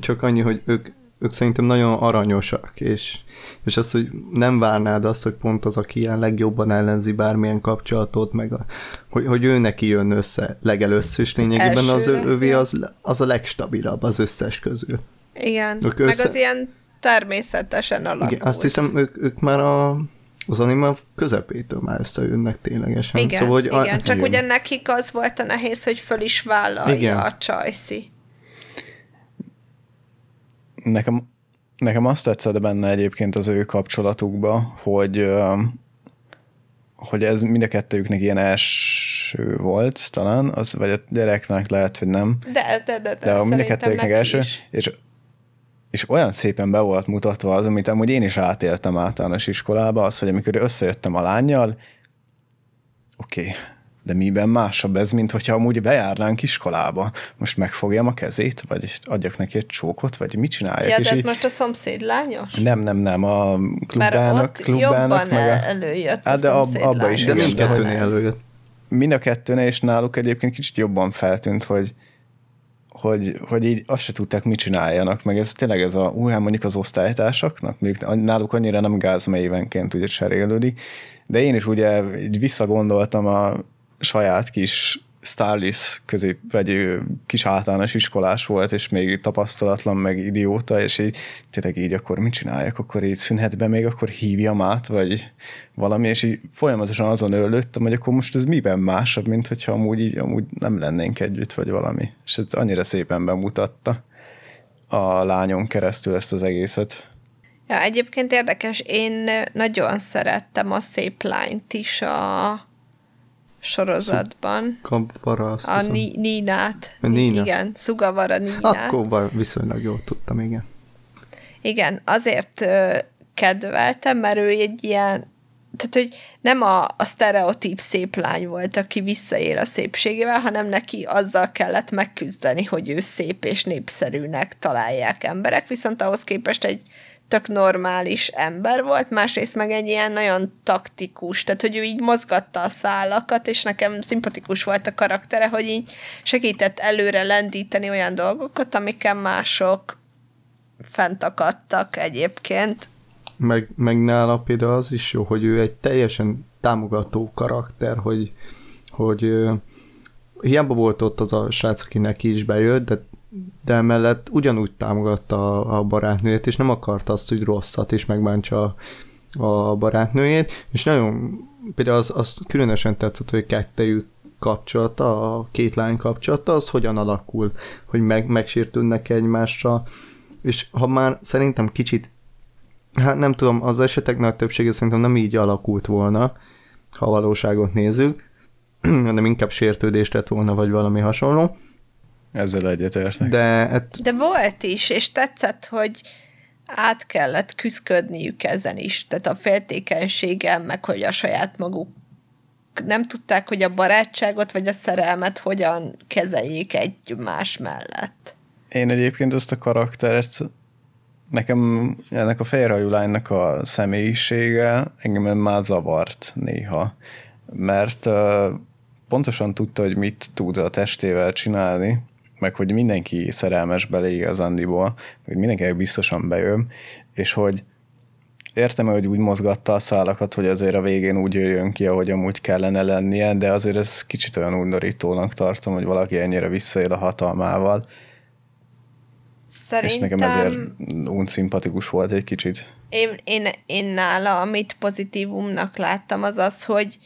csak annyi, hogy ők, ők szerintem nagyon aranyosak, és, és az, hogy nem várnád azt, hogy pont az, aki ilyen legjobban ellenzi bármilyen kapcsolatot, meg a, hogy, hogy ő neki jön össze legelőször, és lényegében az ő, Elsőre, ja. az, az a legstabilabb az összes közül. Igen, Ők meg össze- az ilyen természetesen alakult. Igen, azt hiszem, ők, ők már a az anima közepétől már összejönnek ténylegesen. Igen, szóval, hogy igen. A, csak ugye nekik az volt a nehéz, hogy föl is vállalja Igen. a Csajci. Nekem, nekem azt tetszett benne egyébként az ő kapcsolatukba, hogy, hogy ez mind a kettőjüknek ilyen első volt talán, az, vagy a gyereknek lehet, hogy nem, De, de, de, de, de mind a kettőjüknek első, is. és, és olyan szépen be volt mutatva az, amit amúgy én is átéltem általános iskolába, az, hogy amikor összejöttem a lányjal, oké, okay, de miben másabb ez, mint hogyha amúgy bejárnánk iskolába. Most megfogjam a kezét, vagy adjak neki egy csókot, vagy mit csináljak? Ja, de ez így, most a szomszéd lányos? nem, nem, nem, a Mert klubának, ott klubának, jobban meg a, el- előjött a Hát de ab- abba is de ez. előjött. mind a kettőnél, és náluk egyébként kicsit jobban feltűnt, hogy, hogy, hogy így azt se tudták, mit csináljanak, meg ez tényleg ez a, hát mondjuk az osztálytársaknak, még náluk annyira nem gáz, mert évenként ugye cserélődik, de én is ugye így visszagondoltam a saját kis Starlis közép, vagy ő kis általános iskolás volt, és még tapasztalatlan, meg idióta, és így tényleg így akkor mit csináljak, akkor így szünhetben még akkor hívjam át, vagy valami, és így folyamatosan azon örlődtem, hogy akkor most ez miben másabb, mint hogyha amúgy így amúgy nem lennénk együtt, vagy valami. És ez annyira szépen bemutatta a lányon keresztül ezt az egészet. Ja, egyébként érdekes, én nagyon szerettem a szép lányt is a sorozatban. Kapvara, azt A. Ni- Ninát. A Nina. Igen, Szugavara Ninát. Akkor viszonylag jól tudtam, igen. Igen, azért ö, kedveltem, mert ő egy ilyen, tehát, hogy nem a, a sztereotíp szép lány volt, aki visszaél a szépségével, hanem neki azzal kellett megküzdeni, hogy ő szép és népszerűnek találják emberek, viszont ahhoz képest egy tök normális ember volt, másrészt meg egy ilyen nagyon taktikus, tehát hogy ő így mozgatta a szálakat, és nekem szimpatikus volt a karaktere, hogy így segített előre lendíteni olyan dolgokat, amiken mások fent akadtak egyébként. Meg, meg nála például az is jó, hogy ő egy teljesen támogató karakter, hogy, hogy hiába volt ott az a srác, aki neki is bejött, de, de emellett ugyanúgy támogatta a, a barátnőjét, és nem akarta azt, hogy rosszat is megbántsa a, a barátnőjét, és nagyon például az, az különösen tetszett, hogy kettejük kapcsolata, a két lány kapcsolata, az hogyan alakul, hogy meg, megsértődnek egymásra, és ha már szerintem kicsit Hát nem tudom, az esetek nagy többsége szerintem nem így alakult volna, ha a valóságot nézzük, hanem inkább sértődést lett volna, vagy valami hasonló. Ezzel egyetértek. De hát, De volt is, és tetszett, hogy át kellett küzdködniük ezen is, tehát a féltékenységgel, meg hogy a saját maguk nem tudták, hogy a barátságot vagy a szerelmet hogyan kezeljék egymás mellett. Én egyébként ezt a karaktert, nekem ennek a fehérhajú lánynak a személyisége engem már zavart néha, mert uh, pontosan tudta, hogy mit tud a testével csinálni, meg hogy mindenki szerelmes belé igazándiból, hogy mindenkinek biztosan bejön, és hogy értem, hogy úgy mozgatta a szálakat, hogy azért a végén úgy jöjjön ki, ahogy amúgy kellene lennie, de azért ez kicsit olyan undorítónak tartom, hogy valaki ennyire visszaél a hatalmával, Szerintem... és nekem ezért unszimpatikus volt egy kicsit. Én, én, én nála, amit pozitívumnak láttam, az az, hogy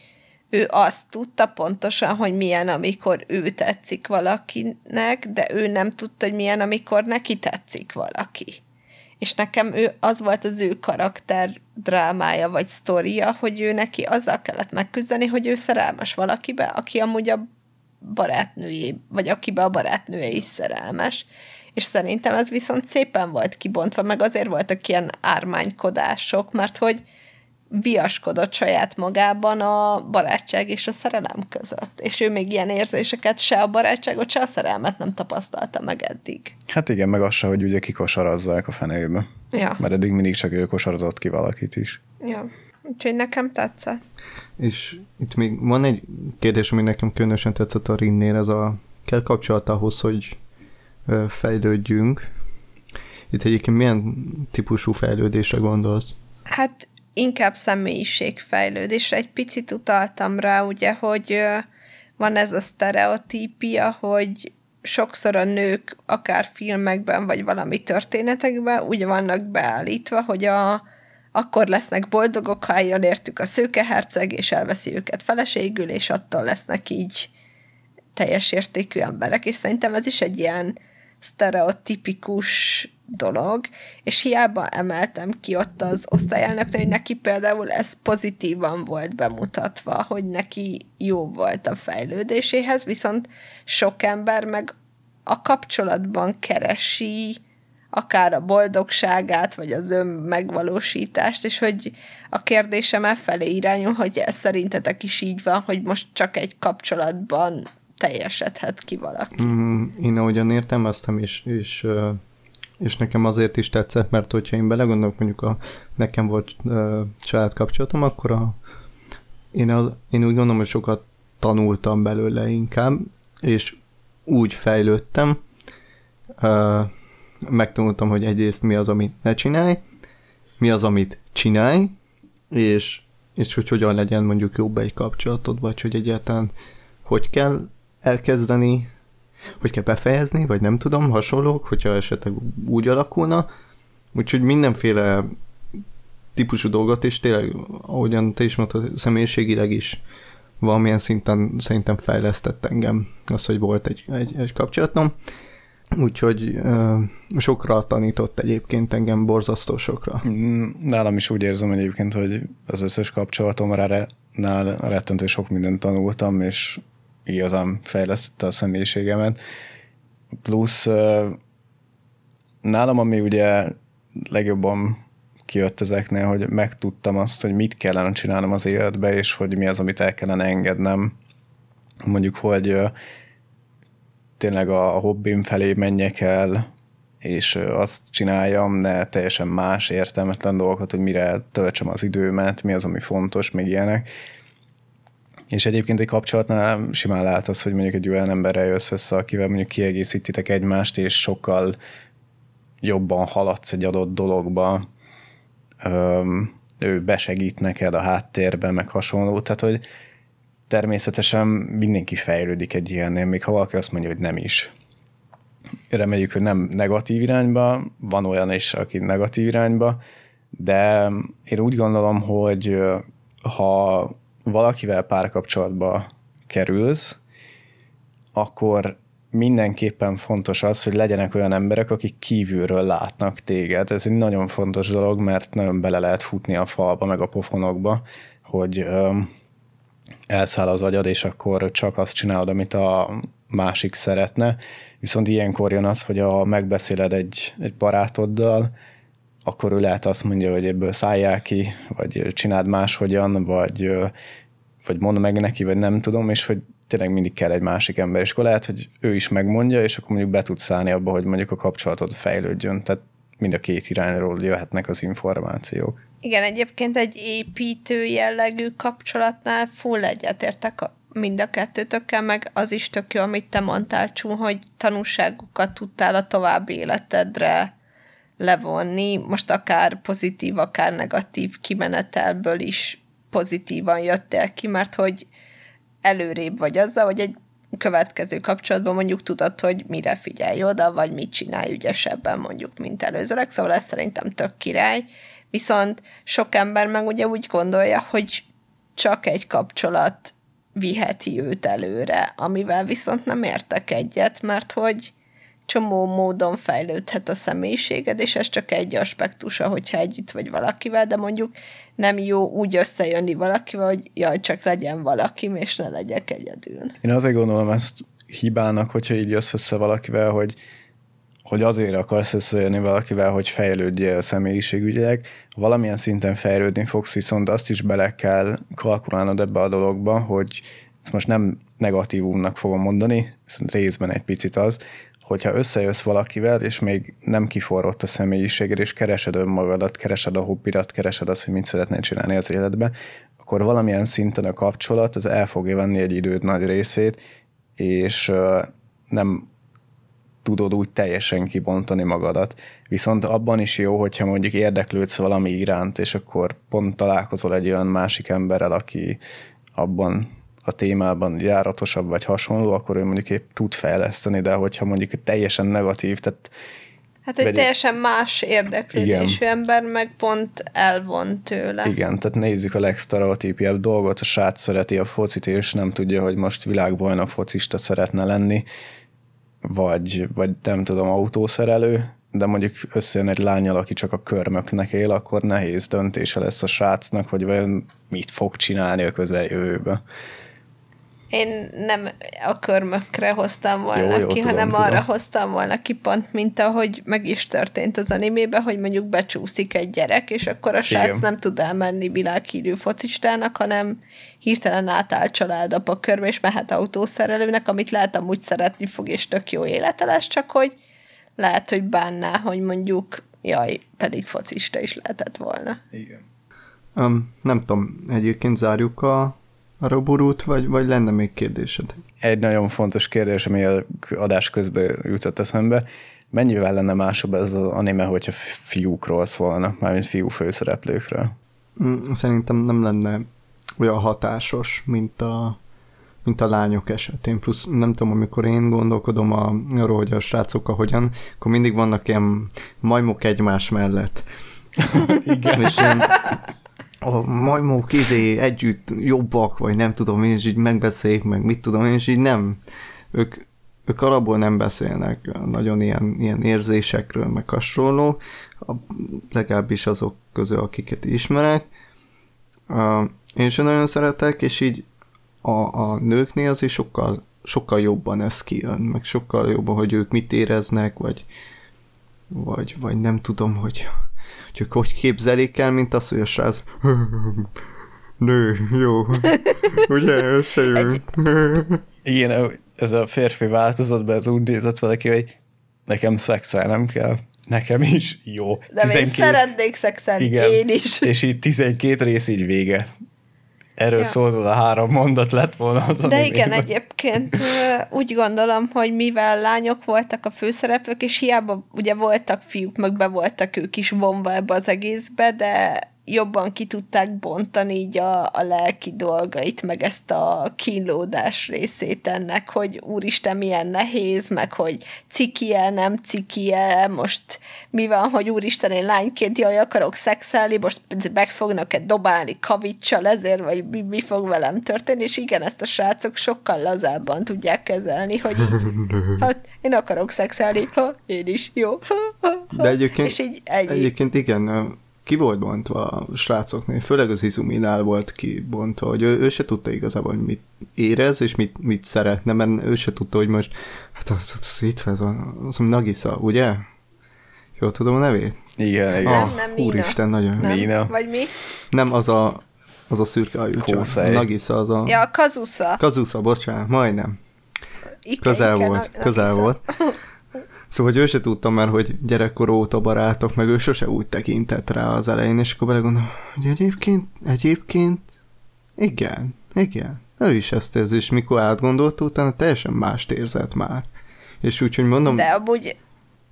ő azt tudta pontosan, hogy milyen, amikor ő tetszik valakinek, de ő nem tudta, hogy milyen, amikor neki tetszik valaki. És nekem ő, az volt az ő karakter drámája, vagy sztoria, hogy ő neki azzal kellett megküzdeni, hogy ő szerelmes valakibe, aki amúgy a barátnőjé, vagy akibe a barátnője is szerelmes. És szerintem ez viszont szépen volt kibontva, meg azért voltak ilyen ármánykodások, mert hogy viaskodott saját magában a barátság és a szerelem között. És ő még ilyen érzéseket, se a barátságot, se a szerelmet nem tapasztalta meg eddig. Hát igen, meg az se, hogy ugye kikosarazzák a fenébe. Ja, Mert eddig mindig csak ő kosarazott ki valakit is. ja. Úgyhogy nekem tetszett. és itt még van egy kérdés, ami nekem különösen tetszett a Rinnél, ez a kell kapcsolat ahhoz, hogy fejlődjünk. Itt egyébként milyen típusú fejlődésre gondolsz? Hát inkább személyiségfejlődésre. Egy picit utaltam rá, ugye, hogy van ez a sztereotípia, hogy sokszor a nők akár filmekben, vagy valami történetekben úgy vannak beállítva, hogy a, akkor lesznek boldogok, ha eljön értük a szőkeherceg, és elveszi őket feleségül, és attól lesznek így teljes értékű emberek, és szerintem ez is egy ilyen sztereotipikus dolog, és hiába emeltem ki ott az osztályelnöknek, hogy neki például ez pozitívan volt bemutatva, hogy neki jó volt a fejlődéséhez, viszont sok ember meg a kapcsolatban keresi akár a boldogságát, vagy az ön megvalósítást, és hogy a kérdésem e felé irányul, hogy ez szerintetek is így van, hogy most csak egy kapcsolatban teljesedhet ki valaki. Mm, én ahogyan értelmeztem, és, és, és nekem azért is tetszett, mert hogyha én belegondolok, mondjuk a, nekem volt család kapcsolatom, akkor a, én, a, én úgy gondolom, hogy sokat tanultam belőle inkább, és úgy fejlődtem, megtanultam, hogy egyrészt mi az, amit ne csinálj, mi az, amit csinálj, és, és hogy hogyan legyen mondjuk jobb egy kapcsolatod, vagy hogy egyáltalán hogy kell elkezdeni, hogy kell befejezni, vagy nem tudom, hasonlók, hogyha esetleg úgy alakulna. Úgyhogy mindenféle típusú dolgot, és tényleg, ahogyan te is mondtad, személyiségileg is valamilyen szinten szerintem fejlesztett engem az, hogy volt egy, egy, egy kapcsolatom. Úgyhogy uh, sokra tanított egyébként engem, borzasztó sokra. Mm, nálam is úgy érzem egyébként, hogy az összes kapcsolatomra nál rettentő sok mindent tanultam, és igazán fejlesztette a személyiségemet. Plusz nálam, ami ugye legjobban kijött ezeknél, hogy megtudtam azt, hogy mit kellene csinálnom az életbe, és hogy mi az, amit el kellene engednem. Mondjuk, hogy tényleg a hobbim felé menjek el, és azt csináljam, ne teljesen más értelmetlen dolgokat, hogy mire töltsem az időmet, mi az, ami fontos, még ilyenek. És egyébként egy kapcsolatnál simán az, hogy mondjuk egy olyan emberrel jössz össze, akivel mondjuk kiegészítitek egymást, és sokkal jobban haladsz egy adott dologba, Öm, ő besegít neked a háttérben, meg hasonló, tehát hogy természetesen mindenki fejlődik egy ilyennél, még ha valaki azt mondja, hogy nem is. Reméljük, hogy nem negatív irányba, van olyan is, aki negatív irányba, de én úgy gondolom, hogy ha valakivel párkapcsolatba kerülsz, akkor mindenképpen fontos az, hogy legyenek olyan emberek, akik kívülről látnak téged. Ez egy nagyon fontos dolog, mert nagyon bele lehet futni a falba, meg a pofonokba, hogy öm, elszáll az agyad, és akkor csak azt csinálod, amit a másik szeretne. Viszont ilyenkor jön az, hogy a megbeszéled egy, egy barátoddal, akkor ő lehet azt mondja, hogy ebből szálljál ki, vagy csináld máshogyan, vagy, vagy mondd meg neki, vagy nem tudom, és hogy tényleg mindig kell egy másik ember, és akkor lehet, hogy ő is megmondja, és akkor mondjuk be tudsz szállni abba, hogy mondjuk a kapcsolatod fejlődjön, tehát mind a két irányról jöhetnek az információk. Igen, egyébként egy építő jellegű kapcsolatnál full egyetértek mind a kettőtökkel, meg az is tök jó, amit te mondtál, Csú, hogy tanúságokat tudtál a további életedre levonni, most akár pozitív, akár negatív kimenetelből is pozitívan jöttél ki, mert hogy előrébb vagy azzal, hogy egy következő kapcsolatban mondjuk tudod, hogy mire figyelj oda, vagy mit csinálj ügyesebben mondjuk, mint előzőleg, szóval ez szerintem tök király, viszont sok ember meg ugye úgy gondolja, hogy csak egy kapcsolat viheti őt előre, amivel viszont nem értek egyet, mert hogy csomó módon fejlődhet a személyiséged, és ez csak egy aspektusa, hogyha együtt vagy valakivel, de mondjuk nem jó úgy összejönni valakivel, hogy jaj, csak legyen valaki, és ne legyek egyedül. Én azért gondolom ezt hibának, hogyha így jössz össze valakivel, hogy hogy azért akarsz összejönni valakivel, hogy fejlődjél személyiségügyileg, valamilyen szinten fejlődni fogsz, viszont azt is bele kell kalkulálnod ebbe a dologba, hogy ezt most nem negatívumnak fogom mondani, viszont részben egy picit az, hogyha összejössz valakivel, és még nem kiforrott a személyiséged, és keresed önmagadat, keresed a hobbidat, keresed azt, hogy mit szeretnél csinálni az életbe, akkor valamilyen szinten a kapcsolat az el fogja venni egy időt nagy részét, és nem tudod úgy teljesen kibontani magadat. Viszont abban is jó, hogyha mondjuk érdeklődsz valami iránt, és akkor pont találkozol egy olyan másik emberrel, aki abban a témában járatosabb vagy hasonló, akkor ő mondjuk épp tud fejleszteni, de hogyha mondjuk teljesen negatív, tehát Hát egy Vagy- teljesen más érdeklődésű ember, meg pont elvon tőle. Igen, tehát nézzük a legsztereotípiább dolgot, a srác szereti a focit, és nem tudja, hogy most világbajnok focista szeretne lenni, vagy, vagy nem tudom, autószerelő, de mondjuk összejön egy lányjal, aki csak a körmöknek él, akkor nehéz döntése lesz a srácnak, hogy vajon mit fog csinálni a közeljövőben. Én nem a körmökre hoztam volna Jó, jó, ki, tudom, hanem tudom. arra hoztam volna ki pont, mint ahogy meg is történt az animében, hogy mondjuk becsúszik egy gyerek, és akkor a srác Igen. nem tud elmenni világhírű focistának, hanem hirtelen átáll családapa körbe, és mehet autószerelőnek, amit lehet amúgy szeretni fog, és tök jó élete lesz, csak hogy lehet, hogy bánná, hogy mondjuk jaj, pedig focista is lehetett volna. Igen. Um, nem tudom, egyébként zárjuk a, a roborút, vagy, vagy lenne még kérdésed? Egy nagyon fontos kérdés, ami a adás közben jutott eszembe. Mennyivel lenne másabb ez az anime, hogyha fiúkról szólna, mármint fiú főszereplőkről? Mm, Szerintem nem lenne olyan hatásos, mint a, mint a lányok esetén. Plusz nem tudom, amikor én gondolkodom a, arról, hogy a srácokkal hogyan, akkor mindig vannak ilyen majmok egymás mellett. Igen. És ilyen, a majmok izé együtt jobbak, vagy nem tudom én, és így megbeszéljük, meg mit tudom én, és így nem. Ők, ők alapból nem beszélnek nagyon ilyen, ilyen érzésekről, meg hasonló, a, legalábbis azok közül, akiket ismerek. Én sem nagyon szeretek, és így a, a nőknél azért sokkal, sokkal jobban ez kijön, meg sokkal jobban, hogy ők mit éreznek, vagy, vagy, vagy nem tudom, hogy, hogy ők hogy képzelik el, mint az, hogy a srác nő, jó, ugye, összejön. Igen, ez a férfi változatban ez úgy nézett valaki, hogy nekem szexelnem kell. Nekem is jó. De én szeretnék szexelni, Igen. én is. És így 12 rész így vége. Erről Ja. szólt az a három mondat lett volna az De igen, egyébként ö, úgy gondolom, hogy mivel lányok voltak a főszereplők, és hiába ugye voltak fiúk, meg be voltak ők is vonva ebbe az egészbe, de jobban ki tudták bontani így a, a lelki dolgait, meg ezt a kínlódás részét ennek, hogy úristen, milyen nehéz, meg hogy cikie, nem cikie, most mi van, hogy úristen, én lányként jaj, akarok szexelni, most meg fognak-e dobálni kavicsal ezért, vagy mi, mi fog velem történni, és igen, ezt a srácok sokkal lazábban tudják kezelni, hogy így, hát én akarok szexelni, ha, én is, jó. Ha, ha, ha. De egyébként, és így ennyi. egyébként igen, ki volt bontva a srácoknél, főleg az Izuminál volt kibontva, hogy ő, ő se tudta igazából, hogy mit érez, és mit, mit szeretne, mert ő se tudta, hogy most, hát az, az, az itt van, az, a- az a Nagisa, ugye? Jól tudom a nevét? Igen, igen. Nem, Ah, nem, Nina. Úristen, nagyon. Nem? Nina. Vagy mi? Nem, az a, az a szürke hajú csaj. Kószai. A Nagisa, az a... Ja, a Kazusa. Kazusa, bocsánat, majdnem. Ike, Közel Ike, volt, Na- közel Nagisa. volt. Szóval, hogy ő se tudta már, hogy gyerekkor óta barátok, meg ő sose úgy tekintett rá az elején, és akkor belegondolom, hogy egyébként, egyébként, igen, igen, ő is ezt érzi, és mikor átgondolta, utána teljesen mást érzett már. És úgyhogy mondom, De amúgy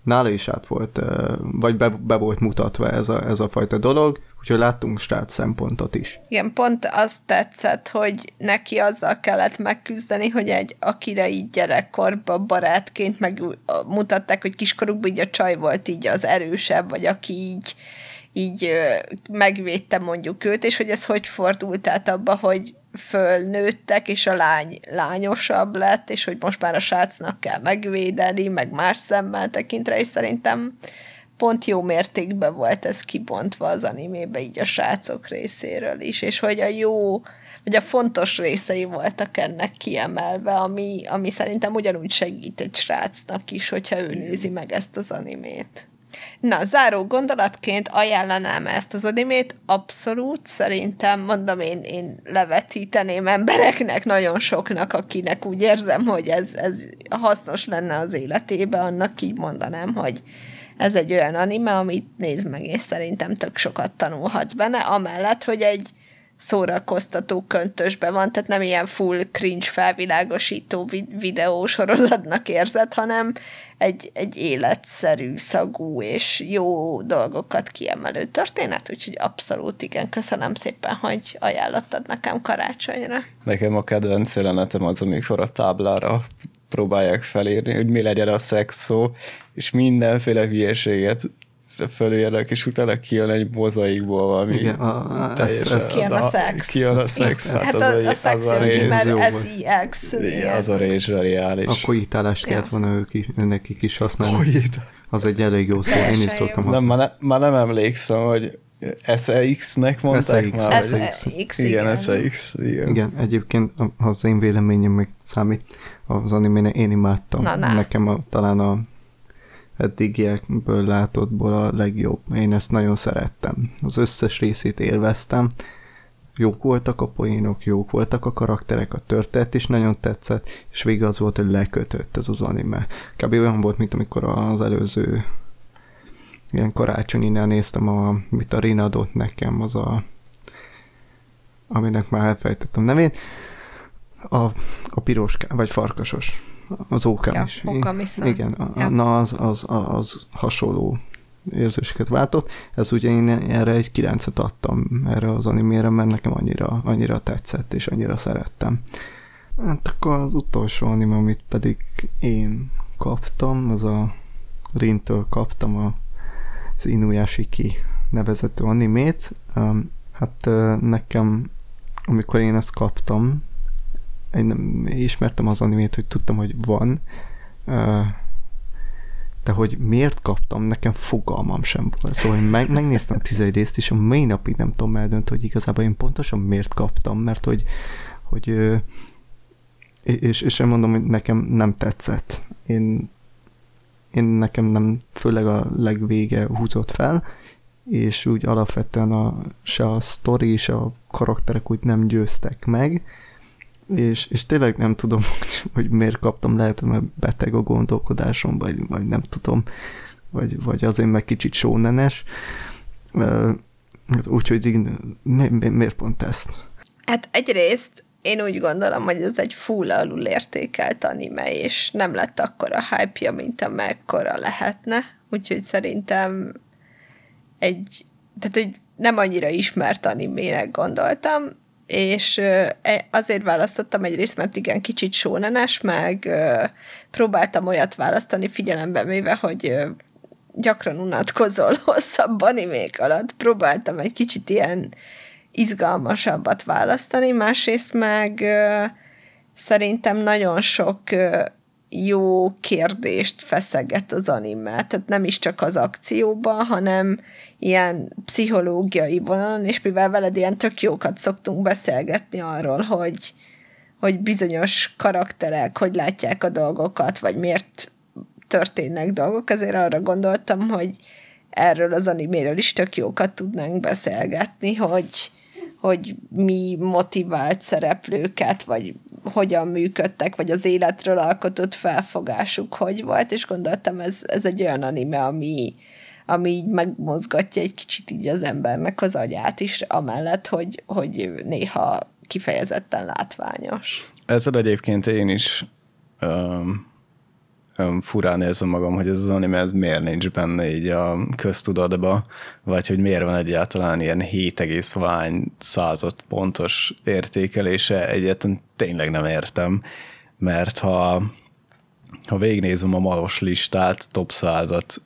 nála is át volt, vagy be, be volt mutatva ez a, ez a fajta dolog, úgyhogy láttunk srác szempontot is. Igen, pont azt tetszett, hogy neki azzal kellett megküzdeni, hogy egy, akire így gyerekkorban barátként meg mutatták, hogy kiskorukban így a csaj volt így az erősebb, vagy aki így, így megvédte mondjuk őt, és hogy ez hogy fordult át abba, hogy fölnőttek, és a lány lányosabb lett, és hogy most már a srácnak kell megvédeni, meg más szemmel tekintre, és szerintem pont jó mértékben volt ez kibontva az animébe így a srácok részéről is, és hogy a jó, vagy a fontos részei voltak ennek kiemelve, ami, ami szerintem ugyanúgy segít egy srácnak is, hogyha ő nézi meg ezt az animét. Na, záró gondolatként ajánlanám ezt az animét, abszolút, szerintem, mondom, én, én levetíteném embereknek, nagyon soknak, akinek úgy érzem, hogy ez, ez hasznos lenne az életébe, annak így mondanám, hogy ez egy olyan anime, amit nézd meg, és szerintem tök sokat tanulhatsz benne, amellett, hogy egy szórakoztató köntösbe van, tehát nem ilyen full cringe felvilágosító vi- videósorozatnak érzed, hanem egy, egy életszerű, szagú és jó dolgokat kiemelő történet, úgyhogy abszolút igen, köszönöm szépen, hogy ajánlottad nekem karácsonyra. Nekem a kedvenc jelenetem az, amikor a táblára próbálják felírni, hogy mi legyen a szex szó, és mindenféle hülyeséget fölírnak, és utána kijön egy mozaikból valami Igen, a- a- teljesen... ez- ez- Kijön a szex. Kijön a szex. Hát Hát az a, a az szex a jön ki, rész. mert. Igen, az a rész zseniális. A kojitálást kellett volna ők is, nekik is használni. Kojit. Az egy elég jó szó, én is szoktam jó. Nem, használni. már, ne, már nem emlékszem, hogy SX-nek mondták SX. már. Vagy- S-X, Igen, SX. Igen. Igen, egyébként a- az én véleményem meg számít, az animének én imádtam. Na, na. Nekem a, talán a eddigiekből látottból a legjobb. Én ezt nagyon szerettem. Az összes részét élveztem. Jók voltak a poénok, jók voltak a karakterek, a történet is nagyon tetszett, és végig az volt, hogy lekötött ez az anime. Kb. olyan volt, mint amikor az előző ilyen karácsonyinál néztem, a, mit a Rina adott nekem, az a aminek már elfejtettem nevét, a, a piros, ká- vagy farkasos, az ókamis. Ja, Okami-san. Igen, a, Ja. na az, az, az hasonló érzéseket váltott. Ez ugye én erre egy 9-et adtam erre az animére, mert nekem annyira, annyira tetszett, és annyira szerettem. Hát akkor az utolsó anime, amit pedig én kaptam, az a Rintől kaptam a, az Inuyashiki nevezető animét. Hát nekem, amikor én ezt kaptam, én nem ismertem az animét, hogy tudtam, hogy van, de hogy miért kaptam, nekem fogalmam sem volt. Szóval én meg, megnéztem a tizedik részt, és a mai napig nem tudom eldönteni, hogy igazából én pontosan miért kaptam, mert hogy, hogy és, és én mondom, hogy nekem nem tetszett. Én, én nekem nem, főleg a legvége húzott fel, és úgy alapvetően a, se a sztori, se a karakterek úgy nem győztek meg, és, és tényleg nem tudom, hogy, hogy miért kaptam, lehet, mert beteg a gondolkodásom, vagy, vagy nem tudom, vagy, vagy azért meg kicsit sónenes. Hát Úgyhogy mi, mi, miért pont ezt? Hát egyrészt én úgy gondolom, hogy ez egy full alul értékelt anime, és nem lett akkora hype mint amekkora lehetne, úgyhogy szerintem egy, tehát hogy nem annyira ismert animének gondoltam, és e- azért választottam egyrészt, mert igen, kicsit sónenes, meg próbáltam olyat választani figyelembe véve, hogy gyakran unatkozol hosszabb animék alatt. Próbáltam egy kicsit ilyen izgalmasabbat választani, másrészt meg szerintem nagyon sok jó kérdést feszeget az anime, tehát nem is csak az akcióban, hanem ilyen pszichológiai vonalon, és mivel veled ilyen tök jókat szoktunk beszélgetni arról, hogy, hogy bizonyos karakterek hogy látják a dolgokat, vagy miért történnek dolgok, azért arra gondoltam, hogy erről az animéről is tök jókat tudnánk beszélgetni, hogy, hogy mi motivált szereplőket, vagy hogyan működtek, vagy az életről alkotott felfogásuk hogy volt, és gondoltam, ez, ez egy olyan anime, ami, ami így megmozgatja egy kicsit így az embernek az agyát is, amellett, hogy, hogy néha kifejezetten látványos. Ezzel egyébként én is um, furán érzem magam, hogy ez az anime ez miért nincs benne így a köztudatba, vagy hogy miért van egyáltalán ilyen 7, valány század pontos értékelése, egyetlen tényleg nem értem, mert ha, ha végignézem a malos listát, top százat,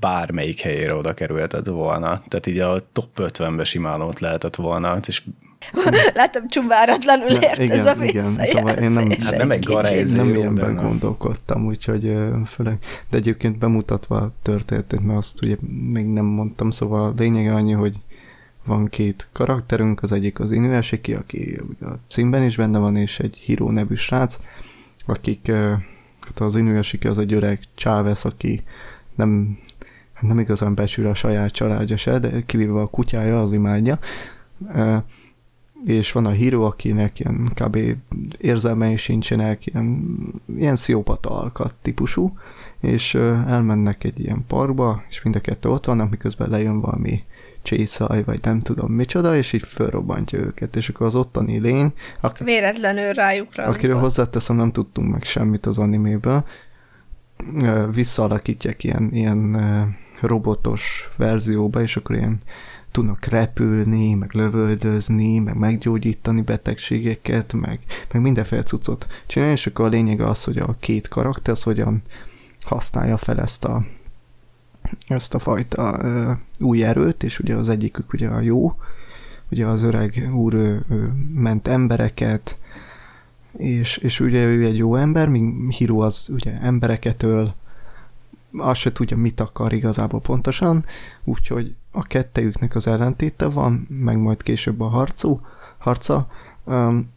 bármelyik helyére oda kerülhetett volna. Tehát így a top 50-be simán ott lehetett volna, és Látom, csubáratlanul Ne, ért igen, ez a igen, szóval én nem- Hát nem egy garázs. nem ilyenben gondolkodtam, úgyhogy főleg, de egyébként bemutatva a történetet, mert azt ugye még nem mondtam, szóval a lényege annyi, hogy van két karakterünk, az egyik az Inuyashiki, aki a címben is benne van, és egy Hiro nevű srác, akik, hát az Inuyashiki az egy öreg Chávez, aki nem, nem igazán becsül a saját családja se, de kivéve a kutyája, az imádja. És van a híró, akinek ilyen kb. érzelmei sincsenek, ilyen, ilyen sziopata alkat típusú, és elmennek egy ilyen parkba, és mind a kettő ott vannak, miközben lejön valami csészaj, vagy nem tudom micsoda, és így felrobbantja őket, és akkor az ottani lény, aki, Véletlenül rájuk akiről rankol. hozzáteszem, nem tudtunk meg semmit az animéből, visszaalakítják ilyen, ilyen robotos verzióba, és akkor ilyen tudnak repülni, meg lövöldözni, meg meggyógyítani betegségeket, meg, meg mindenféle cuccot csinálni, és akkor a lényeg az, hogy a két karakter az hogyan használja fel ezt a, ezt a fajta ö, új erőt, és ugye az egyikük ugye a jó, ugye az öreg úr ő, ő ment embereket, és, és ugye ő egy jó ember, míg Hiro az ugye embereket öl, azt se tudja, mit akar igazából pontosan, úgyhogy a kettejüknek az ellentéte van, meg majd később a harcú, harca, um,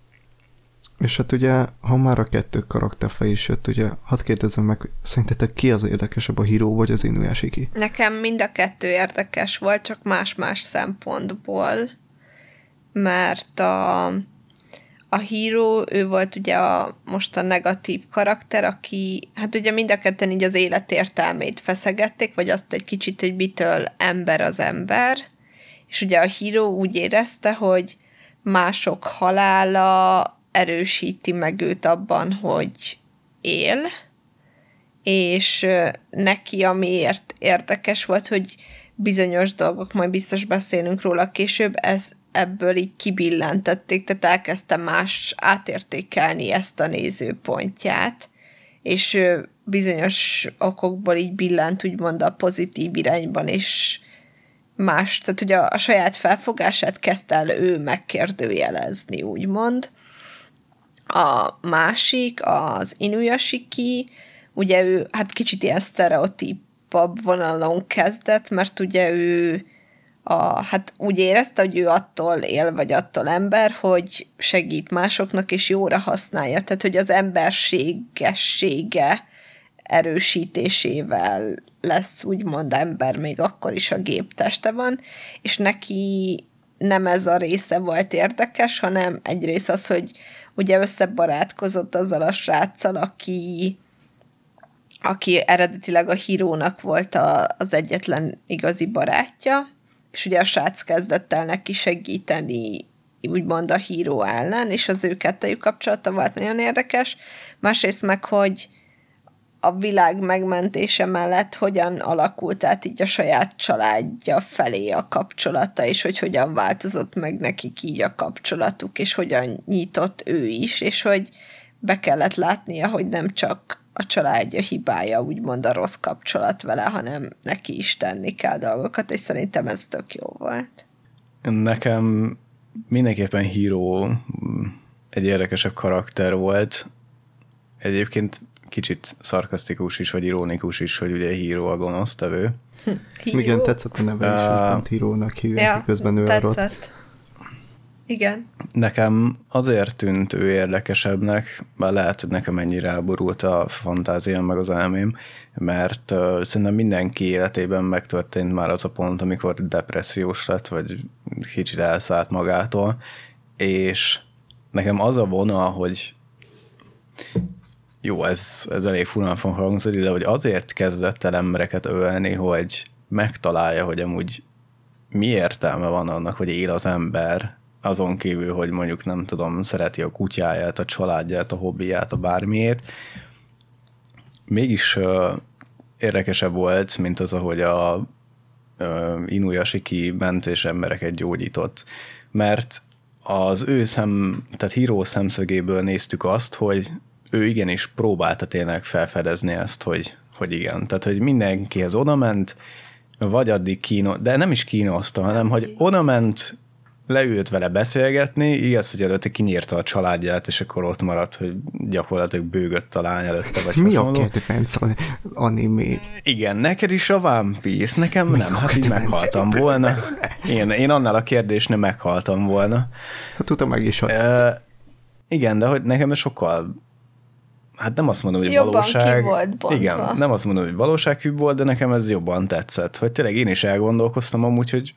és hát ugye, ha már a kettő karakterfej is jött, ugye, hadd kérdezem meg, szerintetek ki az érdekesebb, a Hiro vagy az Inuyashiki? Nekem mind a kettő érdekes volt, csak más-más szempontból, mert a, a híró, ő volt ugye a, most a negatív karakter, aki, hát ugye mind a ketten így az élet értelmét feszegették, vagy azt egy kicsit, hogy mitől ember az ember, és ugye a híró úgy érezte, hogy mások halála erősíti meg őt abban, hogy él, és neki amiért érdekes volt, hogy bizonyos dolgok, majd biztos beszélünk róla később, ez ebből így kibillentették, tehát elkezdte más átértékelni ezt a nézőpontját, és bizonyos okokból így billent úgymond a pozitív irányban, és más, tehát ugye a, a saját felfogását kezdte el ő megkérdőjelezni, úgymond. A másik, az Inuyashiki, ugye ő hát kicsit ilyen sztereotípabb vonalon kezdett, mert ugye ő a, hát úgy érezte, hogy ő attól él, vagy attól ember, hogy segít másoknak, és jóra használja. Tehát, hogy az emberségessége erősítésével lesz úgymond ember, még akkor is a gépteste van, és neki nem ez a része volt érdekes, hanem egyrészt az, hogy ugye összebarátkozott azzal a sráccal, aki aki eredetileg a hírónak volt a, az egyetlen igazi barátja, és ugye a srác kezdett el neki segíteni úgymond a híró ellen, és az ő kettejük kapcsolata volt nagyon érdekes. Másrészt meg, hogy a világ megmentése mellett hogyan alakult át így a saját családja felé a kapcsolata, és hogy hogyan változott meg nekik így a kapcsolatuk, és hogyan nyitott ő is, és hogy be kellett látnia, hogy nem csak a családja hibája, úgymond a rossz kapcsolat vele, hanem neki is tenni kell dolgokat, és szerintem ez tök jó volt. Nekem mindenképpen híró egy érdekesebb karakter volt. Egyébként kicsit szarkasztikus is, vagy ironikus is, hogy ugye híró a gonosztevő. Híró? Igen, tetszett a neve is, uh, hírónak hívják, ja, közben ő tetszett. a rossz. Igen. Nekem azért tűnt ő érdekesebbnek, bár lehet, hogy nekem ennyire elborult a fantáziám meg az elmém, mert uh, szerintem mindenki életében megtörtént már az a pont, amikor depressziós lett, vagy kicsit elszállt magától, és nekem az a vonal, hogy jó, ez, ez elég furán fog hangzni, de hogy azért kezdett el embereket ölni, hogy megtalálja, hogy amúgy mi értelme van annak, hogy él az ember, azon kívül, hogy mondjuk nem tudom, szereti a kutyáját, a családját, a hobbiját, a bármiét, mégis uh, érdekesebb volt, mint az, ahogy a uh, Inuyashiki ment és embereket gyógyított. Mert az ő szem, tehát híró szemszögéből néztük azt, hogy ő igenis próbálta tényleg felfedezni ezt, hogy, hogy igen. Tehát, hogy mindenkihez odament, vagy addig kíno, de nem is kínoszta, hanem hogy oda ment, leült vele beszélgetni, igaz, hogy előtte kinyírta a családját, és akkor ott maradt, hogy gyakorlatilag bőgött a lány előtte, vagy Mi hasonló. a kedvenc animé? Igen, neked is a One Piece, nekem Mi nem, hát így meghaltam volna. Én, én annál a kérdésnél meghaltam volna. Hát tudom, meg is uh, Igen, de hogy nekem ez sokkal hát nem azt mondom, hogy jobban valóság. volt Igen, nem azt mondom, hogy valósághűbb volt, de nekem ez jobban tetszett. Hogy tényleg én is elgondolkoztam amúgy, hogy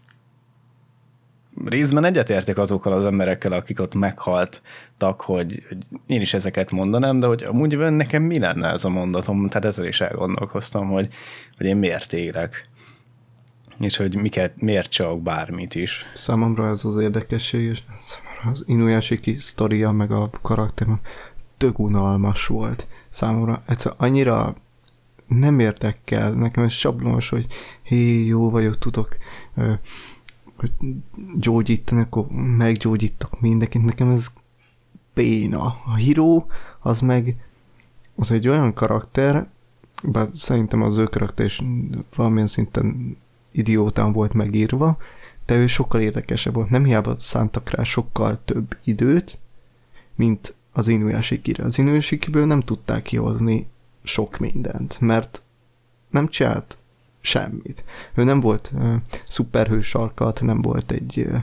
részben egyetértek azokkal az emberekkel, akik ott meghaltak, hogy, hogy én is ezeket mondanám, de hogy amúgy nekem mi lenne ez a mondatom, tehát ezzel is elgondolkoztam, hogy, hogy én miért élek és hogy miket, miért csak bármit is. Számomra ez az érdekesség, és az Inuyashiki sztoria, meg a karakter tök unalmas volt. Számomra egyszer annyira nem értek el, nekem ez sablonos, hogy hé, jó vagyok, tudok hogy gyógyítani, akkor meggyógyítok mindenkit. Nekem ez béna. A híró az meg az egy olyan karakter, bár szerintem az ő karakter is valamilyen szinten idiótán volt megírva, de ő sokkal érdekesebb volt. Nem hiába szántak rá sokkal több időt, mint az Inuyashikire. Az Inuyashikiből nem tudták kihozni sok mindent, mert nem csinált semmit. Ő nem volt uh, szuperhős alkat, nem volt egy uh,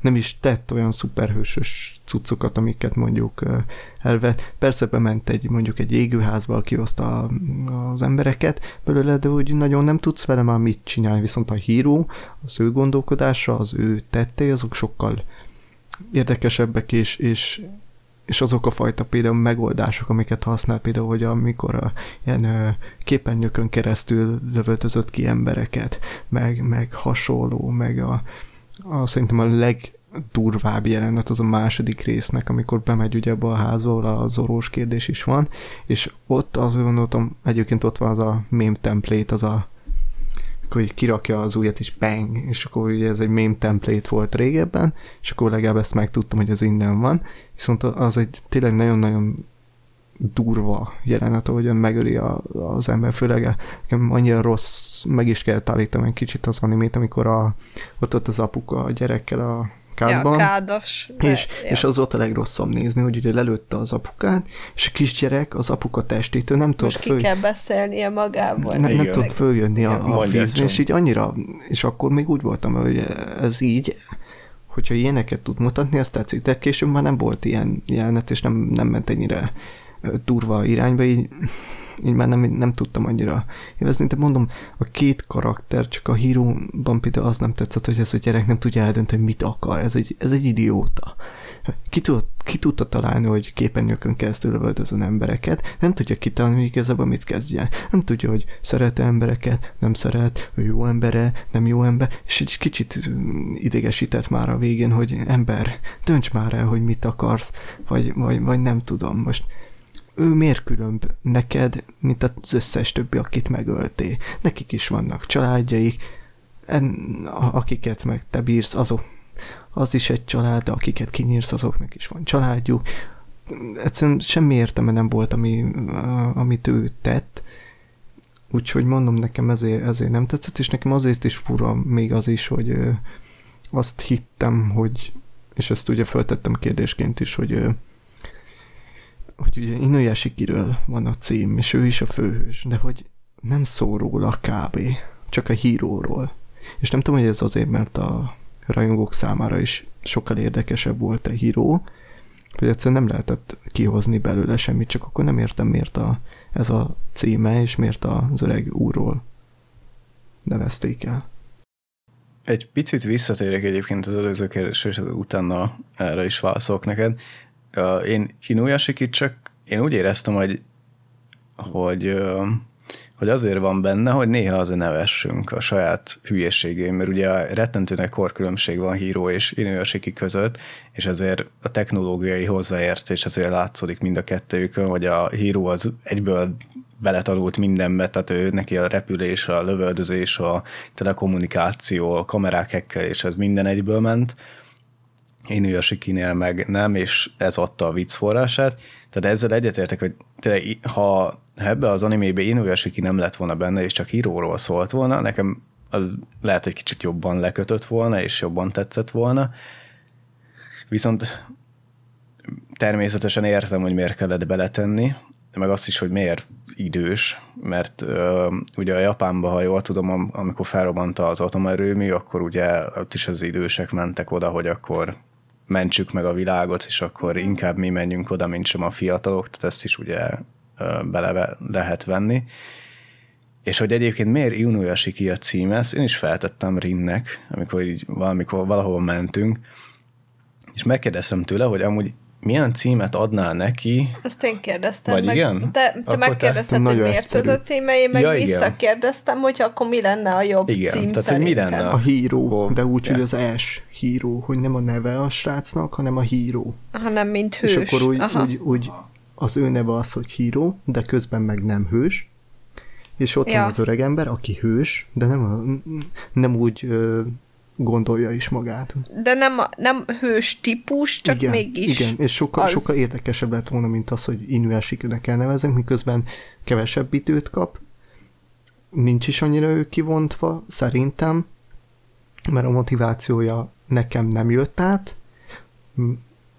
nem is tett olyan szuperhősös cuccokat, amiket mondjuk uh, elvett. Persze bement egy, mondjuk egy égőházba, kihozta az embereket belőle, de úgy nagyon nem tudsz vele már mit csinálni, viszont a híró, az ő gondolkodása, az ő tettei, azok sokkal érdekesebbek, és, és és azok a fajta például megoldások, amiket használ, például, hogy amikor a ilyen ö, képernyőkön keresztül lövöltözött ki embereket, meg, meg hasonló, meg a, a szerintem a legdurvább jelenet az a második résznek, amikor bemegy ugye abba a házba, ahol a zorós kérdés is van, és ott azt gondoltam, egyébként ott van az a meme template, az a akkor kirakja az ujjat, és bang, és akkor ugye ez egy meme template volt régebben, és akkor legalább ezt megtudtam, hogy ez innen van, viszont az egy tényleg nagyon-nagyon durva jelenet, ahogyan megöli a, az ember, főleg nekem annyira rossz, meg is kell állítani egy kicsit az animét, amikor a, ott ott az apuka a gyerekkel a kádban. Ja, kádos. De, és, ja. és az volt a legrosszabb nézni, hogy ugye lelőtte az apukát, és a kisgyerek az apuka testétől nem tud föl... ki kell beszélnie magából. Ne, nem tud följönni a, a vízben, és így annyira, és akkor még úgy voltam, hogy ez így, hogyha ilyeneket tud mutatni, azt tetszik, de később már nem volt ilyen jelenet, és nem, nem ment ennyire durva irányba, így így már nem, nem tudtam annyira évezni, de mondom, a két karakter, csak a híróban például az nem tetszett, hogy ez a gyerek nem tudja eldönteni, mit akar, ez egy, ez egy idióta. Ki, tud, ki tudta találni, hogy képernyőkön keresztül lövöldözön embereket, nem tudja kitalálni, igazából mit kezdjen. Nem tudja, hogy szeret embereket, nem szeret, ő jó embere, nem jó ember, és egy kicsit idegesített már a végén, hogy ember, dönts már el, hogy mit akarsz, vagy, vagy, vagy nem tudom. Most ő miért különb neked, mint az összes többi, akit megölté. Nekik is vannak családjaik, en, akiket meg te bírsz, azok, az is egy család, akiket kinyírsz, azoknak is van családjuk. Egyszerűen semmi értelme nem volt, ami, amit ő tett, úgyhogy mondom, nekem ezért, ezért nem tetszett, és nekem azért is fura még az is, hogy azt hittem, hogy, és ezt ugye föltettem kérdésként is, hogy hogy ugye Inuyashikiről van a cím, és ő is a főhős, de hogy nem szól róla kb. Csak a híróról. És nem tudom, hogy ez azért, mert a rajongók számára is sokkal érdekesebb volt a híró, hogy egyszerűen nem lehetett kihozni belőle semmit, csak akkor nem értem, miért a, ez a címe, és miért az öreg úrról nevezték el. Egy picit visszatérek egyébként az előző kérdésre, és utána erre is válaszolok neked én Inuyashikit csak én úgy éreztem, hogy, hogy, hogy azért van benne, hogy néha azért nevessünk a saját hülyességén, mert ugye rettentőnek korkülönbség van híró és Inuyashiki között, és ezért a technológiai hozzáértés azért látszódik mind a kettőjükön, hogy a híró az egyből beletanult mindenbe, tehát ő neki a repülés, a lövöldözés, a telekommunikáció, a kamerák és ez minden egyből ment, Inuyashikinél meg nem, és ez adta a vicc forrását. Tehát ezzel egyetértek, hogy tényleg, ha ebbe az animébe Inuyashiki nem lett volna benne, és csak híróról szólt volna, nekem az lehet egy kicsit jobban lekötött volna, és jobban tetszett volna. Viszont természetesen értem, hogy miért kellett beletenni, meg azt is, hogy miért idős, mert uh, ugye a Japánban, ha jól tudom, amikor felrobbant az atomerőmű, akkor ugye ott is az idősek mentek oda, hogy akkor mentsük meg a világot, és akkor inkább mi menjünk oda, mint sem a fiatalok, tehát ezt is ugye bele lehet venni. És hogy egyébként miért Inuyashiki a címe, ezt én is feltettem Rinnek, amikor így valamikor valahol mentünk, és megkérdeztem tőle, hogy amúgy milyen címet adnál neki? Ezt én kérdeztem Vagy meg. igen? Te, te megkérdezted, hogy miért egyszerű. ez a címe, én meg ja, visszakérdeztem, hogy akkor mi lenne a jobb igen. cím Tehát, hogy mi lenne a, híró, de úgy, ja. hogy az S híró, hogy nem a neve a srácnak, hanem a híró. Hanem mint hős. És akkor úgy, úgy, úgy az ő neve az, hogy híró, de közben meg nem hős, és ott ja. van az öreg ember, aki hős, de nem, nem úgy ö, gondolja is magát. De nem, nem hős típus, csak igen, mégis Igen, és sokkal, az... sokkal érdekesebb lett volna, mint az, hogy Inuyasiknek elnevezünk, miközben kevesebb időt kap, nincs is annyira ő kivontva, szerintem, mert a motivációja nekem nem jött át,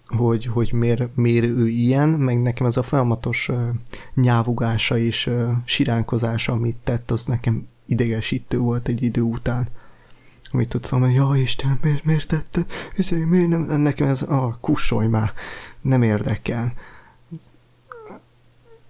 hogy, hogy miért, miért ő ilyen, meg nekem ez a folyamatos uh, nyávugása és uh, siránkozása, amit tett, az nekem idegesítő volt egy idő után. Amit ott van, hogy ja Isten, miért, miért tette? Izé, miért nem? Nekem ez, ah, kussolj már, nem érdekel.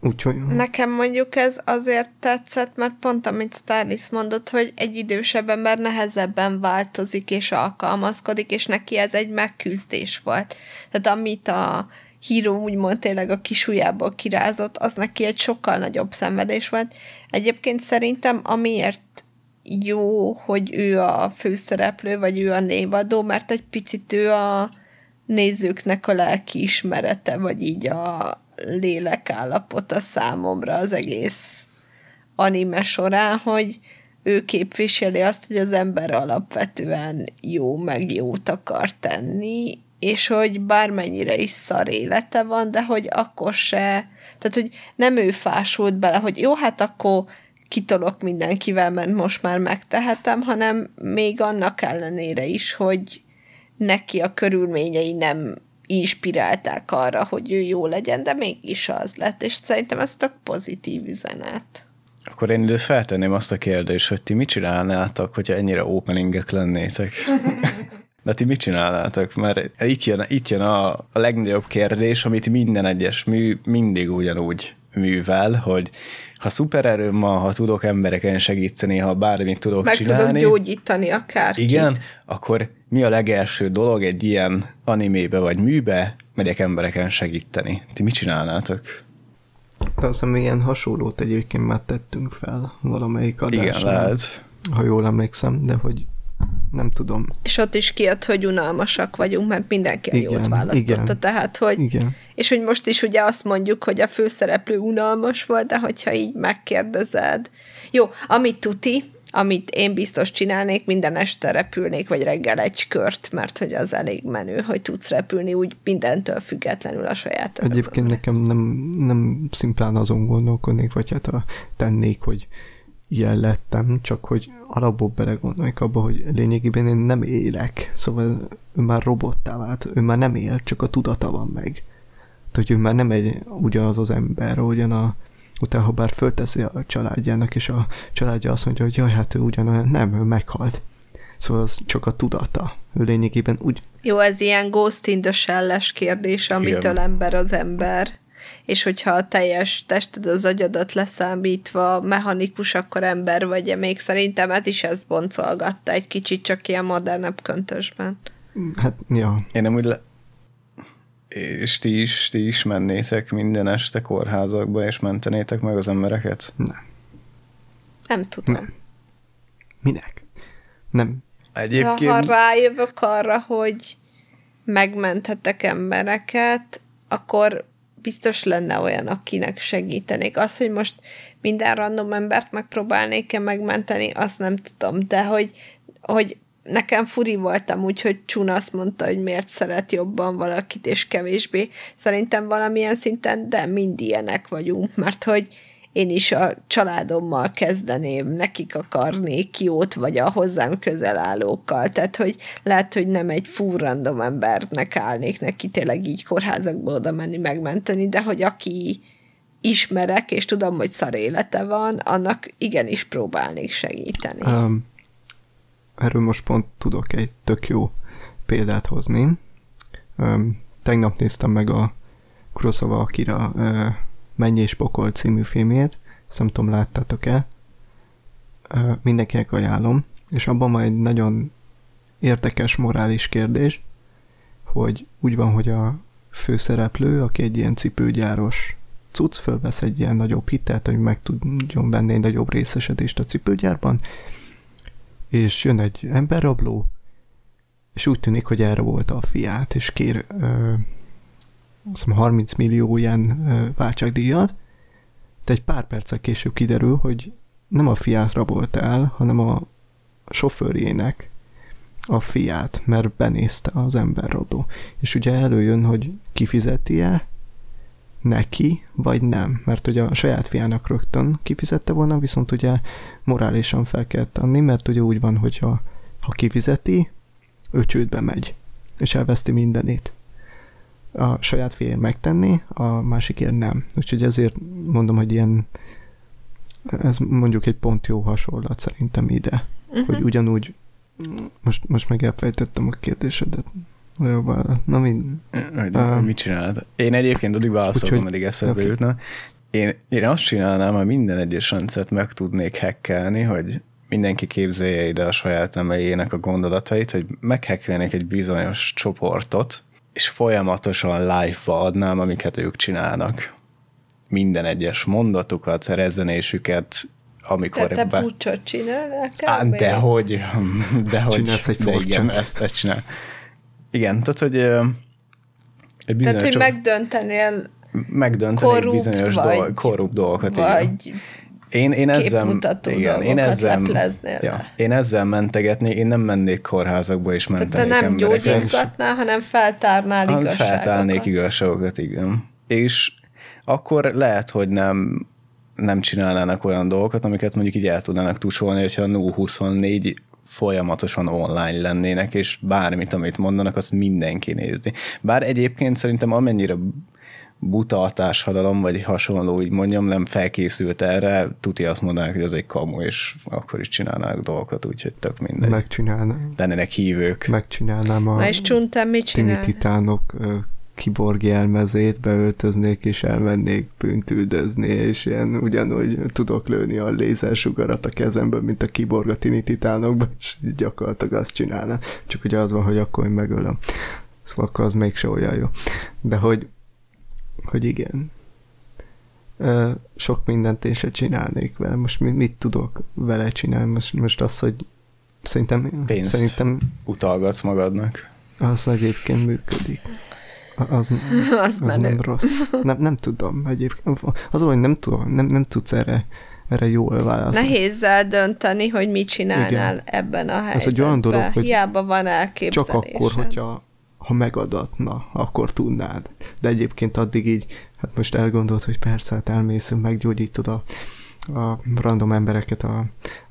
Úgyhogy... Nekem mondjuk ez azért tetszett, mert pont amit Starlis mondott, hogy egy idősebb ember nehezebben változik és alkalmazkodik, és neki ez egy megküzdés volt. Tehát amit a híró úgymond tényleg a kisujjából kirázott, az neki egy sokkal nagyobb szenvedés volt. Egyébként szerintem amiért jó, hogy ő a főszereplő, vagy ő a névadó, mert egy picit ő a nézőknek a lelki ismerete, vagy így a lélekállapota számomra az egész anime során, hogy ő képviseli azt, hogy az ember alapvetően jó, meg jót akar tenni, és hogy bármennyire is szar élete van, de hogy akkor se, tehát hogy nem ő fásult bele, hogy jó, hát akkor kitolok mindenkivel, mert most már megtehetem, hanem még annak ellenére is, hogy neki a körülményei nem inspirálták arra, hogy ő jó legyen, de mégis az lett, és szerintem ez tök pozitív üzenet. Akkor én ide feltenném azt a kérdést, hogy ti mit csinálnátok, hogyha ennyire openingek lennétek? De ti mit csinálnátok? Mert itt jön, itt jön a, a legnagyobb kérdés, amit minden egyes mű mindig ugyanúgy művel, hogy ha szupererőm van, ha tudok embereken segíteni, ha bármit tudok Meg csinálni. Meg tudok gyógyítani akárkit. Igen, akkor mi a legelső dolog egy ilyen animébe vagy műbe, megyek embereken segíteni? Ti mit csinálnátok? Azt hiszem, ilyen hasonlót egyébként már tettünk fel valamelyik adásra. Igen, lehet. Ha jól emlékszem, de hogy nem tudom. És ott is kijött, hogy unalmasak vagyunk, mert mindenki a igen, jót választotta. Igen, tehát, hogy, igen. És hogy most is ugye azt mondjuk, hogy a főszereplő unalmas volt, de hogyha így megkérdezed. Jó, amit tuti, amit én biztos csinálnék, minden este repülnék, vagy reggel egy kört, mert hogy az elég menő, hogy tudsz repülni úgy mindentől függetlenül a saját Egyébként nekem nem, nem szimplán azon gondolkodnék, vagy hát a, tennék, hogy ilyen lettem, csak hogy alapból belegondolnék abba, hogy lényegében én nem élek, szóval ő már robottá vált, ő már nem él, csak a tudata van meg. Tehát, hogy ő már nem egy ugyanaz az ember, ugyan a, utána, ha bár fölteszi a családjának, és a családja azt mondja, hogy jaj, hát ő ugyanolyan, nem, ő meghalt. Szóval az csak a tudata. Ő lényegében úgy... Jó, ez ilyen Ghost in the Shell-es kérdés, amitől Igen. ember az ember és hogyha a teljes tested az agyadat leszámítva mechanikus, akkor ember vagy, még szerintem ez is ezt boncolgatta egy kicsit, csak ilyen modernebb köntösben. Hát, ja. Én nem úgy le... És ti is, ti is mennétek minden este kórházakba, és mentenétek meg az embereket? Nem. Nem tudom. Nem. Minek? Nem. Egyébként... Ha rájövök arra, hogy megmenthetek embereket, akkor biztos lenne olyan, akinek segítenék. Az, hogy most minden random embert megpróbálnék-e megmenteni, azt nem tudom, de hogy, hogy nekem furi voltam úgy, hogy Csun azt mondta, hogy miért szeret jobban valakit, és kevésbé. Szerintem valamilyen szinten, de mind ilyenek vagyunk, mert hogy én is a családommal kezdeném, nekik akarnék jót, vagy a hozzám közel állókkal. Tehát, hogy lehet, hogy nem egy full random embernek állnék neki tényleg így kórházakba oda menni, megmenteni, de hogy aki ismerek, és tudom, hogy szar élete van, annak igenis próbálnék segíteni. Um, erről most pont tudok egy tök jó példát hozni. Um, tegnap néztem meg a Kurosawa Akira uh, Mennyi és Pokol című filmjét, ezt nem tudom, láttátok-e. Mindenkinek ajánlom, és abban már egy nagyon érdekes morális kérdés, hogy úgy van, hogy a főszereplő, aki egy ilyen cipőgyáros cucc, fölvesz egy ilyen nagyobb hitelt, hogy meg tudjon venni egy nagyobb részesedést a cipőgyárban, és jön egy emberrabló, és úgy tűnik, hogy erre volt a fiát, és kér ö, azt 30 millió ilyen váltságdíjat, de egy pár perccel később kiderül, hogy nem a fiát rabolt el, hanem a sofőrjének. a fiát, mert benézte az emberrabló. És ugye előjön, hogy kifizeti-e neki, vagy nem. Mert ugye a saját fiának rögtön kifizette volna, viszont ugye morálisan fel kell tenni, mert ugye úgy van, hogyha ha kifizeti, ő csődbe megy, és elveszti mindenét. A saját fiért megtenni, a másikért nem. Úgyhogy ezért mondom, hogy ilyen ez mondjuk egy pont jó hasonlat szerintem ide, uh-huh. hogy ugyanúgy most, most meg elfejtettem a kérdésedet. Na, mind. Hogy, uh, mit csinálod? Én egyébként addig válaszolom, ameddig eszembe okay. jutna. Én, én azt csinálnám, hogy minden egyes rendszert meg tudnék hackelni, hogy mindenki képzelje ide a saját emeljének a gondolatait, hogy meghekkelnék egy bizonyos csoportot, és folyamatosan live-ba adnám, amiket ők csinálnak. Minden egyes mondatukat, rezenésüket, amikor... Te, te be... pucsot csinálnál? Á, dehogy, dehogy. Csinálsz egy de igen, ezt, ezt csinál. Igen, tehát, hogy egy bizonyos... Tehát, hogy megdöntenél megdönteni bizonyos vagy, dolg, korrupt dolgokat. Vagy igen. Én, én ezzel, igen, én ezzel, ja, én ezzel mentegetni, én nem mennék kórházakba és mentenék Tehát te nem gyógyítgatnál, hanem feltárnál igazságokat. Feltárnék igazságokat, igen. És akkor lehet, hogy nem nem csinálnának olyan dolgokat, amiket mondjuk így el tudnának tusolni, hogyha a Nu24 folyamatosan online lennének, és bármit, amit mondanak, azt mindenki nézni. Bár egyébként szerintem amennyire buta a társadalom, vagy hasonló, így mondjam, nem felkészült erre, tuti azt mondanák, hogy ez egy kamu, és akkor is csinálnák dolgokat, úgyhogy tök mindegy. Megcsinálnám. Lennének hívők. Megcsinálnám a... Na és Csuntem mit csinál? Titánok kiborgi elmezét beöltöznék, és elmennék bűnt üldözni, és ilyen ugyanúgy tudok lőni a lézersugarat a kezemből, mint a kiborg a tini titánokban, és gyakorlatilag azt csinálna. Csak ugye az van, hogy akkor én megölöm. Szóval akkor az mégse olyan jó. De hogy, hogy igen, sok mindent én se csinálnék vele. Most mit, mit tudok vele csinálni? Most, most az, hogy szerintem... Pénzt szerintem utalgatsz magadnak. Az egyébként működik. Az, az, az nem rossz. Nem, nem tudom egyébként. Az, hogy nem, tudom, nem, nem tudsz erre, erre jól válaszolni. Nehéz dönteni, hogy mit csinálnál Igen. ebben a helyzetben. Ez egy olyan dolog, hogy Hiába van elképzelésem. Csak akkor, hogyha ha megadatna, akkor tudnád. De egyébként addig így, hát most elgondolt, hogy persze, hát elmész, meggyógyítod a, a random embereket a,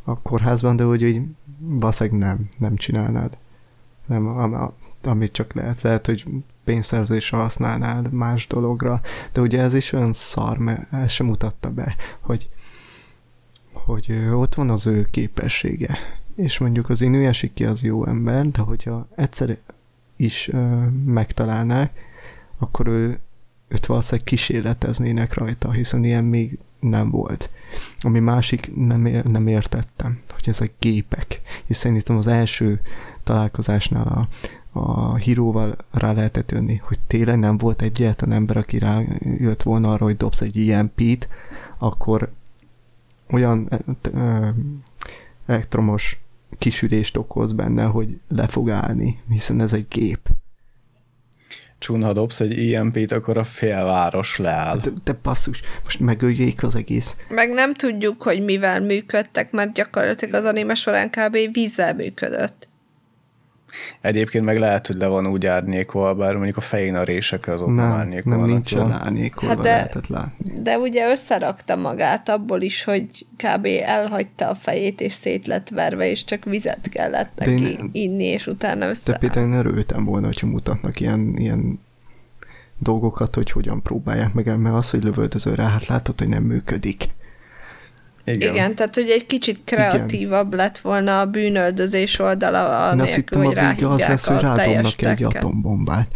a kórházban, de úgy, hogy valószínűleg nem, nem csinálnád. Nem, amit csak lehet. Lehet, hogy pénzszerzésre használnád más dologra, de ugye ez is olyan szar, mert el sem mutatta be, hogy, hogy ott van az ő képessége, és mondjuk az ki az jó ember, de hogyha egyszer is ö, megtalálnák, akkor ő, őt valószínűleg kísérleteznének rajta, hiszen ilyen még nem volt. Ami másik nem, ér, nem értettem, hogy ezek gépek. Hiszen szerintem az első találkozásnál a, a híróval rá lehetett jönni, hogy tényleg nem volt egyetlen ember, aki rá jött volna arra, hogy dobsz egy IMP-t, akkor olyan elektromos kisülést okoz benne, hogy le fog állni, hiszen ez egy gép. Csún, ha dobsz egy IMP-t, akkor a félváros leáll. De, de basszus, most megöljék az egész. Meg nem tudjuk, hogy mivel működtek, mert gyakorlatilag az anime során kb. vízzel működött. Egyébként meg lehet, hogy le van úgy árnyékol, bár mondjuk a fején a rések azok nem, nem árnyékol. Nem, nincsen árnyékolva, hát de, lehetett látni. De ugye összerakta magát abból is, hogy kb. elhagyta a fejét, és szét lett verve, és csak vizet kellett neki én, inni, és utána össze. De például én örültem volna, hogyha mutatnak ilyen, ilyen dolgokat, hogy hogyan próbálják meg, mert az, hogy lövöldöző rá, hát látod, hogy nem működik. Igen. Igen, tehát hogy egy kicsit kreatívabb Igen. lett volna a bűnöldözés oldala, a nélkül, hittem, hogy a vége az lesz, hogy rádobnak egy atombombát.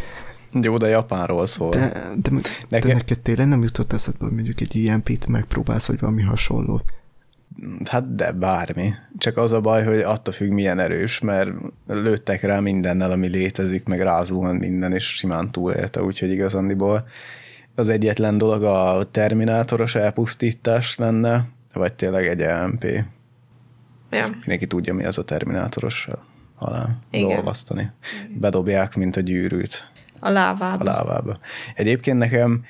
Jó, de Japánról szól. De, de, Nekem... de neked tényleg nem jutott eszedbe, hogy mondjuk egy IMP-t megpróbálsz, vagy valami hasonlót? Hát de bármi. Csak az a baj, hogy attól függ milyen erős, mert lőttek rá mindennel, ami létezik, meg rázóan minden, és simán túlélte, úgyhogy igazándiból az egyetlen dolog a terminátoros elpusztítás lenne, vagy tényleg egy EMP. Ja. Mindenki tudja, mi az a terminátoros halál. Dolvasztani. Bedobják, mint a gyűrűt. A lávába. A lávába. Egyébként nekem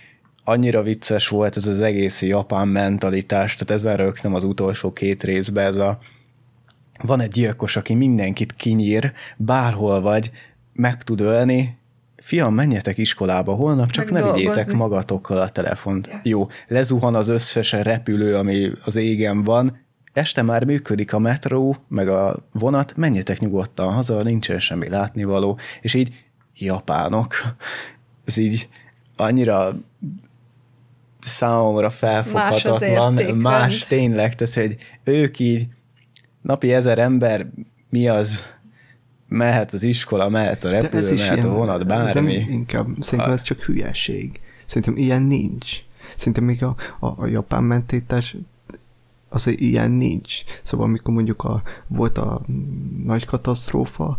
annyira vicces volt ez az egész japán mentalitás, tehát ezen rögtem az utolsó két részben ez a van egy gyilkos, aki mindenkit kinyír, bárhol vagy, meg tud ölni, fiam, menjetek iskolába holnap, csak Meg ne vigyétek dolgozni. magatokkal a telefont. Jó, lezuhan az összes repülő, ami az égen van, este már működik a metró, meg a vonat, menjetek nyugodtan haza, nincsen semmi látnivaló, és így japánok. Ez így annyira számomra felfoghatatlan, Más más, tényleg, tehát hogy ők így napi ezer ember, mi az, mehet az iskola, mehet a repülő, ez is mehet ilyen, a vonat, ez bármi. inkább, szerintem ez csak hülyeség. Szerintem ilyen nincs. Szerintem még a, a, a japán mentítás az ilyen nincs. Szóval amikor mondjuk a, volt a nagy katasztrófa,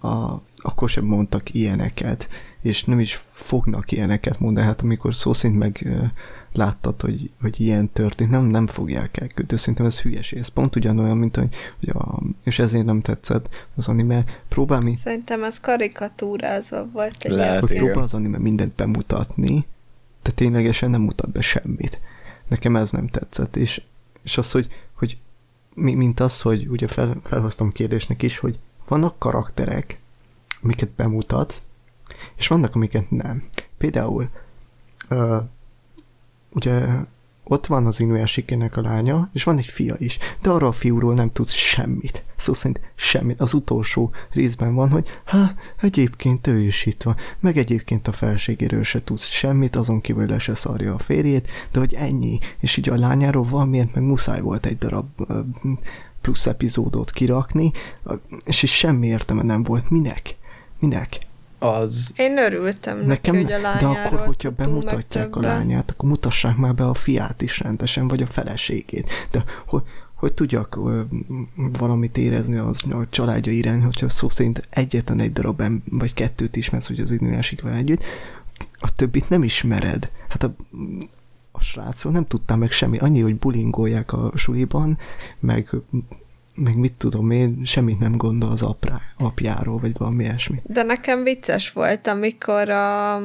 a, akkor sem mondtak ilyeneket, és nem is fognak ilyeneket mondani, hát amikor szó szerint meg láttad, hogy, hogy ilyen történt, nem, nem fogják elküldeni. Szerintem ez hülyeség. Ez pont ugyanolyan, mint hogy, hogy a, és ezért nem tetszett az anime. Próbál mi Szerintem ez karikatúrázva volt egy Lehet, hogy próbál az anime mindent bemutatni, de ténylegesen nem mutat be semmit. Nekem ez nem tetszett, és, és az, hogy, hogy mi, mint az, hogy ugye fel, felhoztam kérdésnek is, hogy vannak karakterek, amiket bemutat, és vannak, amiket nem. Például ö, ugye ott van az Inuyashikének a lánya, és van egy fia is, de arra a fiúról nem tudsz semmit. Szó szerint semmit. Az utolsó részben van, hogy hát egyébként ő is itt van, meg egyébként a felségéről se tudsz semmit, azon kívül le se szarja a férjét, de hogy ennyi. És így a lányáról valamiért meg muszáj volt egy darab plusz epizódot kirakni, és is semmi értelme nem volt. Minek? Minek? Az Én örültem Nekem, neki, hogy a de lányáról akkor, hogyha bemutatják a lányát, akkor mutassák már be a fiát is rendesen, vagy a feleségét. De hogy, hogy tudjak valamit érezni az a családja irány, hogyha szó szerint egyetlen egy darab vagy kettőt ismersz, hogy az időjásikvel együtt, a többit nem ismered. Hát a, a srácról nem tudtál meg semmi, annyi, hogy bulingolják a suliban, meg meg mit tudom én, semmit nem gondol az aprá, apjáról, vagy valami ilyesmi. De nekem vicces volt, amikor a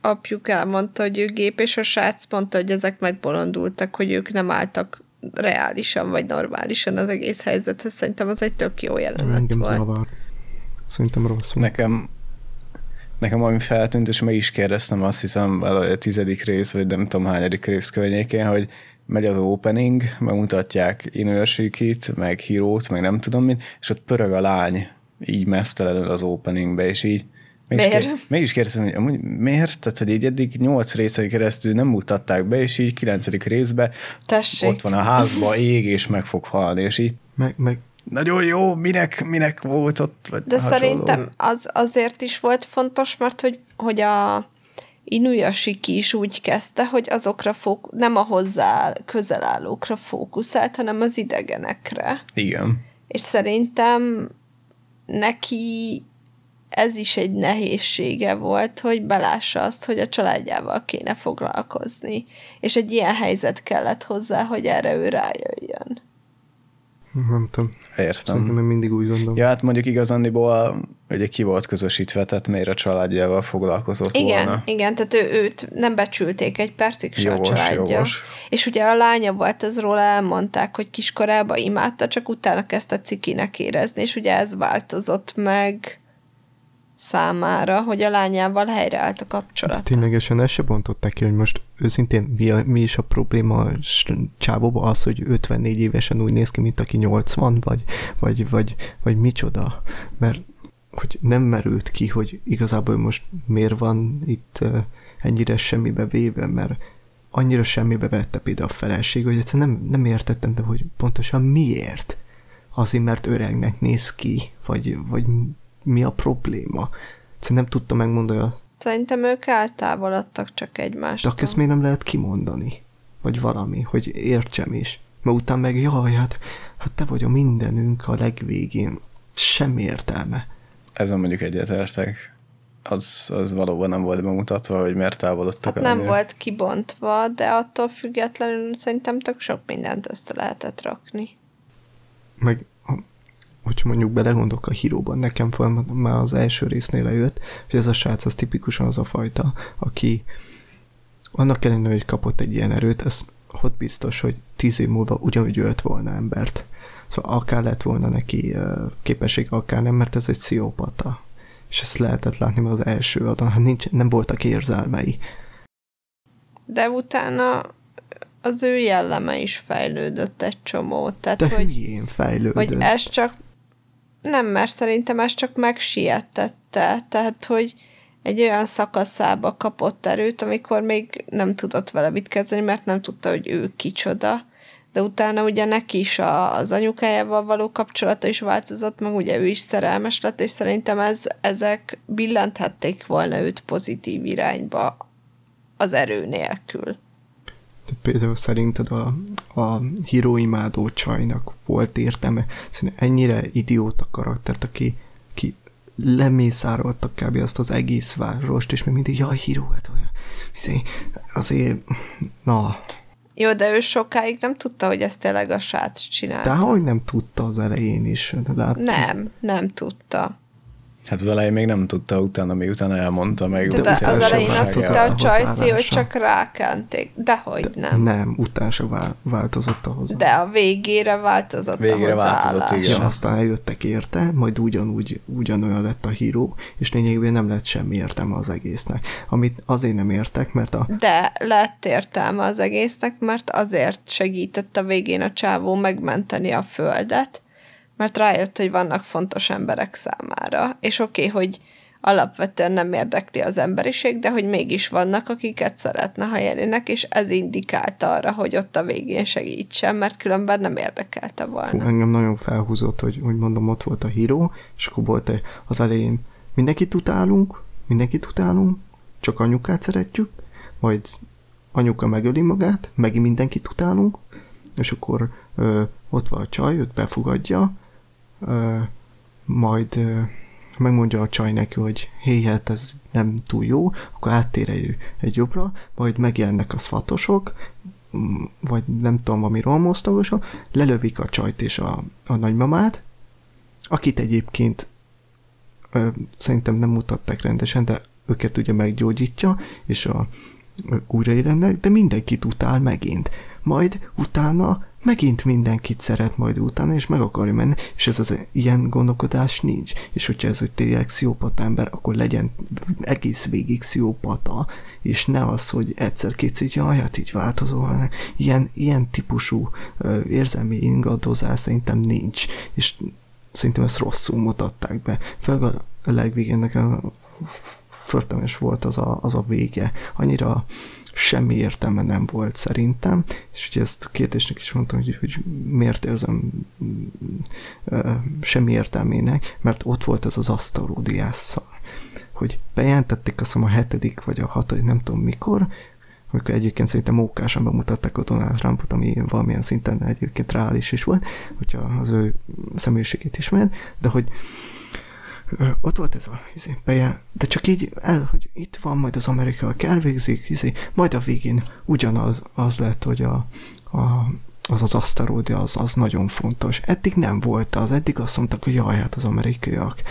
apjuk elmondta, hogy ő gép, és a srác mondta, hogy ezek megbolondultak, hogy ők nem álltak reálisan, vagy normálisan az egész helyzethez. Szerintem az egy tök jó jelenet Engem volt. zavar. Szerintem rossz. volt. nekem nekem ami feltűnt, és meg is kérdeztem azt hiszem a tizedik rész, vagy nem tudom hányadik rész környékén, hogy megy az opening, megmutatják Inőrsikit, meg Hírót, meg nem tudom mit, és ott pörög a lány így mesztelenül az openingbe, és így mégis, Miért? Kér, mégis kérdeztem, hogy amúgy miért? Tehát, hogy így eddig nyolc részen keresztül nem mutatták be, és így kilencedik részbe Tessék. ott van a házba, ég, és meg fog halni, és így Meg, meg nagyon jó, minek, minek volt ott? Vagy De hasonló. szerintem az azért is volt fontos, mert hogy, hogy a Inuyashiki is úgy kezdte, hogy azokra fók, nem a hozzá közel állókra fókuszált, hanem az idegenekre. Igen. És szerintem neki ez is egy nehézsége volt, hogy belássa azt, hogy a családjával kéne foglalkozni. És egy ilyen helyzet kellett hozzá, hogy erre ő rájöjjön. nem tudom. Értem. Szerintem én mindig úgy gondolom. Ja, hát mondjuk igazándiból ugye ki volt közösítve, tehát miért a családjával foglalkozott Igen, volna. igen, tehát ő, őt nem becsülték egy percig se Jogos, a családja. jogos. És ugye a lánya volt, az róla elmondták, hogy kiskorában imádta, csak utána kezdte cikinek érezni, és ugye ez változott meg számára, hogy a lányával helyreállt a kapcsolat. Ténylegesen ezt se bontották ki, hogy most őszintén mi, a, mi is a probléma a az, hogy 54 évesen úgy néz ki, mint aki 80, vagy, vagy, vagy, vagy micsoda. Mert hogy nem merült ki, hogy igazából most miért van itt ennyire semmibe véve, mert annyira semmibe vette például a feleség, hogy egyszerűen nem, nem értettem, de hogy pontosan miért. Azért, mert öregnek néz ki, vagy, vagy mi a probléma. Egyszerűen nem tudta megmondani a Szerintem ők eltávolodtak csak de egymástól. akkor ezt miért nem lehet kimondani? Vagy valami, hogy értsem is. Mert utána meg, jaj, hát, hát te vagy a mindenünk a legvégén. Semmi értelme. Ezen mondjuk egyetértek. Az, az valóban nem volt bemutatva, hogy miért távolodtak Hát nem ennyire. volt kibontva, de attól függetlenül szerintem tök sok mindent össze lehetett rakni. Meg, hogyha mondjuk belegondolok a híróban, nekem folyamatosan már az első résznél lejött, hogy ez a srác az tipikusan az a fajta, aki annak ellenére, hogy kapott egy ilyen erőt, ez ott biztos, hogy tíz év múlva ugyanúgy ölt volna embert. Szóval akár lett volna neki képesség, akár nem, mert ez egy pszichopata. És ezt lehetett látni már az első adon, hát nincs, nem voltak érzelmei. De utána az ő jelleme is fejlődött egy csomó. Tehát, De hogy, hülyén fejlődött. hogy ez csak nem, mert szerintem ez csak megsietette. Tehát, hogy egy olyan szakaszába kapott erőt, amikor még nem tudott vele mit kezdeni, mert nem tudta, hogy ő kicsoda. De utána ugye neki is a, az anyukájával való kapcsolata is változott, meg ugye ő is szerelmes lett, és szerintem ez, ezek billenthették volna őt pozitív irányba az erő nélkül. De például szerinted a, a híróimádó csajnak volt értelme? Szerintem ennyire idióta karaktert, aki, aki lemészároltak kb. azt az egész várost, és még mindig, jaj, híró, hát olyan. Azért, azért, na. Jó, de ő sokáig nem tudta, hogy ezt tényleg a srác csinálta. De hogy nem tudta az elején is. Látszik. Nem, nem tudta. Hát az elején még nem tudta, utána miután elmondta meg. De, de az elején azt hitte a Csajci, hogy csak rákenték. Dehogy nem. Nem, utána se vál, változott a hozzá. De a végére változott Végére a változott, igen. Ja, aztán eljöttek érte, majd ugyanúgy, ugyanolyan lett a híró, és lényegében nem lett semmi értelme az egésznek. Amit azért nem értek, mert a De lett értelme az egésznek, mert azért segített a végén a csávó megmenteni a földet, mert rájött, hogy vannak fontos emberek számára. És oké, okay, hogy alapvetően nem érdekli az emberiség, de hogy mégis vannak, akiket szeretne, ha jelenek, és ez indikálta arra, hogy ott a végén segítsen, mert különben nem érdekelte Fú, volna. engem nagyon felhúzott, hogy, hogy mondom, ott volt a híró, és akkor volt az elején mindenkit utálunk, mindenkit utálunk, csak anyukát szeretjük, majd anyuka megöli magát, megint mindenkit utálunk, és akkor ö, ott van a csaj, őt befogadja, ö, majd ö, megmondja a csaj neki, hogy hé, hát ez nem túl jó, akkor áttér egy, egy jobbra, majd megjelennek a szvatosok, mm, vagy nem tudom, ami rohamosztagosok, lelövik a csajt és a, a nagymamát, akit egyébként ö, szerintem nem mutatták rendesen, de őket ugye meggyógyítja, és a újraélennek, de mindenkit utál megint. Majd utána megint mindenkit szeret majd utána, és meg akarja menni, és ez az ilyen gondolkodás nincs. És hogyha ez egy tényleg pszichopata ember, akkor legyen egész végig pszichopata, és ne az, hogy egyszer-kétszer, jaj, hát így változó, hanem ilyen, ilyen típusú ö, érzelmi ingadozás szerintem nincs, és szerintem ezt rosszul mutatták be. Főleg a legvégén nekem förtelmes volt az a, az a vége. Annyira semmi értelme nem volt szerintem, és ugye ezt kérdésnek is mondtam, hogy, hogy miért érzem ö, semmi értelmének, mert ott volt ez az asztalódiás szar. Hogy bejelentették azt hiszem a hetedik vagy a hatodik, nem tudom mikor, amikor egyébként szerintem mókásan bemutatták a Donald Trumpot, ami valamilyen szinten egyébként reális is volt, hogyha az ő személyiségét ismered, de hogy ott volt ez a izé, beje, de csak így el, hogy itt van, majd az amerikaiak elvégzik, izé, majd a végén ugyanaz az lett, hogy a, a az az asztaródi, az, az nagyon fontos. Eddig nem volt az, eddig azt mondtak, hogy jaj, hát az amerikaiak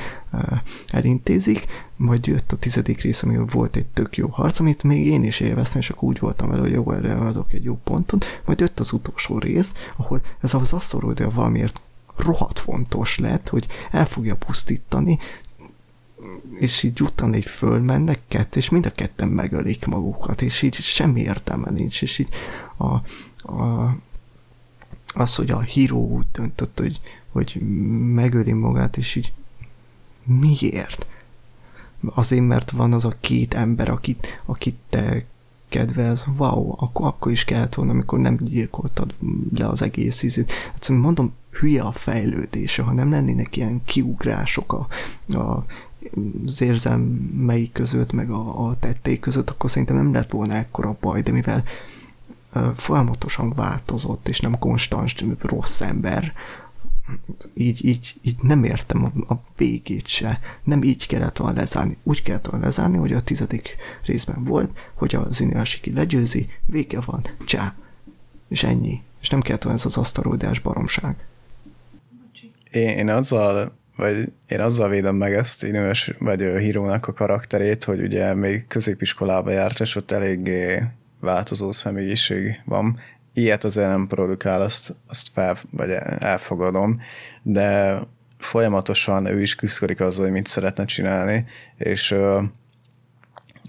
elintézik, majd jött a tizedik rész, ami volt egy tök jó harc, amit még én is élveztem, és akkor úgy voltam vele, hogy jó, erre adok egy jó pontot, majd jött az utolsó rész, ahol ez az asztaródi valamiért rohadt fontos lett, hogy el fogja pusztítani, és így utána így fölmennek kettő, és mind a ketten megölik magukat, és így semmi értelme nincs, és így a, a, az, hogy a híró úgy döntött, hogy, hogy megöli magát, és így miért? Azért, mert van az a két ember, akit, akit te kedvelsz, wow, akkor, akkor is kellett volna, amikor nem gyilkoltad le az egész ízét. Egyszerűen mondom, hülye a fejlődése, ha nem lennének ilyen kiugrások a, a az érzelmei között, meg a, a tették között, akkor szerintem nem lett volna ekkora baj, de mivel folyamatosan változott, és nem konstans rossz ember, így, így, így nem értem a, a végét se. Nem így kellett volna lezárni. Úgy kellett volna lezárni, hogy a tizedik részben volt, hogy az Inuyashiki legyőzi, vége van, csá. És ennyi. És nem kellett volna ez az asztalódás baromság. Én, én azzal, vagy én azzal védem meg ezt Inős, vagy hírónak a karakterét, hogy ugye még középiskolába járt, és ott eléggé változó személyiség van. ilyet azért nem produkál, azt, azt fel, vagy elfogadom, de folyamatosan ő is küzdik azzal, hogy mit szeretne csinálni, és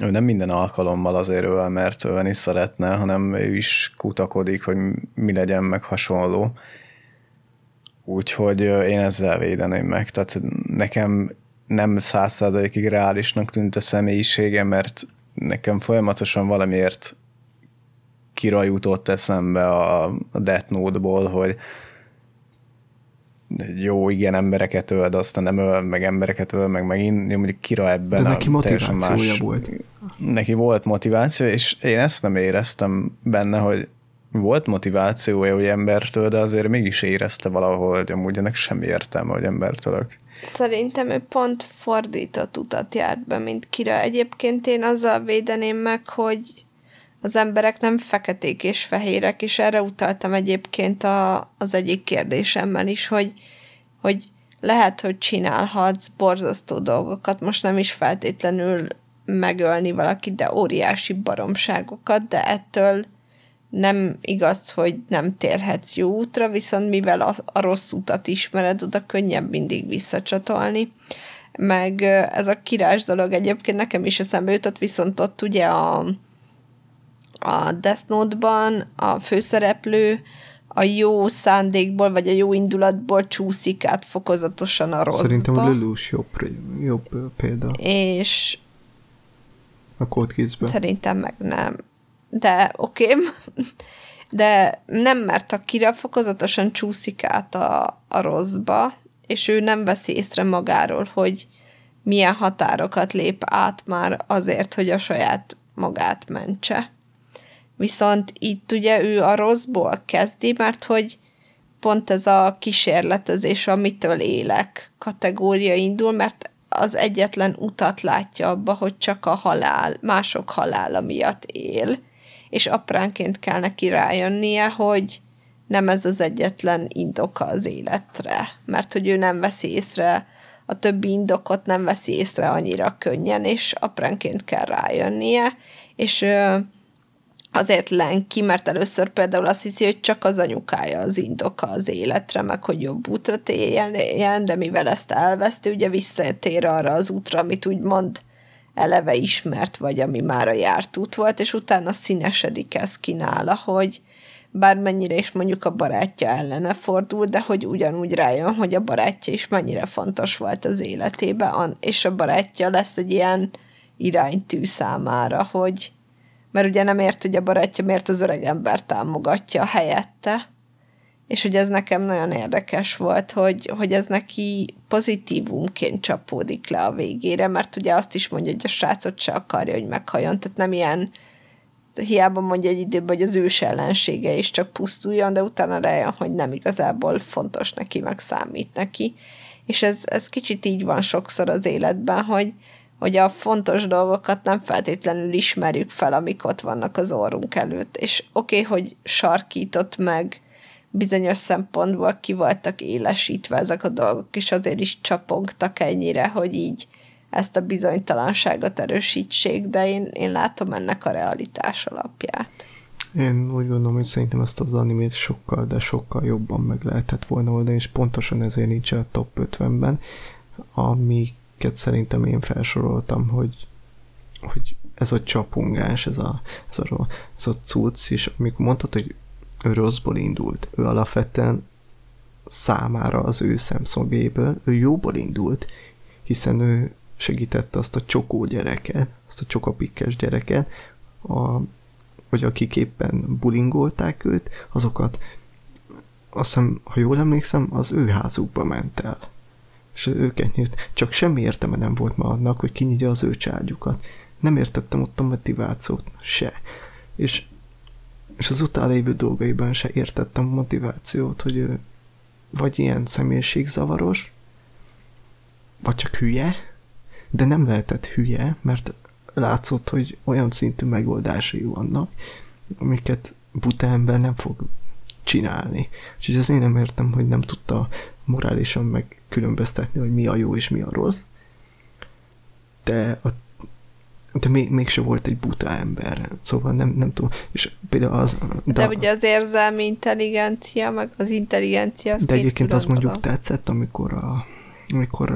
ő nem minden alkalommal azért öl, mert ölni szeretne, hanem ő is kutakodik, hogy mi legyen meg hasonló. Úgyhogy én ezzel védeném meg. Tehát nekem nem százszázalékig reálisnak tűnt a személyisége, mert nekem folyamatosan valamiért kirajutott eszembe a, a Death Note-ból, hogy jó, igen, embereket öl, de aztán nem öl, meg embereket öl, meg megint, mondjuk kira ebben de neki motivációja más, volt. Neki volt motiváció, és én ezt nem éreztem benne, hogy volt motivációja, hogy embertől, de azért mégis érezte valahol, hogy amúgy ennek semmi értelme, hogy embertől. Szerintem ő pont fordított utat járt be, mint Kira. Egyébként én azzal védeném meg, hogy az emberek nem feketék és fehérek, és erre utaltam egyébként a, az egyik kérdésemmel is, hogy, hogy lehet, hogy csinálhatsz borzasztó dolgokat, most nem is feltétlenül megölni valakit, de óriási baromságokat, de ettől nem igaz, hogy nem térhetsz jó útra, viszont mivel a, a rossz utat ismered, oda könnyebb mindig visszacsatolni. Meg ez a kirás dolog egyébként nekem is eszembe jutott, viszont ott ugye a, a Death Note-ban a főszereplő a jó szándékból, vagy a jó indulatból csúszik át fokozatosan a rosszba. Szerintem a Lelus jobb, jobb példa. És a Code Szerintem meg nem de oké, de nem, mert a Kira fokozatosan csúszik át a, a rosszba, és ő nem veszi észre magáról, hogy milyen határokat lép át már azért, hogy a saját magát mentse. Viszont itt ugye ő a rosszból kezdi, mert hogy pont ez a kísérletezés, amitől élek kategória indul, mert az egyetlen utat látja abba, hogy csak a halál, mások halála miatt él, és apránként kell neki rájönnie, hogy nem ez az egyetlen indoka az életre, mert hogy ő nem veszi észre, a többi indokot nem veszi észre annyira könnyen, és apránként kell rájönnie, és azért len ki, mert először például azt hiszi, hogy csak az anyukája az indoka az életre, meg hogy jobb útra térjen, de mivel ezt elveszti, ugye visszatér arra az útra, amit úgy mond eleve ismert, vagy ami már a járt út volt, és utána színesedik ez kínála, hogy bármennyire is mondjuk a barátja ellene fordul, de hogy ugyanúgy rájön, hogy a barátja is mennyire fontos volt az életében, és a barátja lesz egy ilyen iránytű számára, hogy mert ugye nem ért, hogy a barátja miért az öreg ember támogatja helyette, és hogy ez nekem nagyon érdekes volt, hogy, hogy ez neki pozitívumként csapódik le a végére, mert ugye azt is mondja, hogy a srácot se akarja, hogy meghajjon, tehát nem ilyen hiába mondja egy időben, hogy az ős ellensége is csak pusztuljon, de utána rájön, hogy nem igazából fontos neki, meg számít neki. És ez, ez kicsit így van sokszor az életben, hogy, hogy a fontos dolgokat nem feltétlenül ismerjük fel, amik ott vannak az orrunk előtt. És oké, okay, hogy sarkított meg bizonyos szempontból ki voltak élesítve ezek a dolgok, és azért is csapongtak ennyire, hogy így ezt a bizonytalanságot erősítsék, de én, én látom ennek a realitás alapját. Én úgy gondolom, hogy szerintem ezt az animét sokkal, de sokkal jobban meg lehetett volna oldani, és pontosan ezért nincs a top 50-ben, amiket szerintem én felsoroltam, hogy, hogy ez a csapongás, ez a, ez a, ez a cucc, és amikor mondtad, hogy ő rosszból indult. Ő alapvetően számára az ő szemszögéből, ő jóból indult, hiszen ő segítette azt a csokó gyereket, azt a csokapikkes gyereket, a, hogy akik éppen bulingolták őt, azokat azt hiszem, ha jól emlékszem, az ő házukba ment el. És őket nyílt. Csak semmi értelme nem volt ma annak, hogy kinyitja az ő cságyukat. Nem értettem ott a motivációt se. És és az utána lévő dolgaiban se értettem a motivációt, hogy ő vagy ilyen személyiségzavaros, vagy csak hülye, de nem lehetett hülye, mert látszott, hogy olyan szintű megoldásai vannak, amiket buta ember nem fog csinálni. Úgyhogy az én nem értem, hogy nem tudta morálisan megkülönböztetni, hogy mi a jó és mi a rossz. De a, de még, mégse volt egy buta ember, szóval nem, nem tudom, és például az... De, de ugye az érzelmi intelligencia, meg az intelligencia az De egyébként az mondjuk dolog. tetszett, amikor a, amikor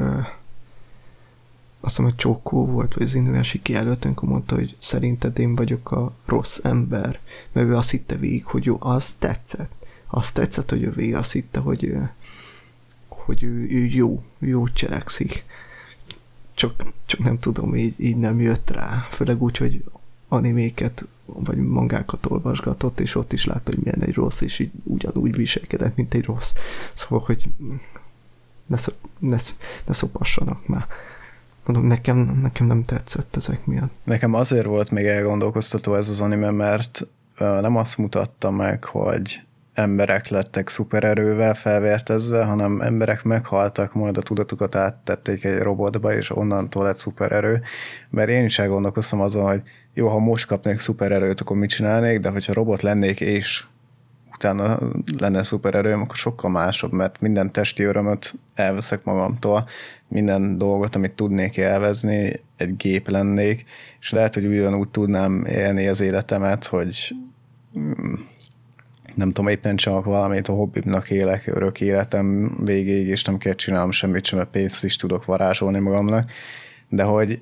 azt hiszem, hogy Csókó volt, vagy Zinőesi kijelölt, amikor mondta, hogy szerinted én vagyok a rossz ember, mert ő azt hitte végig, hogy jó, az tetszett. Azt tetszett, hogy ő végig azt hitte, hogy, hogy ő, ő jó, jó cselekszik. Csak, csak nem tudom, így, így nem jött rá. Főleg úgy, hogy animéket vagy mangákat olvasgatott, és ott is látta, hogy milyen egy rossz, és így ugyanúgy viselkedett, mint egy rossz. Szóval, hogy ne, szó, ne, ne szopassanak már. Mondom, nekem, nekem nem tetszett ezek miatt. Nekem azért volt még elgondolkoztató ez az anime, mert nem azt mutatta meg, hogy emberek lettek szupererővel felvértezve, hanem emberek meghaltak, majd a tudatukat áttették egy robotba, és onnantól lett szupererő. Mert én is elgondolkoztam azon, hogy jó, ha most kapnék szupererőt, akkor mit csinálnék, de hogyha robot lennék és utána lenne szupererőm, akkor sokkal másabb, mert minden testi örömöt elveszek magamtól, minden dolgot, amit tudnék élvezni, egy gép lennék, és lehet, hogy ugyanúgy tudnám élni az életemet, hogy mm, nem tudom, éppen csak valamit a hobbimnak élek örök életem végéig, és nem kell csinálnom semmit sem, mert pénzt is tudok varázsolni magamnak, de hogy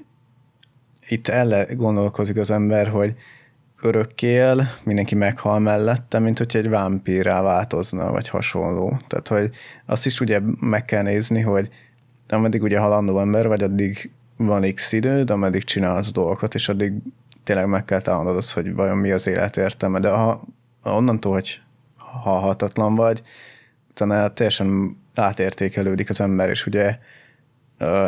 itt el gondolkozik az ember, hogy örökkél, mindenki meghal mellette, mint hogyha egy vámpírrá változna, vagy hasonló. Tehát, hogy azt is ugye meg kell nézni, hogy ameddig ugye halandó ember vagy, addig van x időd, ameddig csinálsz dolgokat, és addig tényleg meg kell találnod az, hogy vajon mi az élet értelme. De ha, onnantól, hogy halhatatlan vagy, utána teljesen átértékelődik az ember, és ugye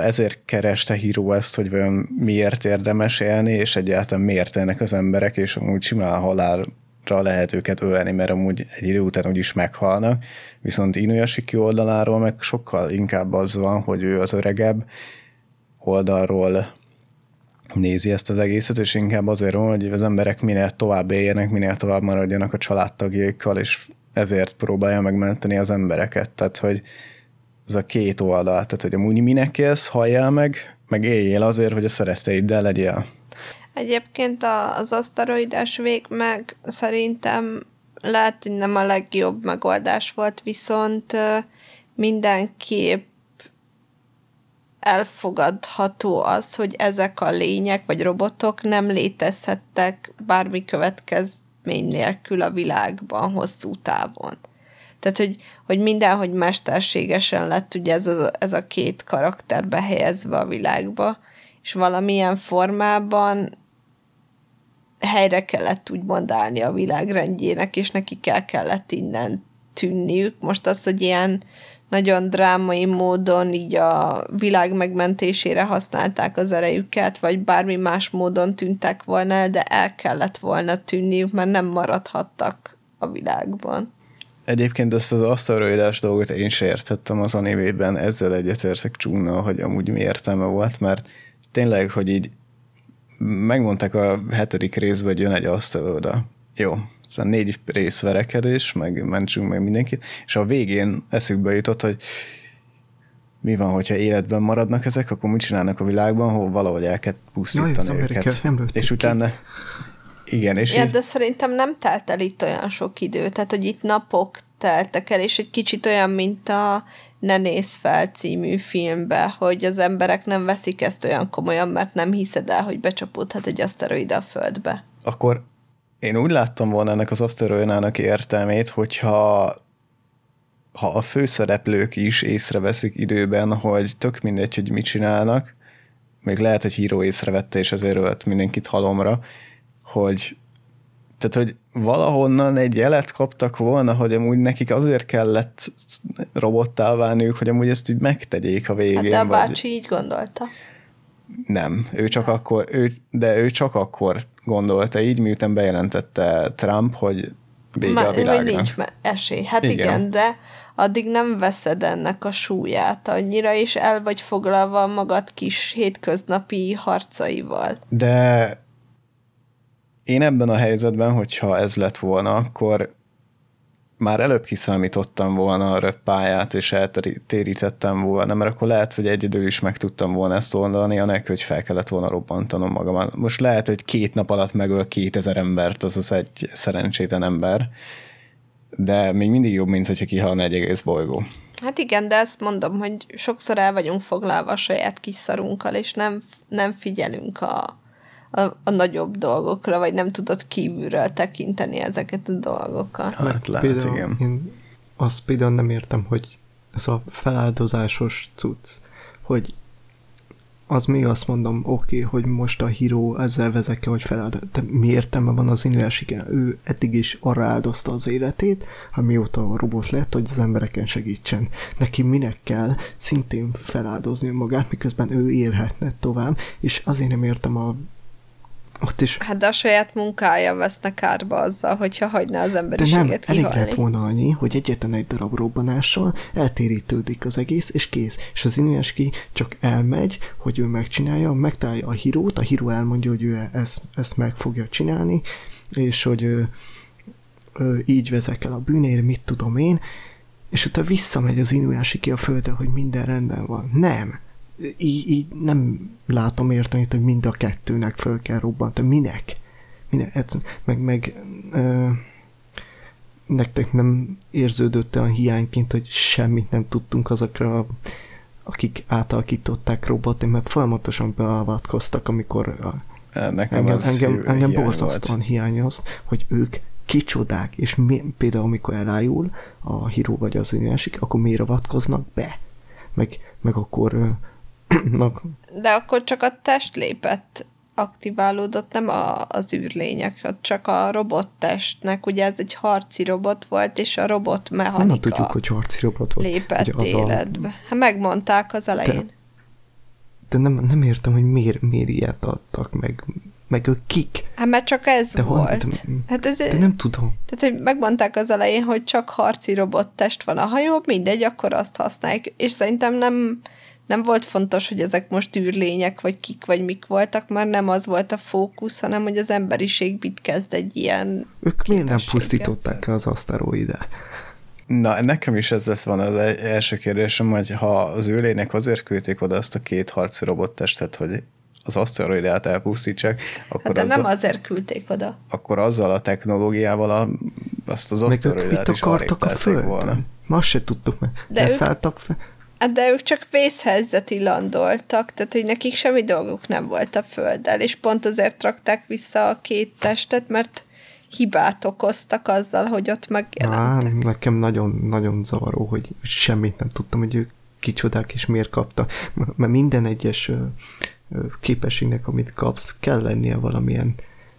ezért kereste híró ezt, hogy vajon miért érdemes élni, és egyáltalán miért ennek az emberek, és amúgy simán halálra lehet őket ölni, mert amúgy egy idő után úgyis meghalnak, viszont Inuyashiki oldaláról meg sokkal inkább az van, hogy ő az öregebb oldalról nézi ezt az egészet, és inkább azért van, hogy az emberek minél tovább éljenek, minél tovább maradjanak a családtagjaikkal, és ezért próbálja megmenteni az embereket. Tehát, hogy ez a két oldal, tehát hogy amúgy minek élsz, halljál meg, meg éljél azért, hogy a szeretteiddel legyél. Egyébként az aszteroides vég meg szerintem lehet, hogy nem a legjobb megoldás volt, viszont mindenképp elfogadható az, hogy ezek a lények vagy robotok nem létezhettek bármi következmény nélkül a világban hosszú távon. Tehát, hogy, hogy mindenhogy mesterségesen lett ugye ez a, ez a két karakter behelyezve a világba, és valamilyen formában helyre kellett úgy mondálni a világrendjének, és nekik el kellett innen tűnniük. Most az, hogy ilyen nagyon drámai módon így a világ megmentésére használták az erejüket, vagy bármi más módon tűntek volna el, de el kellett volna tűnniük, mert nem maradhattak a világban. Egyébként ezt az asztalrajlás dolgot én sem értettem az animében, ezzel egyetértek csúna, hogy amúgy mi értelme volt, mert tényleg, hogy így megmondták a hetedik részben, hogy jön egy asztaloda. Jó, szóval négy rész verekedés, meg mentsünk meg mindenkit, és a végén eszükbe jutott, hogy mi van, hogyha életben maradnak ezek, akkor mit csinálnak a világban, hol valahogy el kell pusztítani Jaj, őket. Nem és utána, ki. Igen, és ja, így... de szerintem nem telt el itt olyan sok idő, tehát hogy itt napok teltek el, és egy kicsit olyan, mint a Ne néz fel című filmbe, hogy az emberek nem veszik ezt olyan komolyan, mert nem hiszed el, hogy becsapódhat egy aszteroida a Földbe. Akkor én úgy láttam volna ennek az aszteroidának értelmét, hogyha ha a főszereplők is észreveszik időben, hogy tök mindegy, hogy mit csinálnak, még lehet, hogy híró észrevette, és ezért ölt mindenkit halomra, hogy tehát, hogy valahonnan egy jelet kaptak volna, hogy amúgy nekik azért kellett robottá válniuk, hogy amúgy ezt így megtegyék a végén. Hát de a bácsi vagy... így gondolta. Nem, ő csak akkor, ő, de ő csak akkor gondolta így, miután bejelentette Trump, hogy vége Ma, a világnak. Hogy nincs esély. Hát igen. igen, de addig nem veszed ennek a súlyát annyira, és el vagy foglalva magad kis hétköznapi harcaival. De én ebben a helyzetben, hogyha ez lett volna, akkor már előbb kiszámítottam volna a röppáját, és eltérítettem volna, mert akkor lehet, hogy egy idő is meg tudtam volna ezt oldani, anélkül, hogy fel kellett volna robbantanom magam. Most lehet, hogy két nap alatt megöl 2000 embert, az az egy szerencsétlen ember, de még mindig jobb, mint hogyha kihalna egy egész bolygó. Hát igen, de ezt mondom, hogy sokszor el vagyunk foglalva a saját kis szarunkkal, és nem, nem figyelünk a, a, a nagyobb dolgokra, vagy nem tudod kívülről tekinteni ezeket a dolgokat. Hát lehet, például, igen. Én azt például nem értem, hogy ez a feláldozásos cucc, hogy az még azt mondom, oké, okay, hogy most a híró ezzel vezeke, hogy feláld, de mi értelme van az Inuyashi Ő eddig is arra áldozta az életét, ha mióta a robot lett, hogy az embereken segítsen. Neki minek kell szintén feláldozni magát, miközben ő élhetne tovább, és azért nem értem a ott is. Hát de a saját munkája veszne kárba azzal, hogyha hagyná az emberiséget De nem, kihalni. elég lett volna annyi, hogy egyetlen egy darab robbanással eltérítődik az egész, és kész. És az Inuyaski csak elmegy, hogy ő megcsinálja, megtalálja a hírót, a híró elmondja, hogy ő ezt, ezt meg fogja csinálni, és hogy ő, ő így vezek el a bűnér, mit tudom én, és utána visszamegy az ki a földre, hogy minden rendben van. Nem így, így nem látom érteni, hogy mind a kettőnek föl kell robbantani. Minek? Minek? Ez, meg, meg ö, nektek nem érződött olyan hiányként, hogy semmit nem tudtunk azokra, akik átalakították robotot, mert folyamatosan beavatkoztak, amikor a, Nekem engem, engem, engem borzasztóan hiányoz, hogy ők kicsodák, és mi, például amikor elájul a híró vagy az másik, akkor miért avatkoznak be? Meg, meg akkor de akkor csak a test lépett aktiválódott, nem a, az űrlények, csak a robottestnek, ugye ez egy harci robot volt, és a robot mechanika Nem tudjuk, hogy harci robot volt. Lépett ugye az életbe. A... Hát megmondták az elején. De, de nem, nem értem, hogy miért, miért ilyet adtak, meg, meg ők kik. Hát mert csak ez de volt. Hol, de, hát ez, de nem tudom. Tehát, hogy megmondták az elején, hogy csak harci robottest van a hajó, mindegy, akkor azt használják. És szerintem nem nem volt fontos, hogy ezek most űrlények, vagy kik, vagy mik voltak, már nem az volt a fókusz, hanem hogy az emberiség mit kezd egy ilyen Ők miért nem pusztították az aszteroidát? Na, nekem is ez lett van az első kérdésem, hogy ha az űrlények azért küldték oda azt a két harci robottestet, hogy az aszteroidát elpusztítsák, akkor hát de az nem azért küldték oda. Akkor azzal a technológiával a, azt az aszteroidát is akartak a földön? volna. Ma se tudtuk meg. De Leszálltak ők... fel Hát de ők csak vészhelyzeti landoltak, tehát hogy nekik semmi dolguk nem volt a földdel, és pont azért rakták vissza a két testet, mert hibát okoztak azzal, hogy ott megjelentek. Á, nekem nagyon-nagyon zavaró, hogy semmit nem tudtam, hogy ők kicsodák és miért kapta. Mert minden egyes képességnek, amit kapsz, kell lennie valamilyen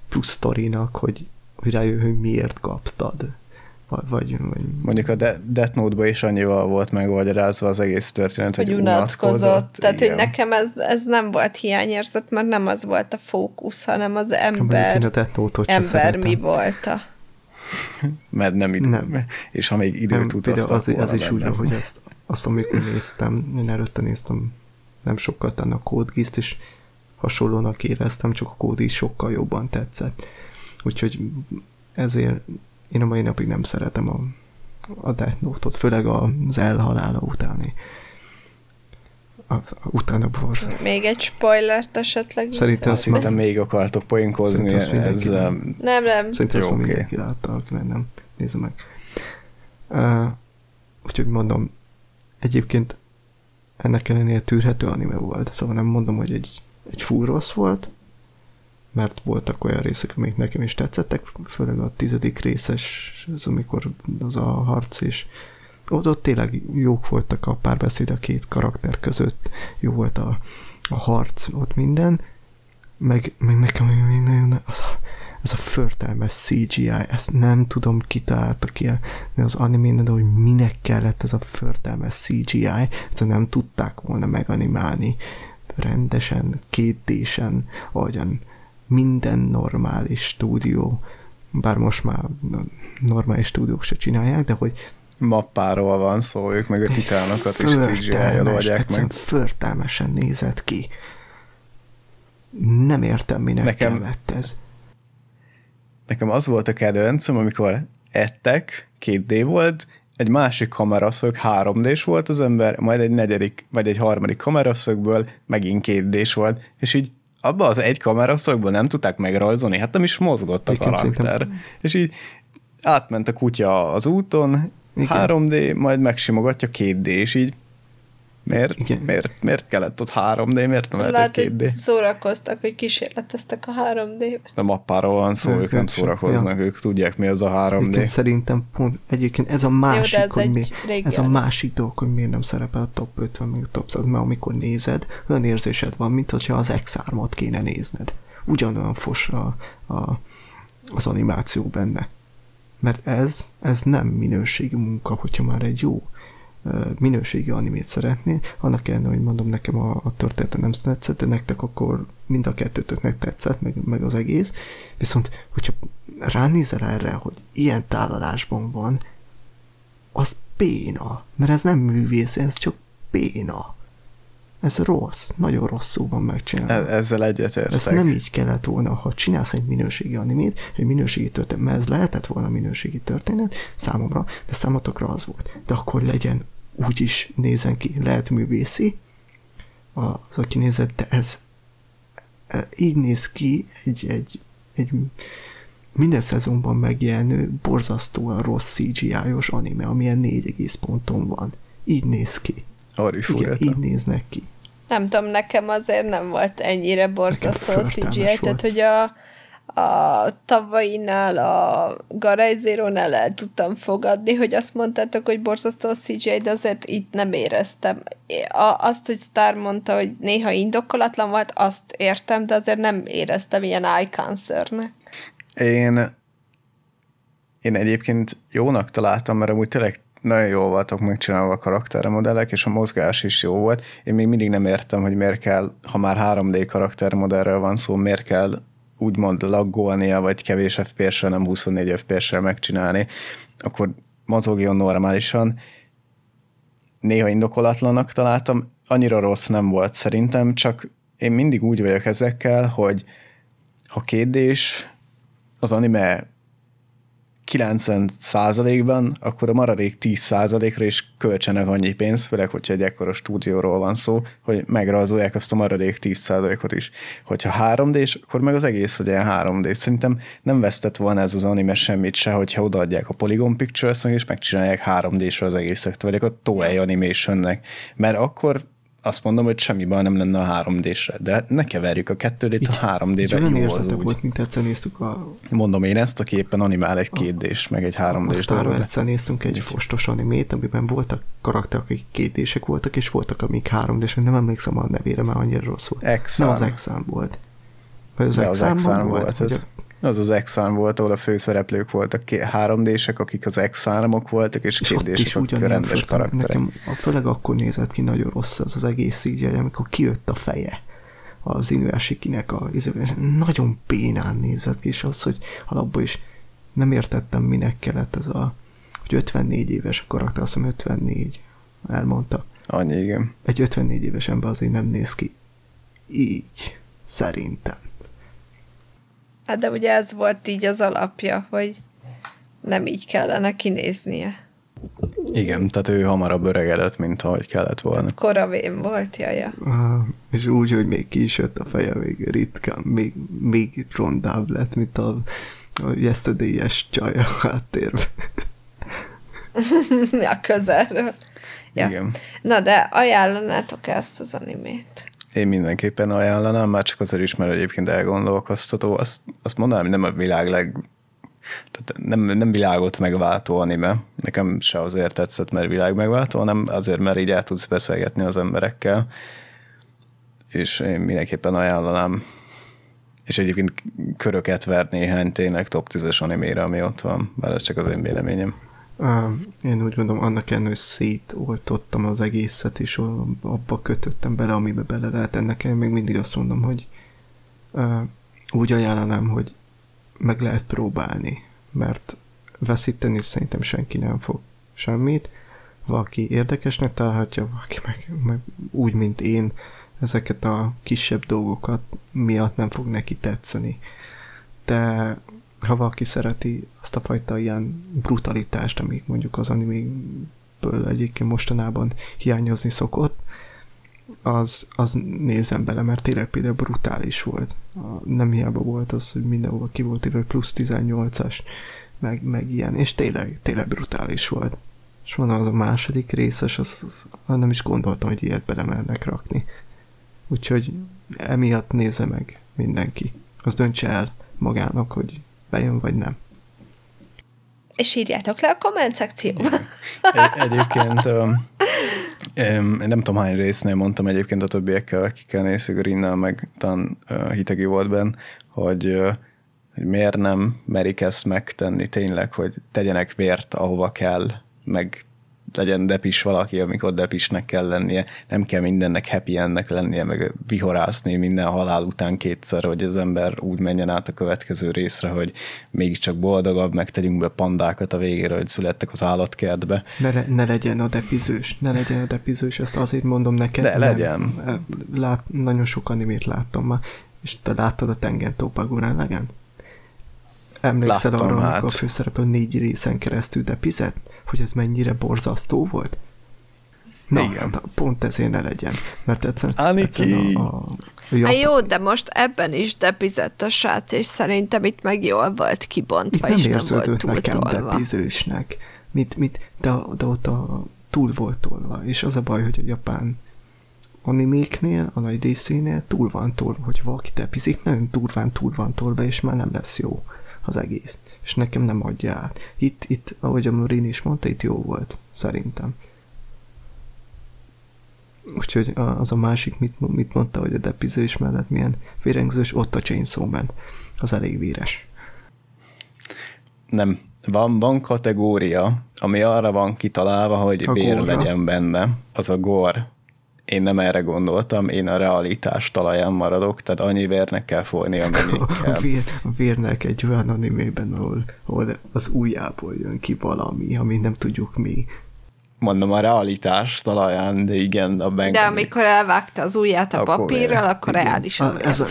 plusz sztorinak, hogy, hogy rájön, hogy miért kaptad. Vagy, vagy, Mondjuk a De- Death Note-ba is annyival volt megvagyarázva az egész történet, hogy, hogy unatkozott. unatkozott. Tehát, igen. hogy nekem ez, ez nem volt hiányérzet, mert nem az volt a fókusz, hanem az ember, a Death Note-ot ember mi volt a... mert nem idő. Nem. És ha még időt utaztak az, az is úgy, hogy ezt, azt, amikor néztem, én előtte néztem nem sokkal a Code Geass-t, és hasonlónak éreztem, csak a kód is sokkal jobban tetszett. Úgyhogy ezért én a mai napig nem szeretem a, a Death Note-ot, főleg az elhalála utáni. A, a, utána borz. Még egy spoilert esetleg? Szerintem azt hittem még akartok poénkozni ezzel. Nem, nem. Szerintem ezt okay. mindenki látta, aki nem. Nézze meg. Uh, úgyhogy mondom, egyébként ennek ellenére tűrhető anime volt, szóval nem mondom, hogy egy, egy full rossz volt, mert voltak olyan részek, amik nekem is tetszettek, főleg a tizedik részes, ez amikor az a harc és ott, ott tényleg jók voltak a párbeszéd a két karakter között, jó volt a, a harc, ott minden, meg, meg nekem még nagyon az a, ez a förtelmes CGI, ezt nem tudom kitalálta ki az animén, de hogy minek kellett ez a förtelmes CGI, ezt nem tudták volna meganimálni. Rendesen, kétésen, ahogyan minden normális stúdió, bár most már normális stúdiók se csinálják, de hogy mappáról van szó, ők meg a titánokat is CGI-jal oldják meg. Förtelmesen nézett ki. Nem értem, minek nekem, kellett ez. Nekem az volt a kedvencem, amikor ettek, 2D volt, egy másik kameraszög 3 d volt az ember, majd egy negyedik, vagy egy harmadik kameraszögből megint 2 d volt, és így abban az egy kameraszögből nem tudták megrajzolni, hát nem is mozgott a Igen, karakter. szerintem- És így átment a kutya az úton, Igen. 3D, majd megsimogatja 2D, és így miért, Igen. miért, miért kellett ott 3D, miért nem Lehet, lehetett hogy 2D? szórakoztak, hogy kísérleteztek a 3D-be. A mappáról van szó, Ők- ők nem szórakoznak, ők tudják mi az a 3D. Egyébként szerintem pont, egyébként ez a másik, ez hogy mi, ez a másik dolog, hogy miért nem szerepel a top 50, meg a top 100, mert amikor nézed, olyan érzésed van, mint hogyha az X3-ot kéne nézned. Ugyanolyan fos a, a, az animáció benne. Mert ez, ez nem minőségi munka, hogyha már egy jó minőségi animét szeretnél, annak ellenére, hogy mondom nekem a, a története nem tetszett, de nektek akkor mind a kettőtöknek tetszett, meg, meg az egész, viszont hogyha ránézel erre, hogy ilyen tálalásban van, az béna, mert ez nem művész, ez csak béna. Ez rossz, nagyon rosszul van megcsinálva. E- ezzel egyetértek. Ezt nem így kellett volna, ha csinálsz egy minőségi animét, egy minőségi történet, mert ez lehetett volna minőségi történet számomra, de számotokra az volt. De akkor legyen úgy is nézen ki, lehet művészi, az, aki nézett, de ez e, így néz ki egy, egy, egy minden szezonban megjelenő borzasztóan rossz CGI-os anime, amilyen 4 ponton van. Így néz ki. Arra is Igen, így néznek ki. Nem tudom, nekem azért nem volt ennyire borzasztó a CGI, volt. tehát hogy a, a tavainál, a Garage Zero-nál el tudtam fogadni, hogy azt mondtátok, hogy borzasztó a CGI, de azért itt nem éreztem. A, azt, hogy Star mondta, hogy néha indokolatlan volt, azt értem, de azért nem éreztem ilyen eye cancernek. Én, én egyébként jónak találtam, mert amúgy tényleg nagyon jól voltak megcsinálva a karaktermodellek, és a mozgás is jó volt. Én még mindig nem értem, hogy miért kell, ha már 3D karaktermodellről van szó, miért kell úgymond laggolnia, vagy kevés FPS-rel, nem 24 FPS-rel megcsinálni, akkor mozogjon normálisan. Néha indokolatlanak találtam, annyira rossz nem volt szerintem, csak én mindig úgy vagyok ezekkel, hogy ha kérdés, az anime 90%-ban, akkor a maradék 10%-ra is költsenek annyi pénzt, főleg, hogyha egy ekkora stúdióról van szó, hogy megrajzolják azt a maradék 10%-ot is. Hogyha 3D-s, akkor meg az egész legyen 3D. Szerintem nem vesztett volna ez az anime semmit se, hogyha odaadják a Polygon pictures és megcsinálják 3D-sre az egészet, vagy a Toei Animationnek. Mert akkor azt mondom, hogy semmi baj nem lenne a 3D-sre, de ne keverjük a 2D-t a 3D-be, Olyan jó az érzete úgy. volt, mint egyszer néztük a, Mondom én ezt, aki éppen animál egy 2 meg egy 3 d Aztán egyszer néztünk egy fostos animét, amiben voltak karakterek, akik kétdések voltak, és voltak, amik három d nem emlékszem a nevére, mert annyira rossz volt. Exam. Nem az Exam volt. Vagy az Exam volt? volt, vagy az, az Exam volt, ahol a főszereplők voltak 3 d akik az Examok voltak, és és ott 2 is d akik ugyanilyen rendes karakterek. nekem a, főleg akkor nézett ki nagyon rossz az az egész így, amikor kijött a feje az Inuyashikinek a nagyon bénán nézett ki, és az, hogy alapból is nem értettem, minek kellett ez a, hogy 54 éves a karakter, azt hiszem 54, elmondta. Annyi, igen. Egy 54 éves ember azért nem néz ki így, szerintem. Hát de ugye ez volt így az alapja, hogy nem így kellene kinéznie. Igen, tehát ő hamarabb öregedett, mint ahogy kellett volna. Koravén volt, jaja. Ah, és úgy, hogy még ki is jött a feje, még ritkán, még, még rondább lett, mint a, a yesterday-es csaj a háttérben. a közelről. Ja. Igen. Na de ajánlanátok ezt az animét? Én mindenképpen ajánlanám, már csak azért is, mert egyébként elgondolkoztató. Azt, azt mondanám, hogy nem a világ leg... Tehát nem, nem világot megváltó anime. Nekem se azért tetszett, mert világ megváltó, hanem azért, mert így el tudsz beszélgetni az emberekkel. És én mindenképpen ajánlanám. És egyébként köröket ver néhány tényleg top 10-es animére, ami ott van. Bár ez csak az én véleményem. Én úgy gondolom, annak ellenére, hogy szétoltottam az egészet, és abba kötöttem bele, amiben bele lehet. Ennek én még mindig azt mondom, hogy úgy ajánlanám, hogy meg lehet próbálni, mert veszíteni szerintem senki nem fog semmit. Valaki érdekesnek találhatja, valaki meg, meg úgy, mint én, ezeket a kisebb dolgokat miatt nem fog neki tetszeni. De ha valaki szereti azt a fajta ilyen brutalitást, amik mondjuk az animéből egyébként mostanában hiányozni szokott, az, az nézem bele, mert tényleg például brutális volt. Nem hiába volt az, hogy mindenhol ki volt írva, plusz 18-as, meg, meg ilyen, és tényleg, tényleg brutális volt. És mondom, az a második részes, az, az, az nem is gondoltam, hogy ilyet belemernek rakni. Úgyhogy emiatt nézze meg mindenki. Az döntse el magának, hogy bejön vagy nem. És írjátok le a komment szekcióba. Egy, egyébként nem tudom hány résznél mondtam egyébként a többiekkel, akikkel nézzük, Rinnel meg talán Hitegi volt benne, hogy, hogy miért nem merik ezt megtenni tényleg, hogy tegyenek vért, ahova kell, meg legyen depis valaki, amikor depisnek kell lennie, nem kell mindennek happy endnek lennie, meg vihorászni minden halál után kétszer, hogy az ember úgy menjen át a következő részre, hogy mégiscsak boldogabb, meg tegyünk be pandákat a végére, hogy születtek az állatkertbe. Ne, le, ne legyen a depizős, ne legyen a depizős, ezt azért mondom neked. De legyen. Lát, nagyon sok animét láttam már, és te láttad a Tengen Topagurán legyen? Emlékszel Láttam arra, hát. amikor a főszereplő négy részen keresztül depizett? Hogy ez mennyire borzasztó volt? Na, Igen. Na, pont ezért ne legyen. Mert egyszerűen, egyszerűen a, a, a Hát jó, de most ebben is depizett a srác, és szerintem itt meg jól volt kibontva, itt és nem, nem volt nekem depizősnek. Mit, mit, de, de ott a, túl volt tolva, és az a baj, hogy a japán animéknél, a nagy részénél túl van tolva, hogy valaki depizik, nagyon durván túl van tolva, és már nem lesz jó az egész. És nekem nem adja át. Itt, itt ahogy a Morin is mondta, itt jó volt, szerintem. Úgyhogy az a másik, mit, mit mondta, hogy a depizés mellett milyen vérengzős, ott a Chainsaw Man. Az elég véres. Nem. Van, van kategória, ami arra van kitalálva, hogy a vér legyen benne. Az a gor én nem erre gondoltam, én a realitás talaján maradok, tehát annyi vérnek kell folyni, amennyi kell. A, vér, a vérnek egy olyan animében, ahol, ahol az ujjából jön ki valami, ami nem tudjuk mi. Mondom, a realitás talaján, de igen, a bang. De amikor elvágta az ujját a akkor papírral, akkor reálisan a, ez a,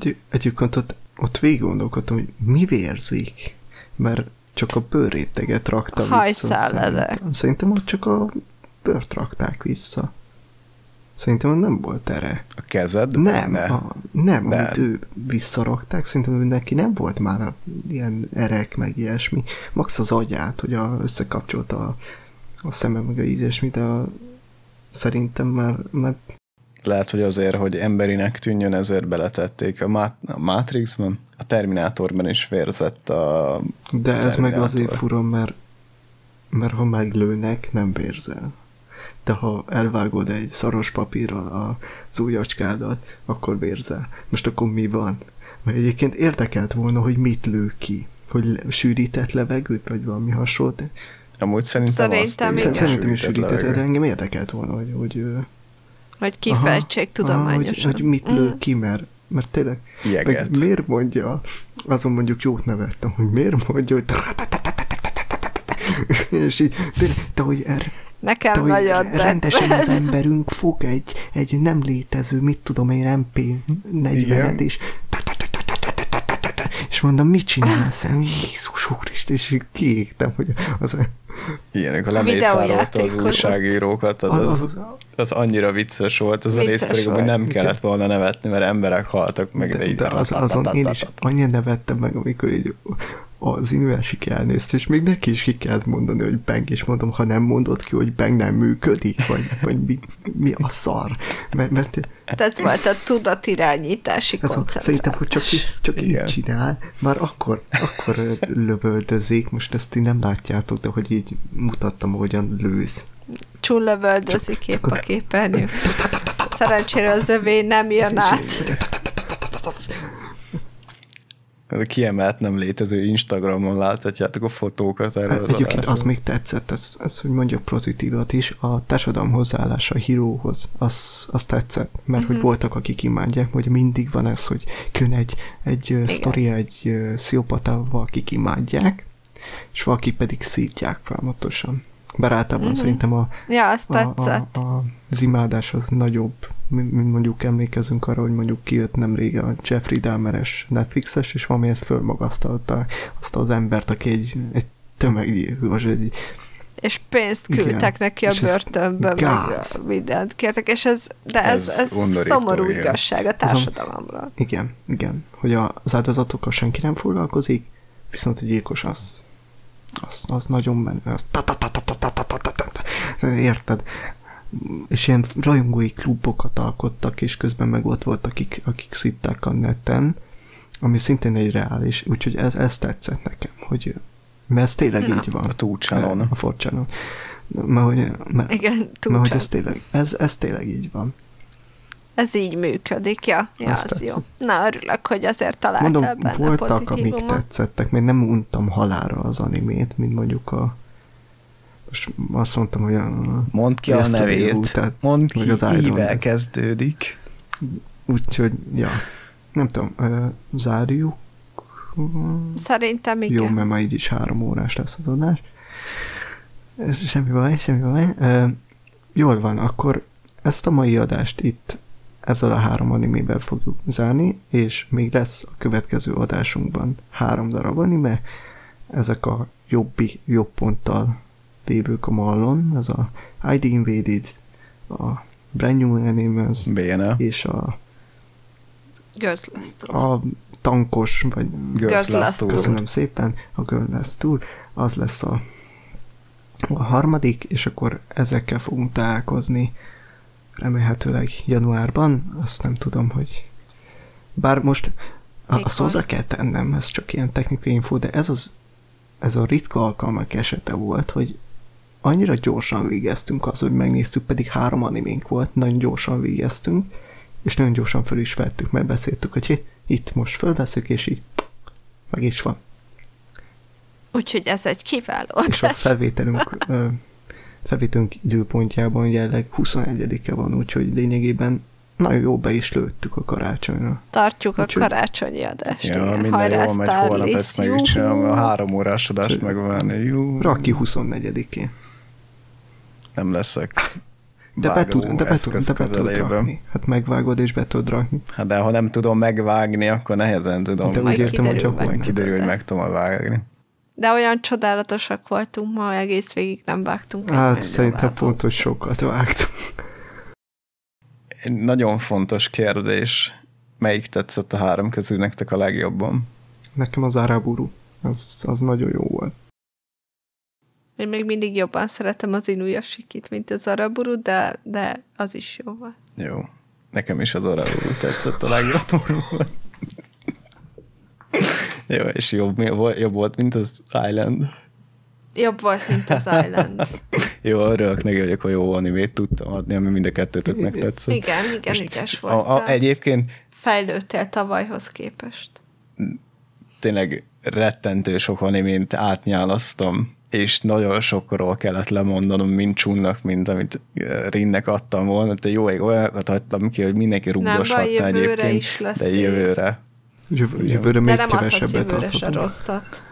egy, Egyébként ott, ott végig gondolkodtam, hogy mi vérzik, mert csak a bőréteget rakta vissza. Szerintem, szerintem ott csak a bőrt rakták vissza. Szerintem nem volt erre. A kezed? Nem, a, nem, De. amit ő visszarakták, szerintem neki nem volt már ilyen erek, meg ilyesmi. Max az agyát, hogy a, összekapcsolta a, a szeme, meg a ilyesmi, de a, szerintem már, már lehet, hogy azért, hogy emberinek tűnjön, ezért beletették. A, Mat- a Matrixban, a Terminátorban is vérzett a De ez meg azért fura, mert, mert ha meglőnek, nem vérzel de ha elvágod egy szaros papírral az ujjacskádat, akkor vérzel. Most akkor mi van? Mert egyébként érdekelt volna, hogy mit lő ki. Hogy sűrített levegőt, vagy valami hasonlót. Amúgy szerintem, szerintem azt Szerintem is sűrített, de engem érdekelt volna, hogy... Hogy, hogy kifejtsék tudományosan. Hogy, hogy mit lő mm. ki, mert, mert tényleg... Meg miért mondja, azon mondjuk jót nevettem, hogy miért mondja, hogy és így, tényleg, de hogy erre, Nekem de, nagyon Rendesen az emberünk fog egy, egy nem létező, mit tudom én, MP40-et, és és mondom, mit csinálsz? Jézus Úristen, és kiégtem, hogy az... Ilyenek, a lemészárolta az újságírókat, az, az, az, az, annyira vicces volt, az vicces a rész pedig, hogy nem kellett volna nevetni, mert emberek haltak meg, de, de, de az, azon én is annyira nevettem meg, amikor így az Inuyasha elnézte, és még neki is ki kellett mondani, hogy Bang, és mondom, ha nem mondod ki, hogy Bang nem működik, vagy, vagy mi, mi a szar. Mert, mert ez volt a tudatirányítási ez koncept. Szerintem, hogy csak, csak így csinál, már akkor, akkor lövöldözik, most ezt így nem látjátok, de hogy így mutattam, hogyan lősz. Csul lövöldözik épp a képernyő. Szerencsére az övé nem jön át a kiemelt nem létező Instagramon láthatjátok a fotókat erről az Egyébként adásról. az még tetszett, ez, ez, hogy mondjak pozitívat is, a társadalom hozzáállása a híróhoz, az, az tetszett, mert uh-huh. hogy mhm. voltak, akik imádják, hogy mindig van ez, hogy kön egy, egy sztori egy sziopatával, akik imádják, és valaki pedig szítják folyamatosan. Bár általában uh-huh. szerintem a, ja, azt a, a, a, az imádás az nagyobb, mi, mi mondjuk emlékezünk arra, hogy mondjuk kijött nemrég a Jeffrey Dahmeres Netflixes, és valamiért fölmagasztalták azt az embert, aki egy, egy tömeggyilkos, egy és pénzt küldtek Igen. neki a börtönbe, meg gáz. mindent kértek, és ez, de ez, Ez ez, szomorú igen. igazság a társadalomról. Igen, igen. Hogy a- az áldozatokkal senki nem foglalkozik, viszont a gyilkos az, az, az nagyon menő. Az ta ta ta ta ta ta ta ta ta. Érted? És ilyen rajongói klubokat alkottak, és közben meg ott volt, akik, akik szitták a neten, ami szintén egy reális, úgyhogy ez, ez tetszett nekem, hogy mert ez tényleg Na. így van. A túlcsanon. A forcsanon. Mert hogy, mert, Igen, mert hogy ez tényleg, ez, ez tényleg így van. Ez így működik, ja, ja Azt az tetszett. jó. Na, örülök, hogy azért találtál Mondom, benne voltak, amik tetszettek, még nem untam halára az animét, mint mondjuk a most azt mondtam, hogy a Mondd ki a nevét. után, Mondd ki, az ível kezdődik. úgyhogy, ja, nem tudom, zárjuk. Szerintem igen. Jó, mert ma így is három órás lesz az adás. Ez semmi baj, semmi baj. Jól van, akkor ezt a mai adást itt ezzel a három animével fogjuk zárni, és még lesz a következő adásunkban három darab anime. Ezek a jobbi, jobb ponttal lévők a mallon, ez a ID Invaded, a Brand New Animals, BNL. és a, Gözlöztő. a tankos, vagy Girls Girls Last Last Tour. Köszönöm szépen, a Girl Last Tour, az lesz a, a harmadik, és akkor ezekkel fogunk találkozni remélhetőleg januárban, azt nem tudom, hogy bár most a, azt hozzá kell tennem, ez csak ilyen technikai info, de ez az ez a ritka alkalmak esete volt, hogy annyira gyorsan végeztünk az, hogy megnéztük, pedig három animénk volt, nagyon gyorsan végeztünk, és nagyon gyorsan föl is vettük, mert beszéltük, hogy hi, itt most fölveszük, és így meg is van. Úgyhogy ez egy kiváló És a felvételünk, ö, felvételünk időpontjában jelenleg 21-e van, úgyhogy lényegében nagyon jó be is lőttük a karácsonyra. Tartjuk a Úgyhogy- karácsonyi adást. Ja, igen. minden Hajrá, jól megy, holnap ezt meg is csinálom, a három órás adást megvárni. Jú, Raki 24-én. nem leszek. De be, tud, de, be, tud, de be tudod közelében. rakni. Hát megvágod és be tudod rakni. Hát de ha nem tudom megvágni, akkor nehezen tudom. De úgy értem, hogy Majd kiderül, hogy meg tudom vágni. De olyan csodálatosak voltunk ma, egész végig nem vágtunk. Hát szerintem vágót. pont, hogy sokat vágtunk. Egy nagyon fontos kérdés. Melyik tetszett a három közül nektek a legjobban? Nekem az Araburu, az, az nagyon jó volt. Én még mindig jobban szeretem az Inuyashikit, mint az Araburu, de, de az is jó volt. Jó. Nekem is az Araúr tetszett a legjobban. Jó, és jobb, volt- jobb volt, mint az Island. Jobb volt, mint az Island. Jó, örülök neki, hogy akkor jó animét tudtam adni, ami mind a kettőtöknek tetszett. Igen, igen, ügyes A, a, voltál. egyébként Fejlődtél tavalyhoz képest. tényleg rettentő sok animét átnyálasztom, és nagyon sokról kellett lemondanom, mint Csunnak, mint amit Rinnek adtam volna, de jó, ég olyanokat adtam ki, hogy mindenki jövőre egyébként, is lesz de jövőre Jövő, jövőre De még nem adhatsz kevesebbet adhatunk. rosszat.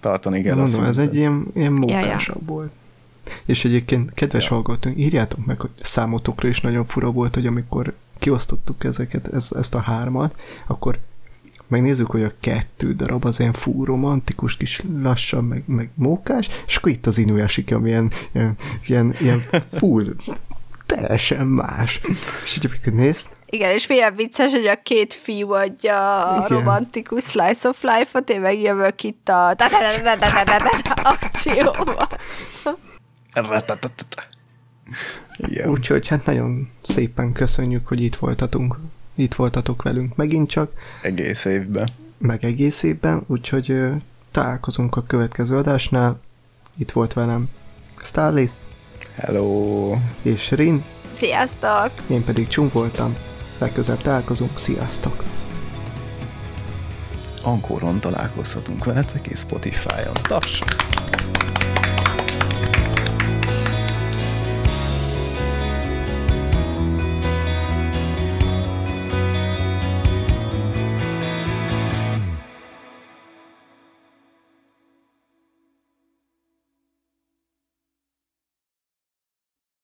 tartani kell. Mondom, ez egy ilyen, ilyen Ja, ja. mókásabb volt. És egyébként, kedves Ja. hallgatók, írjátok meg, hogy számotokra is nagyon fura volt, hogy amikor kiosztottuk ezeket, ez, ezt a hármat, akkor megnézzük, hogy a kettő darab az ilyen fú romantikus, kis lassan, meg, meg mókás, és akkor itt az Inuyashiki, ami ilyen, ilyen, ilyen, ilyen full, teljesen más. És így amikor nézd, Igen, és milyen vicces, hogy a két fiú adja a Igen. romantikus slice of life-ot, én meg jövök itt a akcióba. Igen. úgyhogy hát nagyon szépen köszönjük, hogy itt voltatunk, itt voltatok velünk megint csak, Egész évben. meg egész évben, úgyhogy találkozunk a következő adásnál. Itt volt velem Starlis Hello! és Rin, Sziasztok! én pedig Csung voltam. Legközelebb találkozunk, sziasztok! Ankoron találkozhatunk veletek, és Spotify-on. Taps!